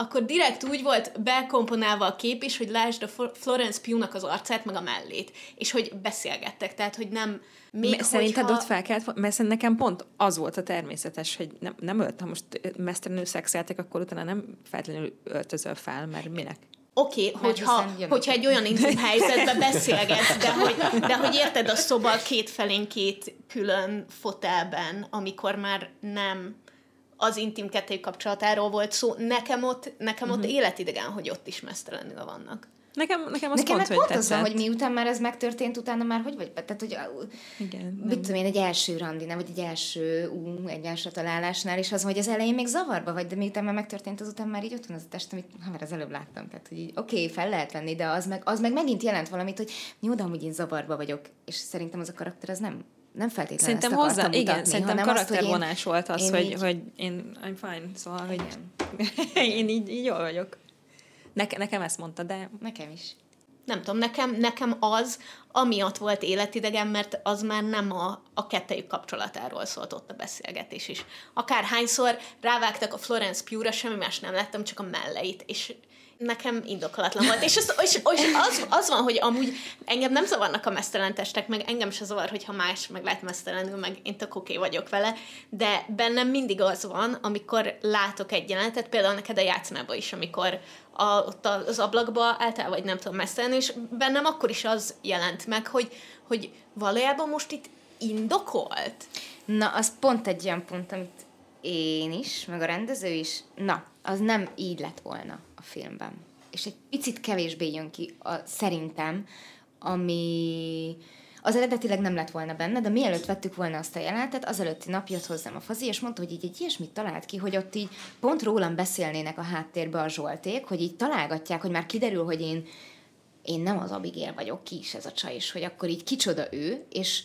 [SPEAKER 2] akkor direkt úgy volt bekomponálva a kép is, hogy lásd a Flo- Florence Pugh-nak az arcát, meg a mellét, és hogy beszélgettek, tehát hogy nem... Még
[SPEAKER 4] Még Szerinted
[SPEAKER 2] hogyha...
[SPEAKER 4] ott fel kellett, mert nekem pont az volt a természetes, hogy nem, nem ölt, ha most mesztelenül szexeltek, akkor utána nem feltétlenül öltözöl fel, mert minek?
[SPEAKER 2] Oké, okay, hogyha,
[SPEAKER 1] jön
[SPEAKER 2] hogyha
[SPEAKER 1] a-
[SPEAKER 2] egy olyan intim helyzetben beszélgetsz, de hogy, de hogy érted a szoba két felén két külön fotelben, amikor már nem az intim kettő kapcsolatáról volt szó, nekem ott, nekem ott életidegen, hogy ott is mesztelenül vannak.
[SPEAKER 4] Nekem, nekem az
[SPEAKER 1] Nekem
[SPEAKER 4] pont,
[SPEAKER 1] meg
[SPEAKER 4] hogy
[SPEAKER 1] pont az hogy miután már ez megtörtént, utána már hogy vagy? Tehát, hogy
[SPEAKER 4] Igen,
[SPEAKER 1] mit tudom én, egy első randinál, vagy egy első ú, egymásra találásnál, és az, hogy az elején még zavarba vagy, de miután már megtörtént, azután már így ott van az a test, amit ha már az előbb láttam. Tehát, hogy így, oké, okay, fel lehet venni, de az meg, az meg megint jelent valamit, hogy jó, de amúgy én zavarba vagyok, és szerintem az a karakter az nem, nem feltétlenül
[SPEAKER 4] Szerintem
[SPEAKER 1] ezt
[SPEAKER 4] hozzá,
[SPEAKER 1] akarta
[SPEAKER 4] igen,
[SPEAKER 1] mutatni,
[SPEAKER 4] szerintem karaktervonás volt az,
[SPEAKER 1] én
[SPEAKER 4] hogy,
[SPEAKER 1] így-
[SPEAKER 4] hogy én I'm fine, szóval, hogy én így, így jól vagyok. Neke, nekem ezt mondta, de
[SPEAKER 1] Nekem is.
[SPEAKER 2] Nem tudom, nekem, nekem az amiatt volt életidegen, mert az már nem a, a kettejük kapcsolatáról szólt ott a beszélgetés is. Akárhányszor rávágtak a Florence Pugh-ra, semmi más nem láttam, csak a melleit, és nekem indokolatlan volt. És, az, és, és az, az van, hogy amúgy engem nem zavarnak a mesztelen testek, meg engem se zavar, hogyha más meg lát mesztelenül, meg én tök oké vagyok vele, de bennem mindig az van, amikor látok egy jelenetet, például neked a játszmában is, amikor a, ott az ablakba álltál, vagy nem tudom, mesztelenül, és bennem akkor is az jelent meg, hogy, hogy valójában most itt indokolt.
[SPEAKER 1] Na, az pont egy olyan pont, amit én is, meg a rendező is, na, az nem így lett volna a filmben. És egy picit kevésbé jön ki, a, szerintem, ami az eredetileg nem lett volna benne, de mielőtt vettük volna azt a jelenetet, az előtti nap jött hozzám a fazi, és mondta, hogy így egy ilyesmit talált ki, hogy ott így pont rólam beszélnének a háttérbe a Zsolték, hogy így találgatják, hogy már kiderül, hogy én, én nem az Abigail vagyok, ki is ez a csaj, és hogy akkor így kicsoda ő, és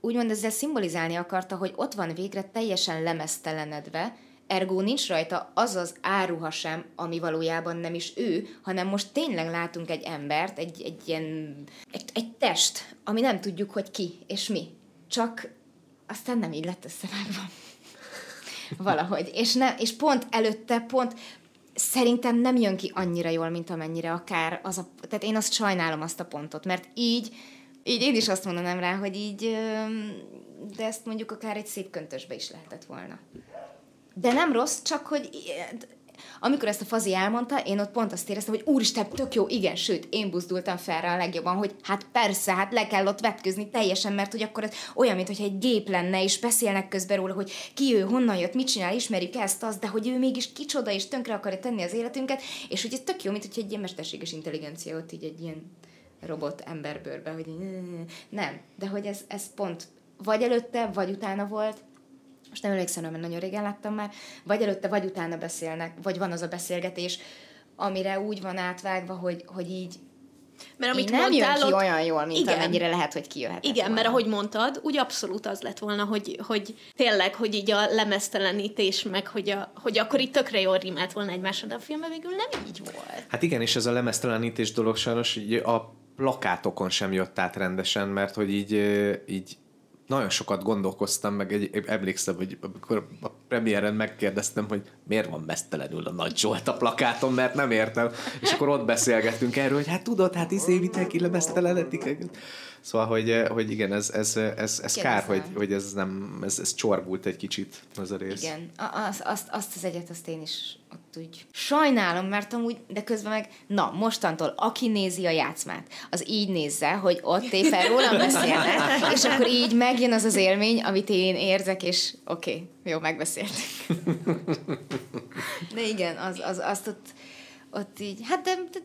[SPEAKER 1] úgymond ezzel szimbolizálni akarta, hogy ott van végre teljesen lemeztelenedve, ergo nincs rajta az az áruha sem, ami valójában nem is ő, hanem most tényleg látunk egy embert, egy, egy ilyen, egy, egy test, ami nem tudjuk, hogy ki és mi. Csak aztán nem így lett összevágva. Valahogy. És, ne, és pont előtte, pont szerintem nem jön ki annyira jól, mint amennyire akár az a, tehát én azt sajnálom azt a pontot, mert így, így én is azt mondanám rá, hogy így, de ezt mondjuk akár egy szép köntösbe is lehetett volna. De nem rossz, csak hogy i- amikor ezt a fazi elmondta, én ott pont azt éreztem, hogy úristen, tök jó, igen, sőt, én buzdultam fel rá a legjobban, hogy hát persze, hát le kell ott vetközni teljesen, mert hogy akkor ez olyan, mintha egy gép lenne, és beszélnek közben róla, hogy ki ő, honnan jött, mit csinál, ismerjük ezt, azt, de hogy ő mégis kicsoda, és tönkre akarja tenni az életünket, és hogy ez tök jó, mint hogy egy ilyen mesterséges intelligencia ott így egy ilyen robot emberbőrbe, hogy nem, de hogy ez, ez pont vagy előtte, vagy utána volt, most nem emlékszem, mert nagyon régen láttam már, vagy előtte, vagy utána beszélnek, vagy van az a beszélgetés, amire úgy van átvágva, hogy, hogy így
[SPEAKER 2] Mert
[SPEAKER 1] Így
[SPEAKER 2] amit
[SPEAKER 1] nem jön
[SPEAKER 2] mondtál,
[SPEAKER 1] ki
[SPEAKER 2] ott-
[SPEAKER 1] olyan jól, mint
[SPEAKER 2] Igen.
[SPEAKER 1] amennyire lehet, hogy kijöhetett
[SPEAKER 2] Igen, mert
[SPEAKER 1] volna.
[SPEAKER 2] ahogy mondtad, úgy abszolút az lett volna, hogy, hogy tényleg, hogy így a lemeztelenítés, meg hogy, a, hogy akkor itt tökre jól rímelt volna egymásra, de a filmben végül nem így volt.
[SPEAKER 3] Hát igen, és ez a lemeztelenítés dolog sajnos így a plakátokon sem jött át rendesen, mert hogy így, így nagyon sokat gondolkoztam, meg egy, emlékszem, hogy amikor a premiéren megkérdeztem, hogy miért van mesztelenül a Nagy Zsolt a plakáton, mert nem értem. És akkor ott beszélgettünk erről, hogy hát tudod, hát izé mindenki lemesztelenedik. Szóval, hogy, hogy igen, ez, ez, ez, ez kár,
[SPEAKER 1] ez
[SPEAKER 3] hogy, hogy ez nem, ez, ez csorbult egy kicsit az a rész.
[SPEAKER 1] Igen, a- az, azt, azt az egyet, azt én is ott úgy sajnálom, mert amúgy, de közben meg, na, mostantól, aki nézi a játszmát, az így nézze, hogy ott éppen rólam beszélnek, és akkor így megjön az az élmény, amit én érzek, és oké, okay, jó, megbeszéltük. De igen, az, az, azt ott, ott így, hát de, de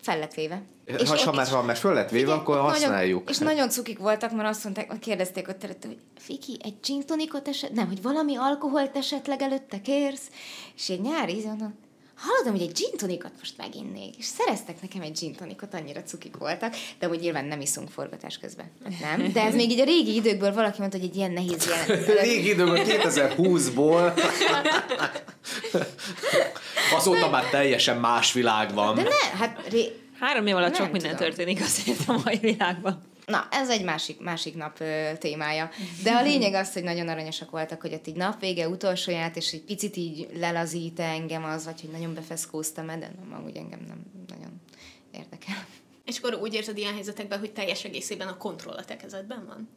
[SPEAKER 1] fel lett véve.
[SPEAKER 3] És ha, ha, már, ha már föl lett véve,
[SPEAKER 1] Igen,
[SPEAKER 3] akkor
[SPEAKER 1] ott
[SPEAKER 3] használjuk.
[SPEAKER 1] Nagyon, és nagyon cukik voltak, mert azt mondták, kérdezték ott előtte, hogy Fiki, egy gin tonicot eset, nem, hogy valami alkoholt esetleg előtte kérsz, és egy nyári mondom, hallottam, hogy egy gin tonicot most meginnék, és szereztek nekem egy gin tonicot, annyira cukik voltak, de hogy nyilván nem iszunk forgatás közben. Hát nem, de ez még így a régi időkből valaki mondta, hogy egy ilyen nehéz jelent.
[SPEAKER 3] Régi időben, 2020-ból. Azóta már teljesen más világ van.
[SPEAKER 1] De ne, hát ré...
[SPEAKER 4] Három év alatt
[SPEAKER 1] Nem
[SPEAKER 4] sok minden
[SPEAKER 1] tudom.
[SPEAKER 4] történik azért a mai világban.
[SPEAKER 1] Na, ez egy másik, másik nap ö, témája. De a lényeg az, hogy nagyon aranyosak voltak, hogy ott így napvége, utolsóját, és egy picit így lelazít engem az, vagy hogy nagyon befeszkóztam de nem, amúgy engem nem nagyon érdekel.
[SPEAKER 2] És akkor úgy érzed ilyen helyzetekben, hogy teljes egészében a kontroll a te kezedben van?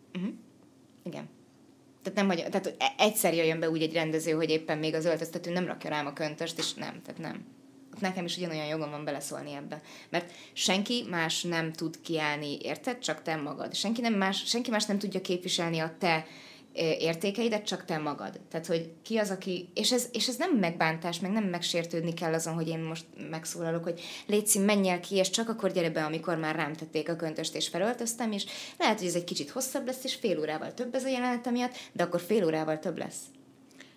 [SPEAKER 1] Igen. Tehát, nem, hogy, tehát e- egyszer jöjjön be úgy egy rendező, hogy éppen még az öltöztető nem rakja rám a köntöst, és nem, tehát nem. Nekem is ugyanolyan jogom van beleszólni ebbe. Mert senki más nem tud kiállni, érted? Csak te magad. Senki, nem más, senki más nem tudja képviselni a te értékeidet, csak te magad. Tehát, hogy ki az, aki... És ez, és ez nem megbántás, meg nem megsértődni kell azon, hogy én most megszólalok, hogy légy menj el ki, és csak akkor gyere be, amikor már rám tették a köntöst, és felöltöztem, és lehet, hogy ez egy kicsit hosszabb lesz, és fél órával több ez a jelenet miatt, de akkor fél órával több lesz.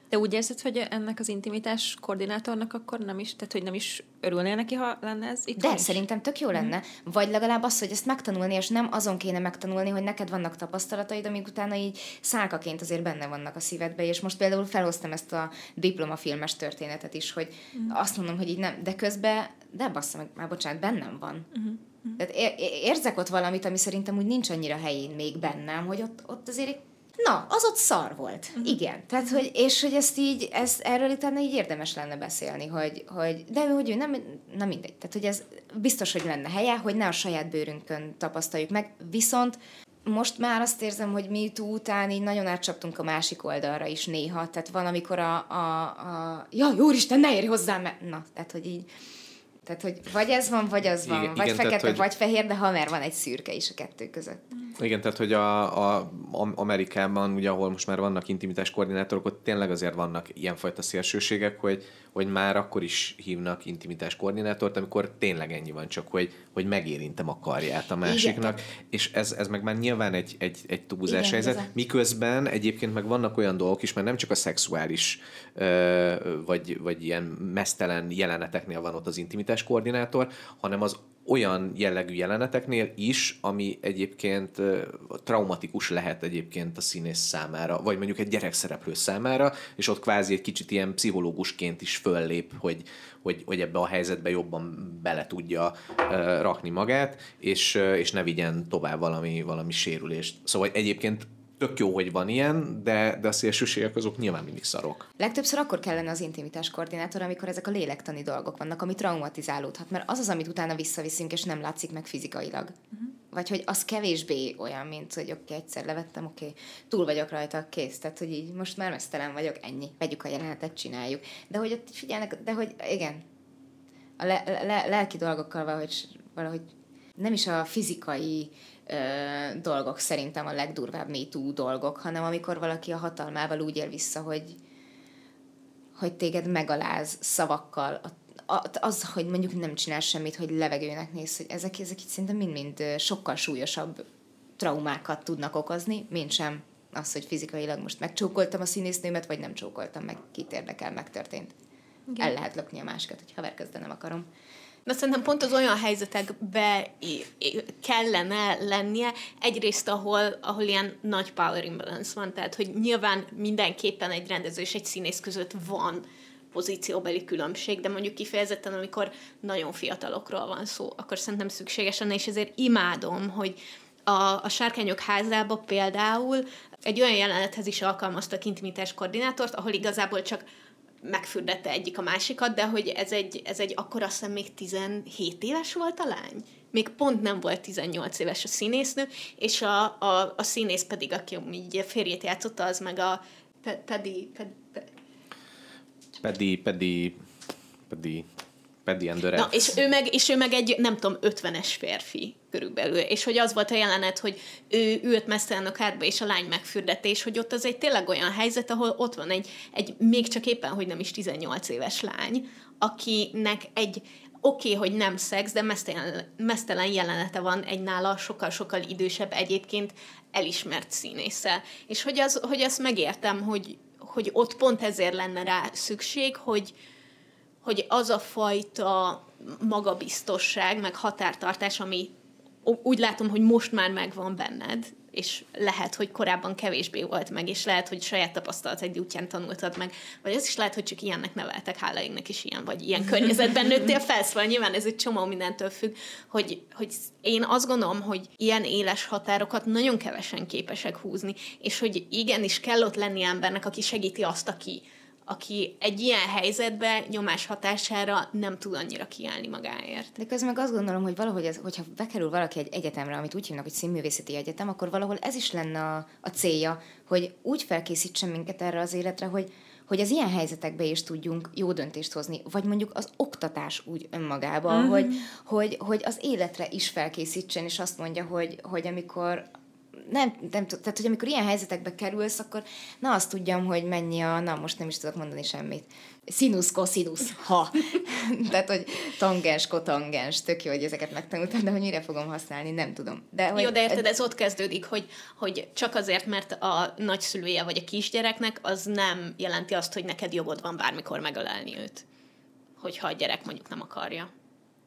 [SPEAKER 4] De úgy érzed, hogy ennek az intimitás koordinátornak akkor nem is, tehát hogy nem is örülnél neki, ha lenne ez itt?
[SPEAKER 1] De szerintem tök jó lenne. Vagy legalább az, hogy ezt megtanulni, és nem azon kéne megtanulni, hogy neked vannak tapasztalataid, amik utána így szálkaként azért benne vannak a szívedbe, és most például felhoztam ezt a diplomafilmes történetet is, hogy azt mondom, hogy így nem, de közben, de bassza meg, már bocsánat, bennem van. Tehát ér- ér- érzek ott valamit, ami szerintem úgy nincs annyira helyén még bennem, hogy ott, ott azért Na, az ott szar volt. Uh-huh. Igen. Tehát, hogy, és hogy ezt így, ez, erről utána így érdemes lenne beszélni, hogy, hogy de hogy ő nem, nem mindegy. Tehát, hogy ez biztos, hogy lenne helye, hogy ne a saját bőrünkön tapasztaljuk meg, viszont most már azt érzem, hogy mi után így nagyon átcsaptunk a másik oldalra is néha. Tehát van, amikor a, a, a ja, úristen, ne érj hozzám, mert... Na, tehát, hogy így tehát, hogy vagy ez van, vagy az van,
[SPEAKER 3] Igen,
[SPEAKER 1] vagy
[SPEAKER 3] igen,
[SPEAKER 1] fekete,
[SPEAKER 3] tehát, hogy-
[SPEAKER 1] vagy fehér, de ha már van egy szürke is a kettő között.
[SPEAKER 3] Igen, tehát hogy a, a, a Amerikában, ugye, ahol most már vannak intimitás koordinátorok, ott tényleg azért vannak ilyenfajta szélsőségek, hogy, hogy már akkor is hívnak intimitás koordinátort, amikor tényleg ennyi van, csak hogy, hogy megérintem a karját a másiknak, és ez, ez meg már nyilván egy, egy, egy túlzás
[SPEAKER 1] Igen,
[SPEAKER 3] helyzet,
[SPEAKER 1] bizony.
[SPEAKER 3] miközben egyébként meg vannak olyan dolgok is, mert nem csak a szexuális vagy, vagy ilyen mesztelen jeleneteknél van ott az intimitás koordinátor, hanem az olyan jellegű jeleneteknél is, ami egyébként traumatikus lehet egyébként a színész számára, vagy mondjuk egy gyerekszereplő számára, és ott kvázi egy kicsit ilyen pszichológusként is föllép, hogy, hogy, hogy ebbe a helyzetbe jobban bele tudja rakni magát, és, és ne vigyen tovább valami, valami sérülést. Szóval egyébként tök jó, hogy van ilyen, de, de a szélsőségek azok nyilván mindig szarok.
[SPEAKER 1] Legtöbbször akkor kellene az intimitás koordinátor, amikor ezek a lélektani dolgok vannak, ami traumatizálódhat, mert az az, amit utána visszaviszünk, és nem látszik meg fizikailag. Uh-huh. Vagy hogy az kevésbé olyan, mint hogy oké, okay, egyszer levettem, oké, okay, túl vagyok rajta, kész. Tehát, hogy így most már mesztelen vagyok, ennyi. Vegyük a jelenetet, csináljuk. De hogy ott figyelnek, de hogy igen, a le, le, lelki dolgokkal valahogy, valahogy nem is a fizikai ö, dolgok szerintem a legdurvább MeToo dolgok, hanem amikor valaki a hatalmával úgy él vissza, hogy, hogy téged megaláz szavakkal, a, a, az, hogy mondjuk nem csinál semmit, hogy levegőnek néz, hogy ezek, ezek itt szerintem mind-mind sokkal súlyosabb traumákat tudnak okozni, mint sem az, hogy fizikailag most megcsókoltam a színésznőmet, vagy nem csókoltam meg, kit érdekel, megtörtént. Igen. El lehet lökni a másikat, hogy haverköz, de nem akarom.
[SPEAKER 2] Na szerintem pont az olyan helyzetekbe kellene lennie, egyrészt ahol, ahol ilyen nagy power imbalance van, tehát hogy nyilván mindenképpen egy rendező és egy színész között van pozícióbeli különbség, de mondjuk kifejezetten, amikor nagyon fiatalokról van szó, akkor szerintem szükséges lenne, és ezért imádom, hogy a, a Sárkányok házába például egy olyan jelenethez is alkalmaztak intimitás koordinátort, ahol igazából csak megfürdette egyik a másikat, de hogy ez egy, ez egy akkor azt hiszem még 17 éves volt a lány. Még pont nem volt 18 éves a színésznő, és a, a, a színész pedig, aki így férjét játszotta, az meg a Pedi, Pedi,
[SPEAKER 3] Pedi, Pedi
[SPEAKER 2] Na, és ő, meg, és ő meg egy, nem tudom, 50-es férfi körülbelül. És hogy az volt a jelenet, hogy ő ült mesztelen a kárba, és a lány megfürdette, és hogy ott az egy tényleg olyan helyzet, ahol ott van egy, egy még csak éppen, hogy nem is 18 éves lány, akinek egy oké, okay, hogy nem szex, de mesztelen, mesztelen jelenete van egy nála sokkal-sokkal idősebb egyébként elismert színésszel. És hogy, az, hogy azt megértem, hogy, hogy ott pont ezért lenne rá szükség, hogy, hogy az a fajta magabiztosság, meg határtartás, ami úgy látom, hogy most már megvan benned, és lehet, hogy korábban kevésbé volt meg, és lehet, hogy saját tapasztalat egy útján tanultad meg, vagy az is lehet, hogy csak ilyennek neveltek, hála is ilyen, vagy ilyen környezetben nőttél fel, szóval nyilván ez egy csomó mindentől függ, hogy, hogy én azt gondolom, hogy ilyen éles határokat nagyon kevesen képesek húzni, és hogy igenis kell ott lenni embernek, aki segíti azt, aki, aki egy ilyen helyzetben nyomás hatására nem tud annyira kiállni magáért.
[SPEAKER 1] De közben meg azt gondolom, hogy valahogy ez, hogyha bekerül valaki egy egyetemre, amit úgy hívnak, hogy színművészeti egyetem, akkor valahol ez is lenne a, a célja, hogy úgy felkészítsen minket erre az életre, hogy, hogy az ilyen helyzetekbe is tudjunk jó döntést hozni, vagy mondjuk az oktatás úgy önmagában, uh-huh. hogy, hogy, hogy az életre is felkészítsen, és azt mondja, hogy, hogy amikor nem, nem tehát hogy amikor ilyen helyzetekbe kerülsz, akkor na azt tudjam, hogy mennyi a, na most nem is tudok mondani semmit. Sinus, cosinus, ha. tehát, hogy tangens, kotangens, tök jó, hogy ezeket megtanultam, de hogy mire fogom használni, nem tudom.
[SPEAKER 2] De, hogy, jó, de érted, ez ott kezdődik, hogy, hogy csak azért, mert a nagyszülője vagy a kisgyereknek, az nem jelenti azt, hogy neked jogod van bármikor megölelni őt hogyha a gyerek mondjuk nem akarja.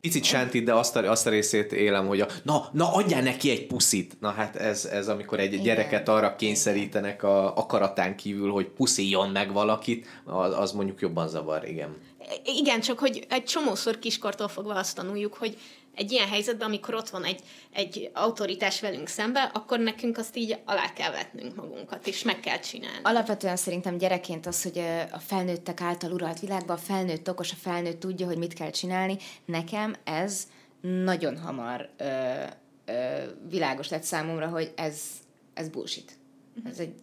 [SPEAKER 3] Picit sánti, de azt a, azt a részét élem, hogy a, na, na adjál neki egy puszit. Na hát ez, ez amikor egy Igen. gyereket arra kényszerítenek a akaratán kívül, hogy pusziljon meg valakit, az, az mondjuk jobban zavar, igen.
[SPEAKER 2] Igen, csak hogy egy csomószor kiskortól fogva azt tanuljuk, hogy egy ilyen helyzetben, amikor ott van egy, egy autoritás velünk szembe, akkor nekünk azt így alá kell vetnünk magunkat, és meg kell csinálni.
[SPEAKER 1] Alapvetően szerintem gyerekként az, hogy a felnőttek által uralt világban a felnőtt okos, a felnőtt tudja, hogy mit kell csinálni. Nekem ez nagyon hamar ö, ö, világos lett számomra, hogy ez, ez bullshit. Ez, egy,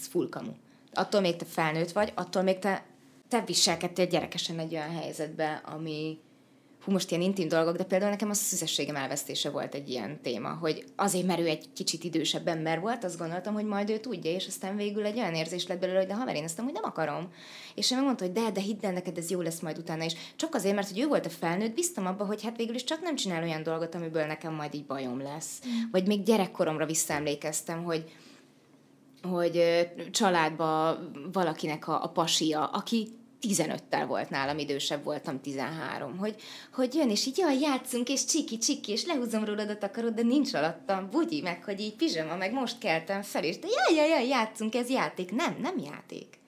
[SPEAKER 1] ez full kamu. Attól még te felnőtt vagy, attól még te, te viselkedtél gyerekesen egy olyan helyzetbe, ami, hú, most ilyen intim dolgok, de például nekem a szüzességem elvesztése volt egy ilyen téma, hogy azért, mert ő egy kicsit idősebb ember volt, azt gondoltam, hogy majd ő tudja, és aztán végül egy olyan érzés lett belőle, hogy de haver, én ezt hogy nem akarom. És ő megmondta, hogy de, de hidd el, neked ez jó lesz majd utána is. Csak azért, mert hogy ő volt a felnőtt, biztam abba, hogy hát végül is csak nem csinál olyan dolgot, amiből nekem majd így bajom lesz. Mm. Vagy még gyerekkoromra visszaemlékeztem, hogy hogy családba valakinek a, a pasia, aki 15-tel volt nálam, idősebb voltam 13, hogy, hogy jön, és így jaj, játszunk, és csiki, csiki, és lehúzom rólad a takarót, de nincs alattam bugyi, meg hogy így pizsama, meg most keltem fel, és de jaj, jaj, jaj, játszunk, ez játék. Nem, nem játék.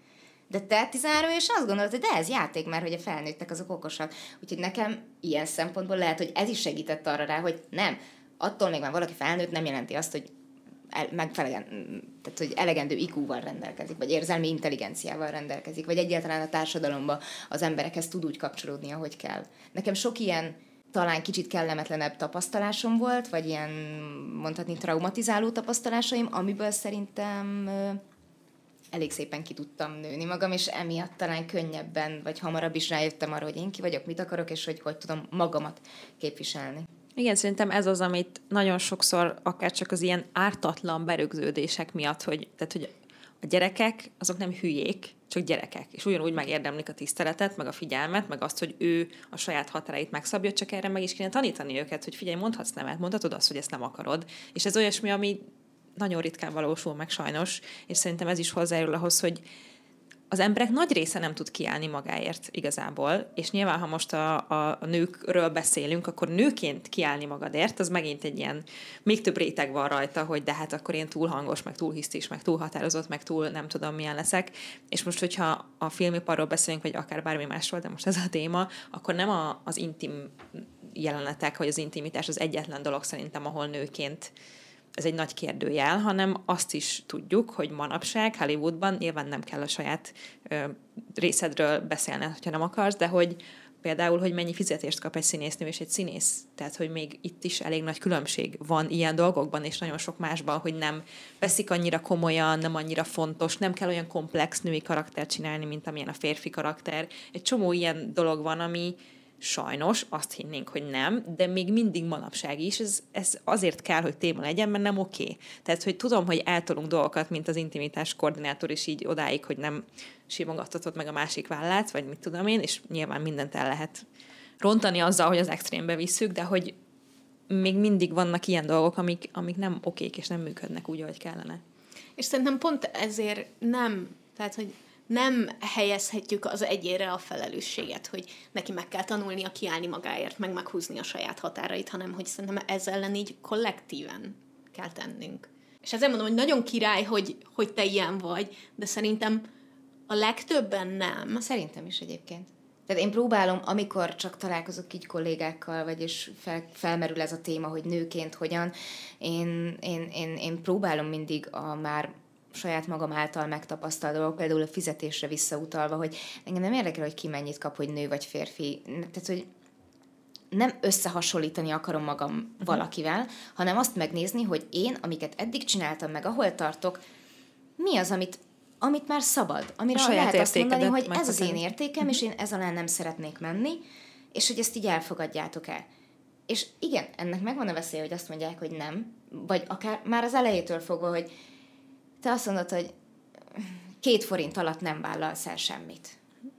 [SPEAKER 1] De te 13 és azt gondolod, hogy de ez játék, mert hogy a felnőttek azok okosak. Úgyhogy nekem ilyen szempontból lehet, hogy ez is segített arra rá, hogy nem, attól még már valaki felnőtt nem jelenti azt, hogy megfelelően, tehát hogy elegendő IQ-val rendelkezik, vagy érzelmi intelligenciával rendelkezik, vagy egyáltalán a társadalomban az emberekhez tud úgy kapcsolódni, ahogy kell. Nekem sok ilyen talán kicsit kellemetlenebb tapasztalásom volt, vagy ilyen mondhatni traumatizáló tapasztalásaim, amiből szerintem elég szépen ki tudtam nőni magam, és emiatt talán könnyebben, vagy hamarabb is rájöttem arra, hogy én ki vagyok, mit akarok, és hogy hogy tudom magamat képviselni.
[SPEAKER 4] Igen, szerintem ez az, amit nagyon sokszor, akár csak az ilyen ártatlan berögződések miatt, hogy, tehát, hogy a gyerekek, azok nem hülyék, csak gyerekek, és ugyanúgy megérdemlik a tiszteletet, meg a figyelmet, meg azt, hogy ő a saját határait megszabja, csak erre meg is kéne tanítani őket, hogy figyelj, mondhatsz nemet, mondhatod azt, hogy ezt nem akarod. És ez olyasmi, ami nagyon ritkán valósul meg sajnos, és szerintem ez is hozzájárul ahhoz, hogy az emberek nagy része nem tud kiállni magáért igazából, és nyilván, ha most a, a, nőkről beszélünk, akkor nőként kiállni magadért, az megint egy ilyen, még több réteg van rajta, hogy de hát akkor én túl hangos, meg túl hisztis, meg túl határozott, meg túl nem tudom milyen leszek, és most, hogyha a filmiparról beszélünk, vagy akár bármi másról, de most ez a téma, akkor nem a, az intim jelenetek, vagy az intimitás az egyetlen dolog szerintem, ahol nőként ez egy nagy kérdőjel, hanem azt is tudjuk, hogy manapság Hollywoodban nyilván nem kell a saját ö, részedről beszélni, ha nem akarsz, de hogy például, hogy mennyi fizetést kap egy színésznő és egy színész. Tehát, hogy még itt is elég nagy különbség van ilyen dolgokban, és nagyon sok másban, hogy nem veszik annyira komolyan, nem annyira fontos, nem kell olyan komplex női karaktert csinálni, mint amilyen a férfi karakter. Egy csomó ilyen dolog van, ami, Sajnos, azt hinnénk, hogy nem, de még mindig manapság is, ez, ez azért kell, hogy téma legyen, mert nem oké. Okay. Tehát, hogy tudom, hogy eltolunk dolgokat, mint az intimitás koordinátor is így odáig, hogy nem simogathatod meg a másik vállát, vagy mit tudom én, és nyilván mindent el lehet rontani azzal, hogy az extrémbe visszük, de hogy még mindig vannak ilyen dolgok, amik, amik nem okék, és nem működnek úgy, ahogy kellene.
[SPEAKER 2] És szerintem pont ezért nem, tehát, hogy nem helyezhetjük az egyére a felelősséget, hogy neki meg kell tanulnia kiállni magáért, meg meghúzni a saját határait, hanem hogy szerintem ezzel ellen így kollektíven kell tennünk. És ezért mondom, hogy nagyon király, hogy, hogy te ilyen vagy, de szerintem a legtöbben nem.
[SPEAKER 1] Szerintem is egyébként. Tehát én próbálom, amikor csak találkozok így kollégákkal, vagy és fel, felmerül ez a téma, hogy nőként hogyan, én, én, én, én próbálom mindig a már saját magam által megtapasztalt dolgok, például a fizetésre visszautalva, hogy engem nem érdekel, hogy ki mennyit kap, hogy nő vagy férfi. Tehát, hogy nem összehasonlítani akarom magam uh-huh. valakivel, hanem azt megnézni, hogy én, amiket eddig csináltam meg, ahol tartok, mi az, amit, amit már szabad, amire lehet azt mondani, hogy ez az én értékem, uh-huh. és én ez alá nem szeretnék menni, és hogy ezt így elfogadjátok el. És igen, ennek megvan a veszély, hogy azt mondják, hogy nem, vagy akár már az elejétől fogva, hogy te azt mondod, hogy két forint alatt nem vállalsz el semmit.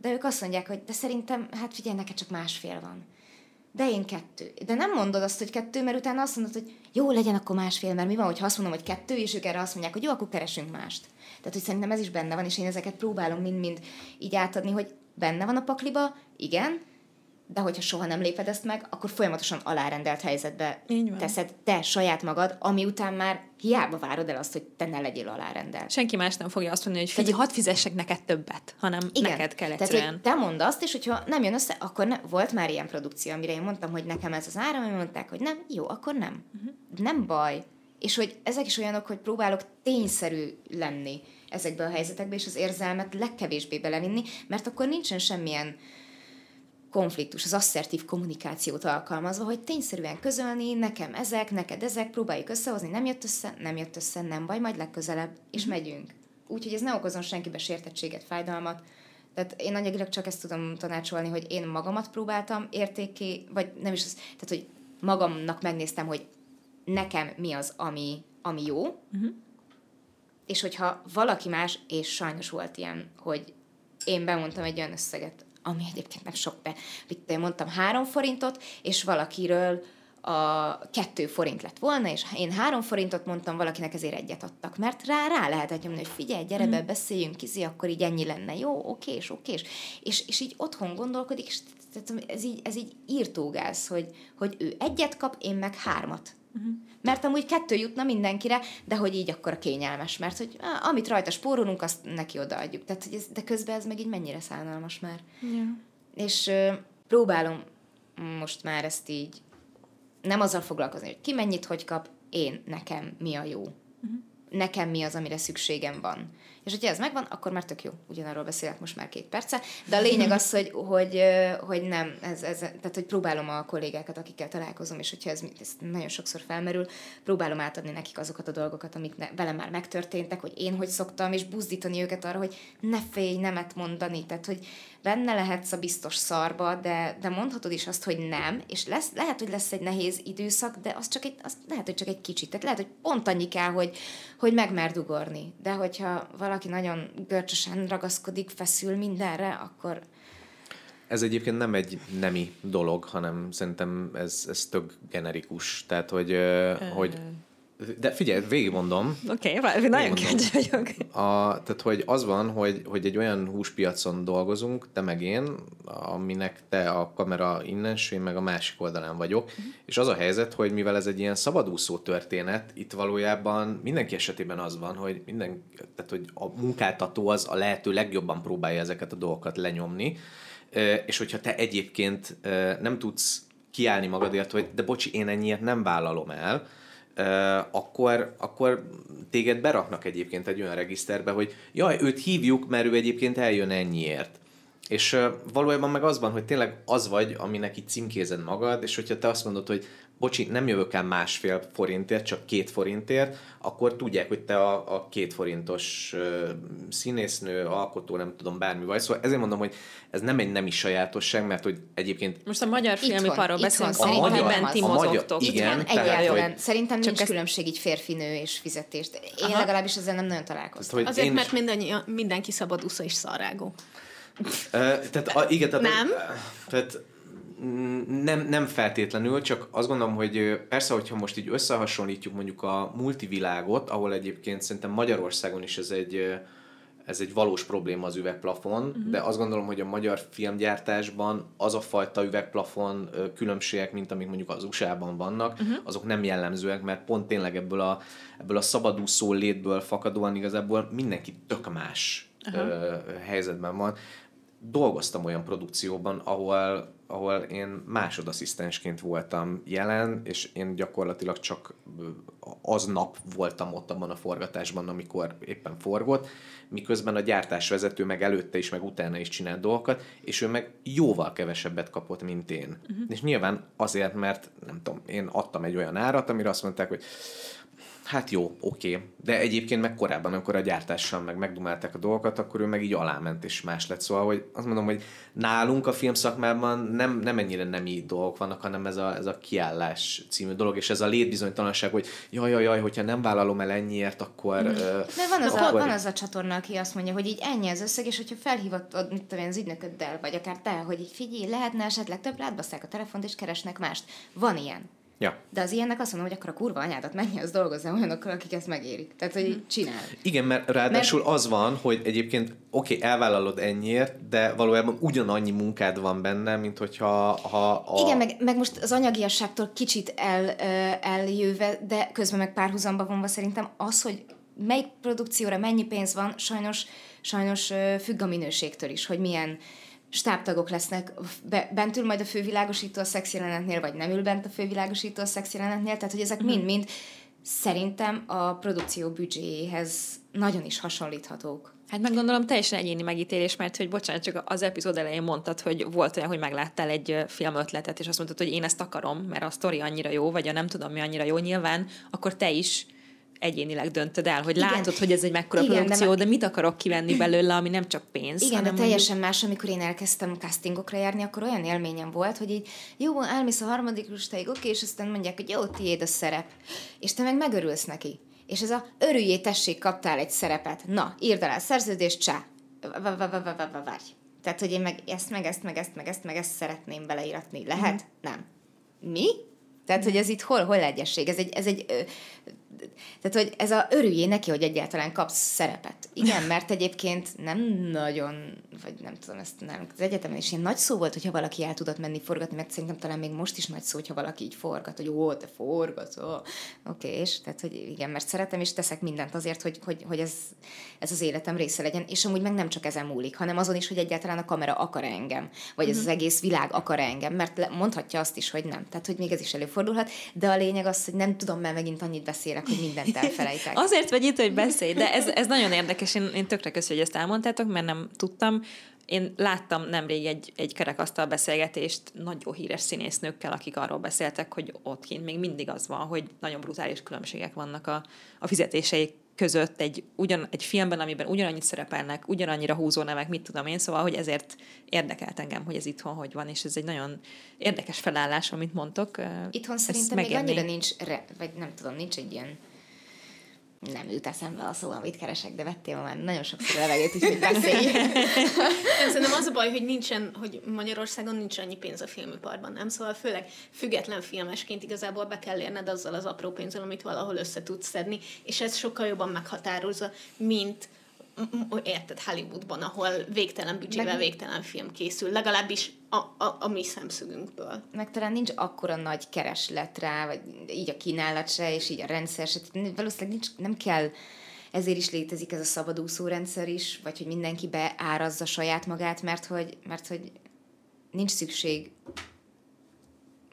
[SPEAKER 1] De ők azt mondják, hogy de szerintem, hát figyelj, neked csak másfél van. De én kettő. De nem mondod azt, hogy kettő, mert utána azt mondod, hogy jó, legyen akkor másfél, mert mi van, ha azt mondom, hogy kettő, és ők erre azt mondják, hogy jó, akkor keresünk mást. Tehát, hogy szerintem ez is benne van, és én ezeket próbálom mind-mind így átadni, hogy benne van a pakliba, igen, de hogyha soha nem léped ezt meg, akkor folyamatosan alárendelt helyzetbe teszed te saját magad, ami után már hiába várod el azt, hogy te ne legyél alárendelt.
[SPEAKER 4] Senki más nem fogja azt mondani, hogy figyelj, hadd fizessek neked többet, hanem igen, neked kell egyszerűen.
[SPEAKER 1] Tehát, te mondd azt, és hogyha nem jön össze, akkor ne, volt már ilyen produkció, amire én mondtam, hogy nekem ez az áram, és mondták, hogy nem, jó, akkor nem. Uh-huh. Nem baj. És hogy ezek is olyanok, hogy próbálok tényszerű lenni ezekben a helyzetekben, és az érzelmet legkevésbé belevinni, mert akkor nincsen semmilyen uh, konfliktus, az asszertív kommunikációt alkalmazva, hogy tényszerűen közölni, nekem ezek, neked ezek, próbáljuk összehozni, nem jött össze, nem jött össze, nem baj, majd legközelebb, és mm-hmm. megyünk. Úgyhogy ez ne okozon senkibe sértettséget, fájdalmat. Tehát én anyagilag csak ezt tudom tanácsolni, hogy én magamat próbáltam értéké, vagy nem is az, tehát hogy magamnak megnéztem, hogy nekem mi az, ami, ami jó, uh-huh. és hogyha valaki más, és sajnos volt ilyen, hogy én bemondtam egy olyan összeget, ami egyébként meg sok, de mit mondtam három forintot, és valakiről a kettő forint lett volna, és én három forintot mondtam, valakinek ezért egyet adtak, mert rá, rá lehetett nyomni, hogy figyelj, gyere be, mhm. beszéljünk, kizi, akkor így ennyi lenne, jó, okés, okés, és, és így otthon gondolkodik, és ez így, ez így írtógáz, hogy, hogy ő egyet kap, én meg hármat. Uh-huh. Mert amúgy kettő jutna mindenkire, de hogy így akkor kényelmes, mert hogy á, amit rajta spórolunk, azt neki odaadjuk. Tehát, hogy ez, de közben ez meg így mennyire szánalmas már. Yeah. És ö, próbálom most már ezt így nem azzal foglalkozni, hogy ki mennyit, hogy kap, én, nekem mi a jó. Uh-huh. Nekem mi az, amire szükségem van. És hogyha ez megvan, akkor már tök jó. Ugyanarról beszélek most már két perce. De a lényeg az, hogy, hogy, hogy nem, ez, ez, tehát hogy próbálom a kollégákat, akikkel találkozom, és hogyha ez, ez nagyon sokszor felmerül, próbálom átadni nekik azokat a dolgokat, amik ne, velem már megtörténtek, hogy én hogy szoktam, és buzdítani őket arra, hogy ne félj nemet mondani. Tehát, hogy benne lehetsz a biztos szarba, de, de mondhatod is azt, hogy nem, és lesz, lehet, hogy lesz egy nehéz időszak, de az csak egy, az lehet, hogy csak egy kicsit. Tehát lehet, hogy pont annyi kell, hogy, hogy megmer ugorni. De hogyha valaki nagyon görcsösen ragaszkodik, feszül mindenre, akkor...
[SPEAKER 3] Ez egyébként nem egy nemi dolog, hanem szerintem ez, ez tök generikus. Tehát, hogy, hogy de figyelj, végigmondom.
[SPEAKER 4] Oké, okay, nagyon kíváncsi vagyok.
[SPEAKER 3] A, tehát, hogy az van, hogy, hogy egy olyan húspiacon dolgozunk, te meg én, aminek te a kamera innen, én meg a másik oldalán vagyok, uh-huh. és az a helyzet, hogy mivel ez egy ilyen szabadúszó történet, itt valójában mindenki esetében az van, hogy minden, tehát, hogy a munkáltató az a lehető legjobban próbálja ezeket a dolgokat lenyomni, és hogyha te egyébként nem tudsz kiállni magadért, hogy de bocsi, én ennyiért nem vállalom el, akkor, akkor téged beraknak egyébként egy olyan regiszterbe, hogy jaj, őt hívjuk, mert ő egyébként eljön ennyiért. És valójában meg az van, hogy tényleg az vagy, aminek itt címkézed magad, és hogyha te azt mondod, hogy bocsi, nem jövök el másfél forintért, csak két forintért, akkor tudják, hogy te a, a két forintos uh, színésznő, alkotó, nem tudom, bármi vagy. Szóval ezért mondom, hogy ez nem egy nemi sajátosság, mert hogy egyébként...
[SPEAKER 4] Most a magyar filmiparról beszélünk,
[SPEAKER 1] a magyar,
[SPEAKER 4] ti mozogtok.
[SPEAKER 3] Igen,
[SPEAKER 1] itt van egyáltalán. Hogy... Szerintem csak nincs különbség így férfinő és fizetést. Én Aha. legalábbis ezzel nem nagyon találkoztam.
[SPEAKER 2] Tehát, Azért, én... mert mindannyi, mindenki szabad usza és szarágó.
[SPEAKER 3] Uh, tehát, a, igen, tehát,
[SPEAKER 2] nem?
[SPEAKER 3] Tehát nem, nem feltétlenül, csak azt gondolom, hogy persze, hogyha most így összehasonlítjuk mondjuk a multivilágot, ahol egyébként szerintem Magyarországon is ez egy, ez egy valós probléma az üvegplafon, uh-huh. de azt gondolom, hogy a magyar filmgyártásban az a fajta üvegplafon különbségek, mint amik mondjuk az USA-ban vannak, uh-huh. azok nem jellemzőek, mert pont tényleg ebből a, ebből a szabadúszó létből fakadóan igazából mindenki tök más uh-huh. helyzetben van. Dolgoztam olyan produkcióban, ahol ahol én másodasszisztensként voltam jelen, és én gyakorlatilag csak aznap voltam ott abban a forgatásban, amikor éppen forgott, miközben a gyártásvezető meg előtte is, meg utána is csinált dolgokat, és ő meg jóval kevesebbet kapott, mint én. Uh-huh. És nyilván azért, mert nem tudom, én adtam egy olyan árat, amire azt mondták, hogy hát jó, oké. Okay. De egyébként meg korábban, amikor a gyártással meg megdumálták a dolgokat, akkor ő meg így aláment és más lett. Szóval, hogy azt mondom, hogy nálunk a filmszakmában nem, nem ennyire nemi dolgok vannak, hanem ez a, ez a kiállás című dolog, és ez a létbizonytalanság, hogy jaj, jaj, jaj, hogyha nem vállalom el ennyiért, akkor... Mm.
[SPEAKER 1] De van az, akkor... a, van az a csatorna, aki azt mondja, hogy így ennyi az összeg, és hogyha felhívod, mit tudom én, az ügynököddel, vagy akár te, hogy így figyelj, lehetne esetleg több, rátbasszák a telefont, és keresnek mást. Van ilyen.
[SPEAKER 3] Ja.
[SPEAKER 1] De az ilyennek azt mondom, hogy akkor a kurva anyádat menj, az dolgozzam olyanokkal, akik ezt megérik. Tehát, hogy így csinál.
[SPEAKER 3] Igen, mert ráadásul mert... az van, hogy egyébként oké, okay, elvállalod ennyiért, de valójában ugyanannyi munkád van benne, mint hogyha ha
[SPEAKER 1] a... Igen, meg, meg most az anyagiasságtól kicsit el, eljöve, de közben meg párhuzamba vonva szerintem az, hogy melyik produkcióra mennyi pénz van, sajnos, sajnos függ a minőségtől is, hogy milyen stábtagok lesznek, bent ül majd a fővilágosító a szexjelenetnél, vagy nem ül bent a fővilágosító a szexjelenetnél, tehát hogy ezek mind-mind szerintem a produkció büdzséjéhez nagyon is hasonlíthatók.
[SPEAKER 4] Hát meg gondolom teljesen egyéni megítélés, mert hogy bocsánat, csak az epizód elején mondtad, hogy volt olyan, hogy megláttál egy filmötletet, és azt mondtad, hogy én ezt akarom, mert a sztori annyira jó, vagy a nem tudom mi annyira jó, nyilván, akkor te is egyénileg döntöd el, hogy Igen. látod, hogy ez egy mekkora Igen, produkció, de, de mit akarok kivenni belőle, ami nem csak pénz.
[SPEAKER 1] Igen, de teljesen mondjuk... más, amikor én elkezdtem castingokra járni, akkor olyan élményem volt, hogy így jó, elmész a harmadik listáig, oké, és aztán mondják, hogy jó, tiéd a szerep. És te meg megörülsz neki. És ez a örüljé, tessék, kaptál egy szerepet. Na, írd alá a szerződést, csá. Várj. Tehát, hogy én meg ezt, meg ezt, meg ezt, meg ezt, meg ezt szeretném beleíratni. Lehet? Nem. Mi? Tehát, hogy ez itt hol, hol egyesség? Ez egy, ez egy tehát, hogy ez a örüljé neki, hogy egyáltalán kapsz szerepet. Igen, mert egyébként nem nagyon, vagy nem tudom, ezt nem, az egyetemen is ilyen nagy szó volt, hogyha valaki el tudott menni forgatni, mert szerintem talán még most is nagy szó, hogyha valaki így forgat, hogy ó, te forgatsz, ó. oké, okay, és tehát, hogy igen, mert szeretem, és teszek mindent azért, hogy, hogy, hogy ez, ez az életem része legyen, és amúgy meg nem csak ezen múlik, hanem azon is, hogy egyáltalán a kamera akar engem, vagy ez az mhm. egész világ akar engem, mert mondhatja azt is, hogy nem. Tehát, hogy még ez is előfordulhat, de a lényeg az, hogy nem tudom, mert megint annyit beszélek, hogy mindent elfelejtek.
[SPEAKER 4] Azért vagy itt, hogy beszélj, de ez, ez nagyon érdekes, én, én tökre köszönöm, hogy ezt elmondtátok, mert nem tudtam. Én láttam nemrég egy, egy kerekasztal beszélgetést nagyon híres színésznőkkel, akik arról beszéltek, hogy ott kint még mindig az van, hogy nagyon brutális különbségek vannak a, a fizetéseik között egy, ugyan, egy filmben, amiben ugyanannyit szerepelnek, ugyanannyira húzó nevek, mit tudom én, szóval, hogy ezért érdekelt engem, hogy ez itthon hogy van, és ez egy nagyon érdekes felállás, amit mondtok.
[SPEAKER 1] Itthon szerintem még annyira nincs, re, vagy nem tudom, nincs egy ilyen nem jut eszembe a szó, amit keresek, de vettél már nagyon sokszor levegőt, úgyhogy beszélj.
[SPEAKER 2] Szerintem az a baj, hogy nincsen, hogy Magyarországon nincs annyi pénz a filmiparban, nem? Szóval főleg független filmesként igazából be kell érned azzal az apró pénzzel, amit valahol össze tudsz szedni, és ez sokkal jobban meghatározza, mint érted, Hollywoodban, ahol végtelen büdzsével Meg... végtelen film készül, legalábbis a, a, a mi szemszögünkből.
[SPEAKER 1] Meg talán nincs akkora nagy kereslet rá, vagy így a kínálat se, és így a rendszer se. Valószínűleg nincs, nem kell ezért is létezik ez a szabadúszó rendszer is, vagy hogy mindenki beárazza saját magát, mert hogy, mert hogy nincs szükség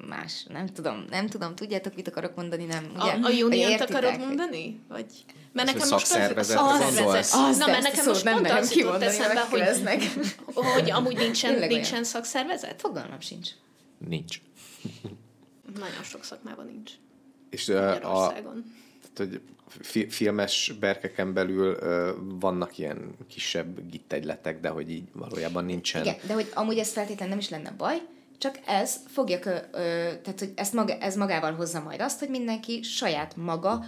[SPEAKER 1] más. Nem tudom, nem tudom. Tudjátok, mit akarok mondani? Nem.
[SPEAKER 2] Ugye? A, a union akarod mondani? Vagy...
[SPEAKER 3] Mert nekem most az, az, az,
[SPEAKER 2] az, Na, mert nekem most pont az jutott eszembe, hogy, hogy amúgy nincsen, nincsen szakszervezet?
[SPEAKER 1] Fogalmam sincs.
[SPEAKER 3] Nincs.
[SPEAKER 2] Nagyon sok szakmában nincs.
[SPEAKER 3] És a, a, hogy filmes berkeken belül uh, vannak ilyen kisebb gittegyletek, de hogy így valójában nincsen.
[SPEAKER 1] Igen, de hogy amúgy ez feltétlenül nem is lenne baj, csak ez fogja, ö, tehát hogy ezt maga, ez magával hozza majd azt, hogy mindenki saját maga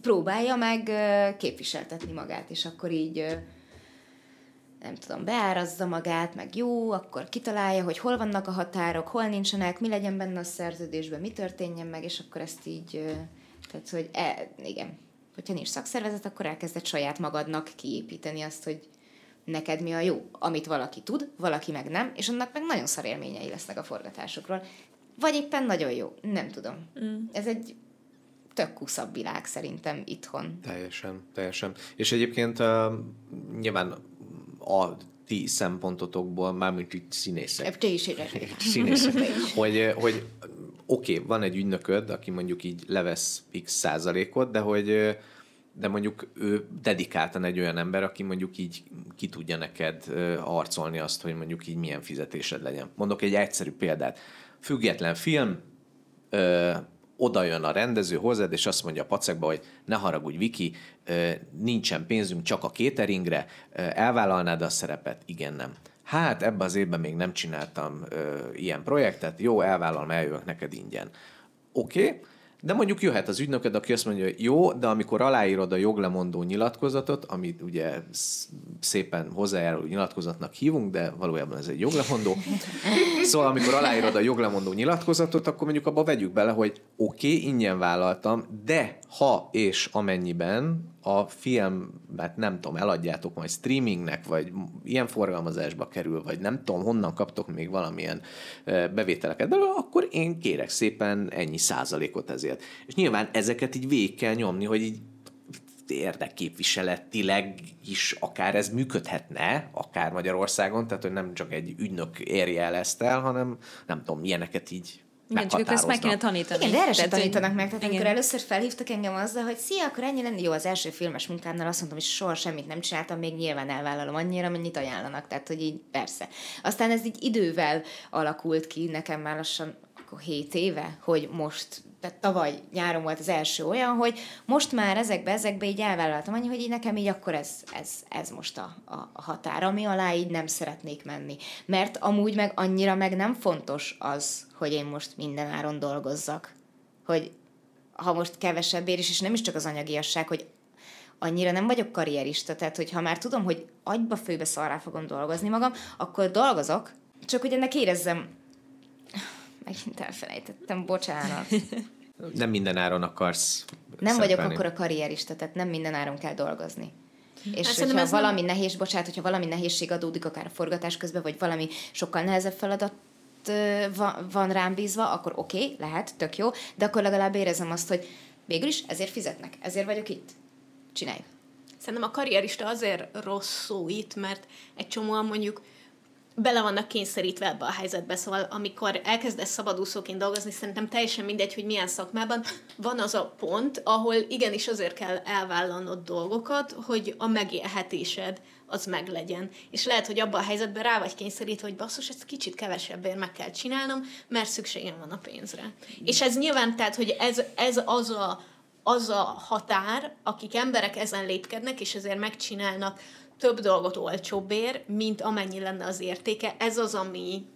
[SPEAKER 1] próbálja meg ö, képviseltetni magát, és akkor így ö, nem tudom, beárazza magát, meg jó, akkor kitalálja, hogy hol vannak a határok, hol nincsenek, mi legyen benne a szerződésben, mi történjen meg, és akkor ezt így, tehát hogy e, igen, hogyha nincs szakszervezet, akkor elkezded saját magadnak kiépíteni azt, hogy neked mi a jó, amit valaki tud, valaki meg nem, és annak meg nagyon szar élményei lesznek a forgatásokról. Vagy éppen nagyon jó, nem tudom. Mm. Ez egy tök kuszabb világ szerintem itthon.
[SPEAKER 3] Teljesen, teljesen. És egyébként uh, nyilván a ti szempontotokból, mármint itt színészek.
[SPEAKER 1] Te is
[SPEAKER 3] színészek. hogy, hogy oké, okay, van egy ügynököd, aki mondjuk így levesz x százalékot, de hogy de mondjuk ő dedikáltan egy olyan ember, aki mondjuk így ki tudja neked arcolni azt, hogy mondjuk így milyen fizetésed legyen. Mondok egy egyszerű példát. Független film, ö, oda jön a rendező hozzád, és azt mondja a pacekba, hogy ne haragudj, Viki, ö, nincsen pénzünk csak a cateringre, elvállalnád a szerepet? Igen, nem. Hát ebben az évben még nem csináltam ö, ilyen projektet, jó, elvállalom, eljövök neked ingyen. Oké, okay, de mondjuk jöhet az ügynököd, aki azt mondja, hogy jó, de amikor aláírod a joglemondó nyilatkozatot, amit ugye szépen hozzájáruló nyilatkozatnak hívunk, de valójában ez egy joglemondó. Szóval amikor aláírod a joglemondó nyilatkozatot, akkor mondjuk abba vegyük bele, hogy oké, okay, ingyen vállaltam, de ha és amennyiben a filmet nem tudom, eladjátok majd streamingnek, vagy ilyen forgalmazásba kerül, vagy nem tudom, honnan kaptok még valamilyen bevételeket de akkor én kérek szépen ennyi százalékot ezért. És nyilván ezeket így végig kell nyomni, hogy így érdekképviseletileg is akár ez működhetne, akár Magyarországon, tehát hogy nem csak egy ügynök érje el ezt el, hanem nem tudom, ilyeneket így
[SPEAKER 4] igen, csak ezt meg kéne tanítani.
[SPEAKER 1] Igen, de erre sem tanítanak meg. Tehát amikor először felhívtak engem azzal, hogy szia, akkor ennyi lenne. Jó, az első filmes munkámnál azt mondtam, hogy soha semmit nem csináltam, még nyilván elvállalom annyira, mennyit ajánlanak. Tehát, hogy így persze. Aztán ez így idővel alakult ki, nekem már lassan akkor 7 éve, hogy most tehát tavaly nyáron volt az első olyan, hogy most már ezekbe, ezekbe így elvállaltam annyi, hogy így nekem így akkor ez, ez, ez most a, a, határ, ami alá így nem szeretnék menni. Mert amúgy meg annyira meg nem fontos az, hogy én most minden áron dolgozzak. Hogy ha most kevesebb ér is, és nem is csak az anyagiasság, hogy annyira nem vagyok karrierista, tehát hogy ha már tudom, hogy agyba főbe szarrá fogom dolgozni magam, akkor dolgozok, csak hogy ennek érezzem megint elfelejtettem, bocsánat.
[SPEAKER 3] Nem minden áron akarsz
[SPEAKER 1] Nem vagyok akkor a karrierista, tehát nem minden áron kell dolgozni. És hát hogyha valami nem... nehéz, bocsánat, hogyha valami nehézség adódik akár a forgatás közben, vagy valami sokkal nehezebb feladat van, van rám bízva, akkor oké, okay, lehet, tök jó, de akkor legalább érezem azt, hogy végül is ezért fizetnek, ezért vagyok itt. Csináljuk.
[SPEAKER 2] Szerintem a karrierista azért rossz szó itt, mert egy csomóan mondjuk bele vannak kényszerítve ebbe a helyzetbe, szóval amikor elkezdesz szabadúszóként dolgozni, szerintem teljesen mindegy, hogy milyen szakmában, van az a pont, ahol igenis azért kell elvállalnod dolgokat, hogy a megélhetésed az meglegyen. És lehet, hogy abban a helyzetben rá vagy kényszerítve, hogy basszus, ezt kicsit kevesebbért meg kell csinálnom, mert szükségem van a pénzre. És ez nyilván, tehát, hogy ez, ez az a az a határ, akik emberek ezen lépkednek, és ezért megcsinálnak több dolgot olcsóbbér, mint amennyi lenne az értéke. Ez az, ami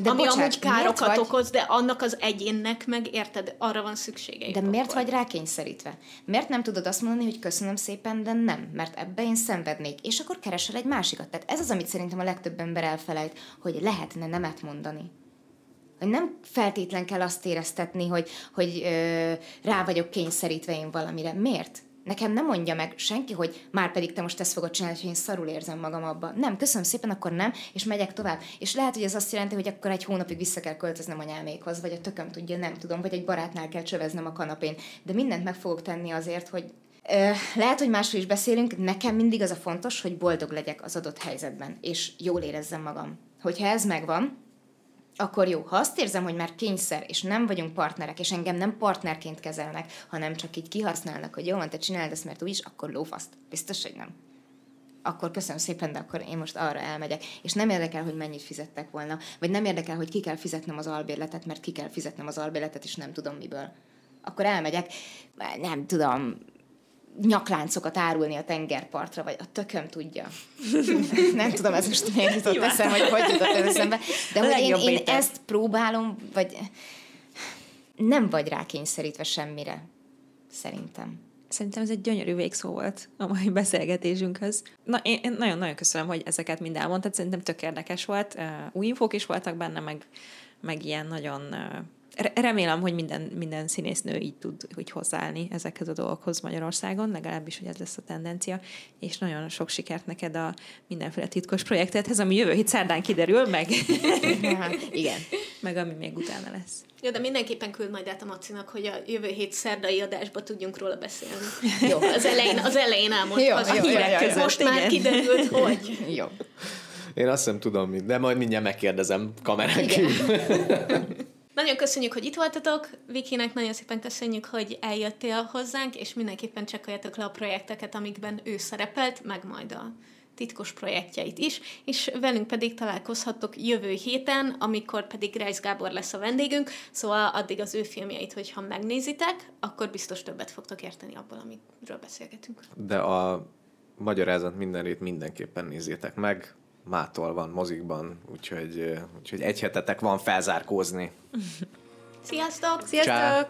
[SPEAKER 2] De ami bocsánat, amúgy károkat vagy... okoz, de annak az egyénnek meg, érted, arra van szüksége.
[SPEAKER 1] De miért vagy rákényszerítve? Miért nem tudod azt mondani, hogy köszönöm szépen, de nem, mert ebbe én szenvednék, és akkor keresel egy másikat. Tehát ez az, amit szerintem a legtöbb ember elfelejt, hogy lehetne nemet mondani hogy nem feltétlen kell azt éreztetni, hogy, hogy ö, rá vagyok kényszerítve én valamire. Miért? Nekem nem mondja meg senki, hogy már pedig te most ezt fogod csinálni, hogy én szarul érzem magam abba. Nem, köszönöm szépen, akkor nem, és megyek tovább. És lehet, hogy ez azt jelenti, hogy akkor egy hónapig vissza kell költöznem anyámékhoz, vagy a tököm tudja, nem tudom, vagy egy barátnál kell csöveznem a kanapén. De mindent meg fogok tenni azért, hogy lehet, hogy másról is beszélünk, nekem mindig az a fontos, hogy boldog legyek az adott helyzetben, és jól érezzem magam. Hogyha ez megvan, akkor jó. Ha azt érzem, hogy már kényszer, és nem vagyunk partnerek, és engem nem partnerként kezelnek, hanem csak így kihasználnak, hogy jó van, te csináld ezt, mert úgyis, akkor lófaszt. Biztos, hogy nem. Akkor köszönöm szépen, de akkor én most arra elmegyek. És nem érdekel, hogy mennyit fizettek volna, vagy nem érdekel, hogy ki kell fizetnem az albérletet, mert ki kell fizetnem az albérletet, és nem tudom miből. Akkor elmegyek, nem tudom, nyakláncokat árulni a tengerpartra, vagy a tököm tudja. nem tudom, ez most miért jutott eszem, hogy hogy jutott eszembe. De hogy én, én ezt próbálom, vagy nem vagy rákényszerítve semmire, szerintem.
[SPEAKER 4] Szerintem ez egy gyönyörű végszó volt a mai beszélgetésünkhöz. Na, én, nagyon-nagyon köszönöm, hogy ezeket mind elmondtad, szerintem tök érdekes volt. Új infók is voltak benne, meg, meg ilyen nagyon remélem, hogy minden, minden színésznő így tud hogy hozzáállni ezekhez a dolgokhoz Magyarországon, legalábbis, hogy ez lesz a tendencia, és nagyon sok sikert neked a mindenféle titkos projektethez, ami jövő hét szerdán kiderül, meg
[SPEAKER 1] igen,
[SPEAKER 4] meg ami még utána lesz.
[SPEAKER 2] Jó, de mindenképpen küld majd át a Macinak, hogy a jövő hét szerdai adásba tudjunk róla beszélni.
[SPEAKER 1] Jó.
[SPEAKER 2] Az elején, az elején elmondta az jó, jó, jó, jó, Most igen. már kiderült, hogy.
[SPEAKER 1] Jó.
[SPEAKER 3] Én azt nem tudom, de majd mindjárt megkérdezem kamerán kívül.
[SPEAKER 2] Nagyon köszönjük, hogy itt voltatok. Vikinek nagyon szépen köszönjük, hogy eljöttél hozzánk, és mindenképpen csekkoljatok le a projekteket, amikben ő szerepelt, meg majd a titkos projektjeit is, és velünk pedig találkozhattok jövő héten, amikor pedig Reis Gábor lesz a vendégünk, szóval addig az ő filmjeit, hogyha megnézitek, akkor biztos többet fogtok érteni abból, amiről beszélgetünk.
[SPEAKER 3] De a magyarázat mindenét mindenképpen nézzétek meg, mától van mozikban, úgyhogy, úgyhogy egy hetetek van felzárkózni.
[SPEAKER 2] Sziasztok!
[SPEAKER 4] Sziasztok! Csá.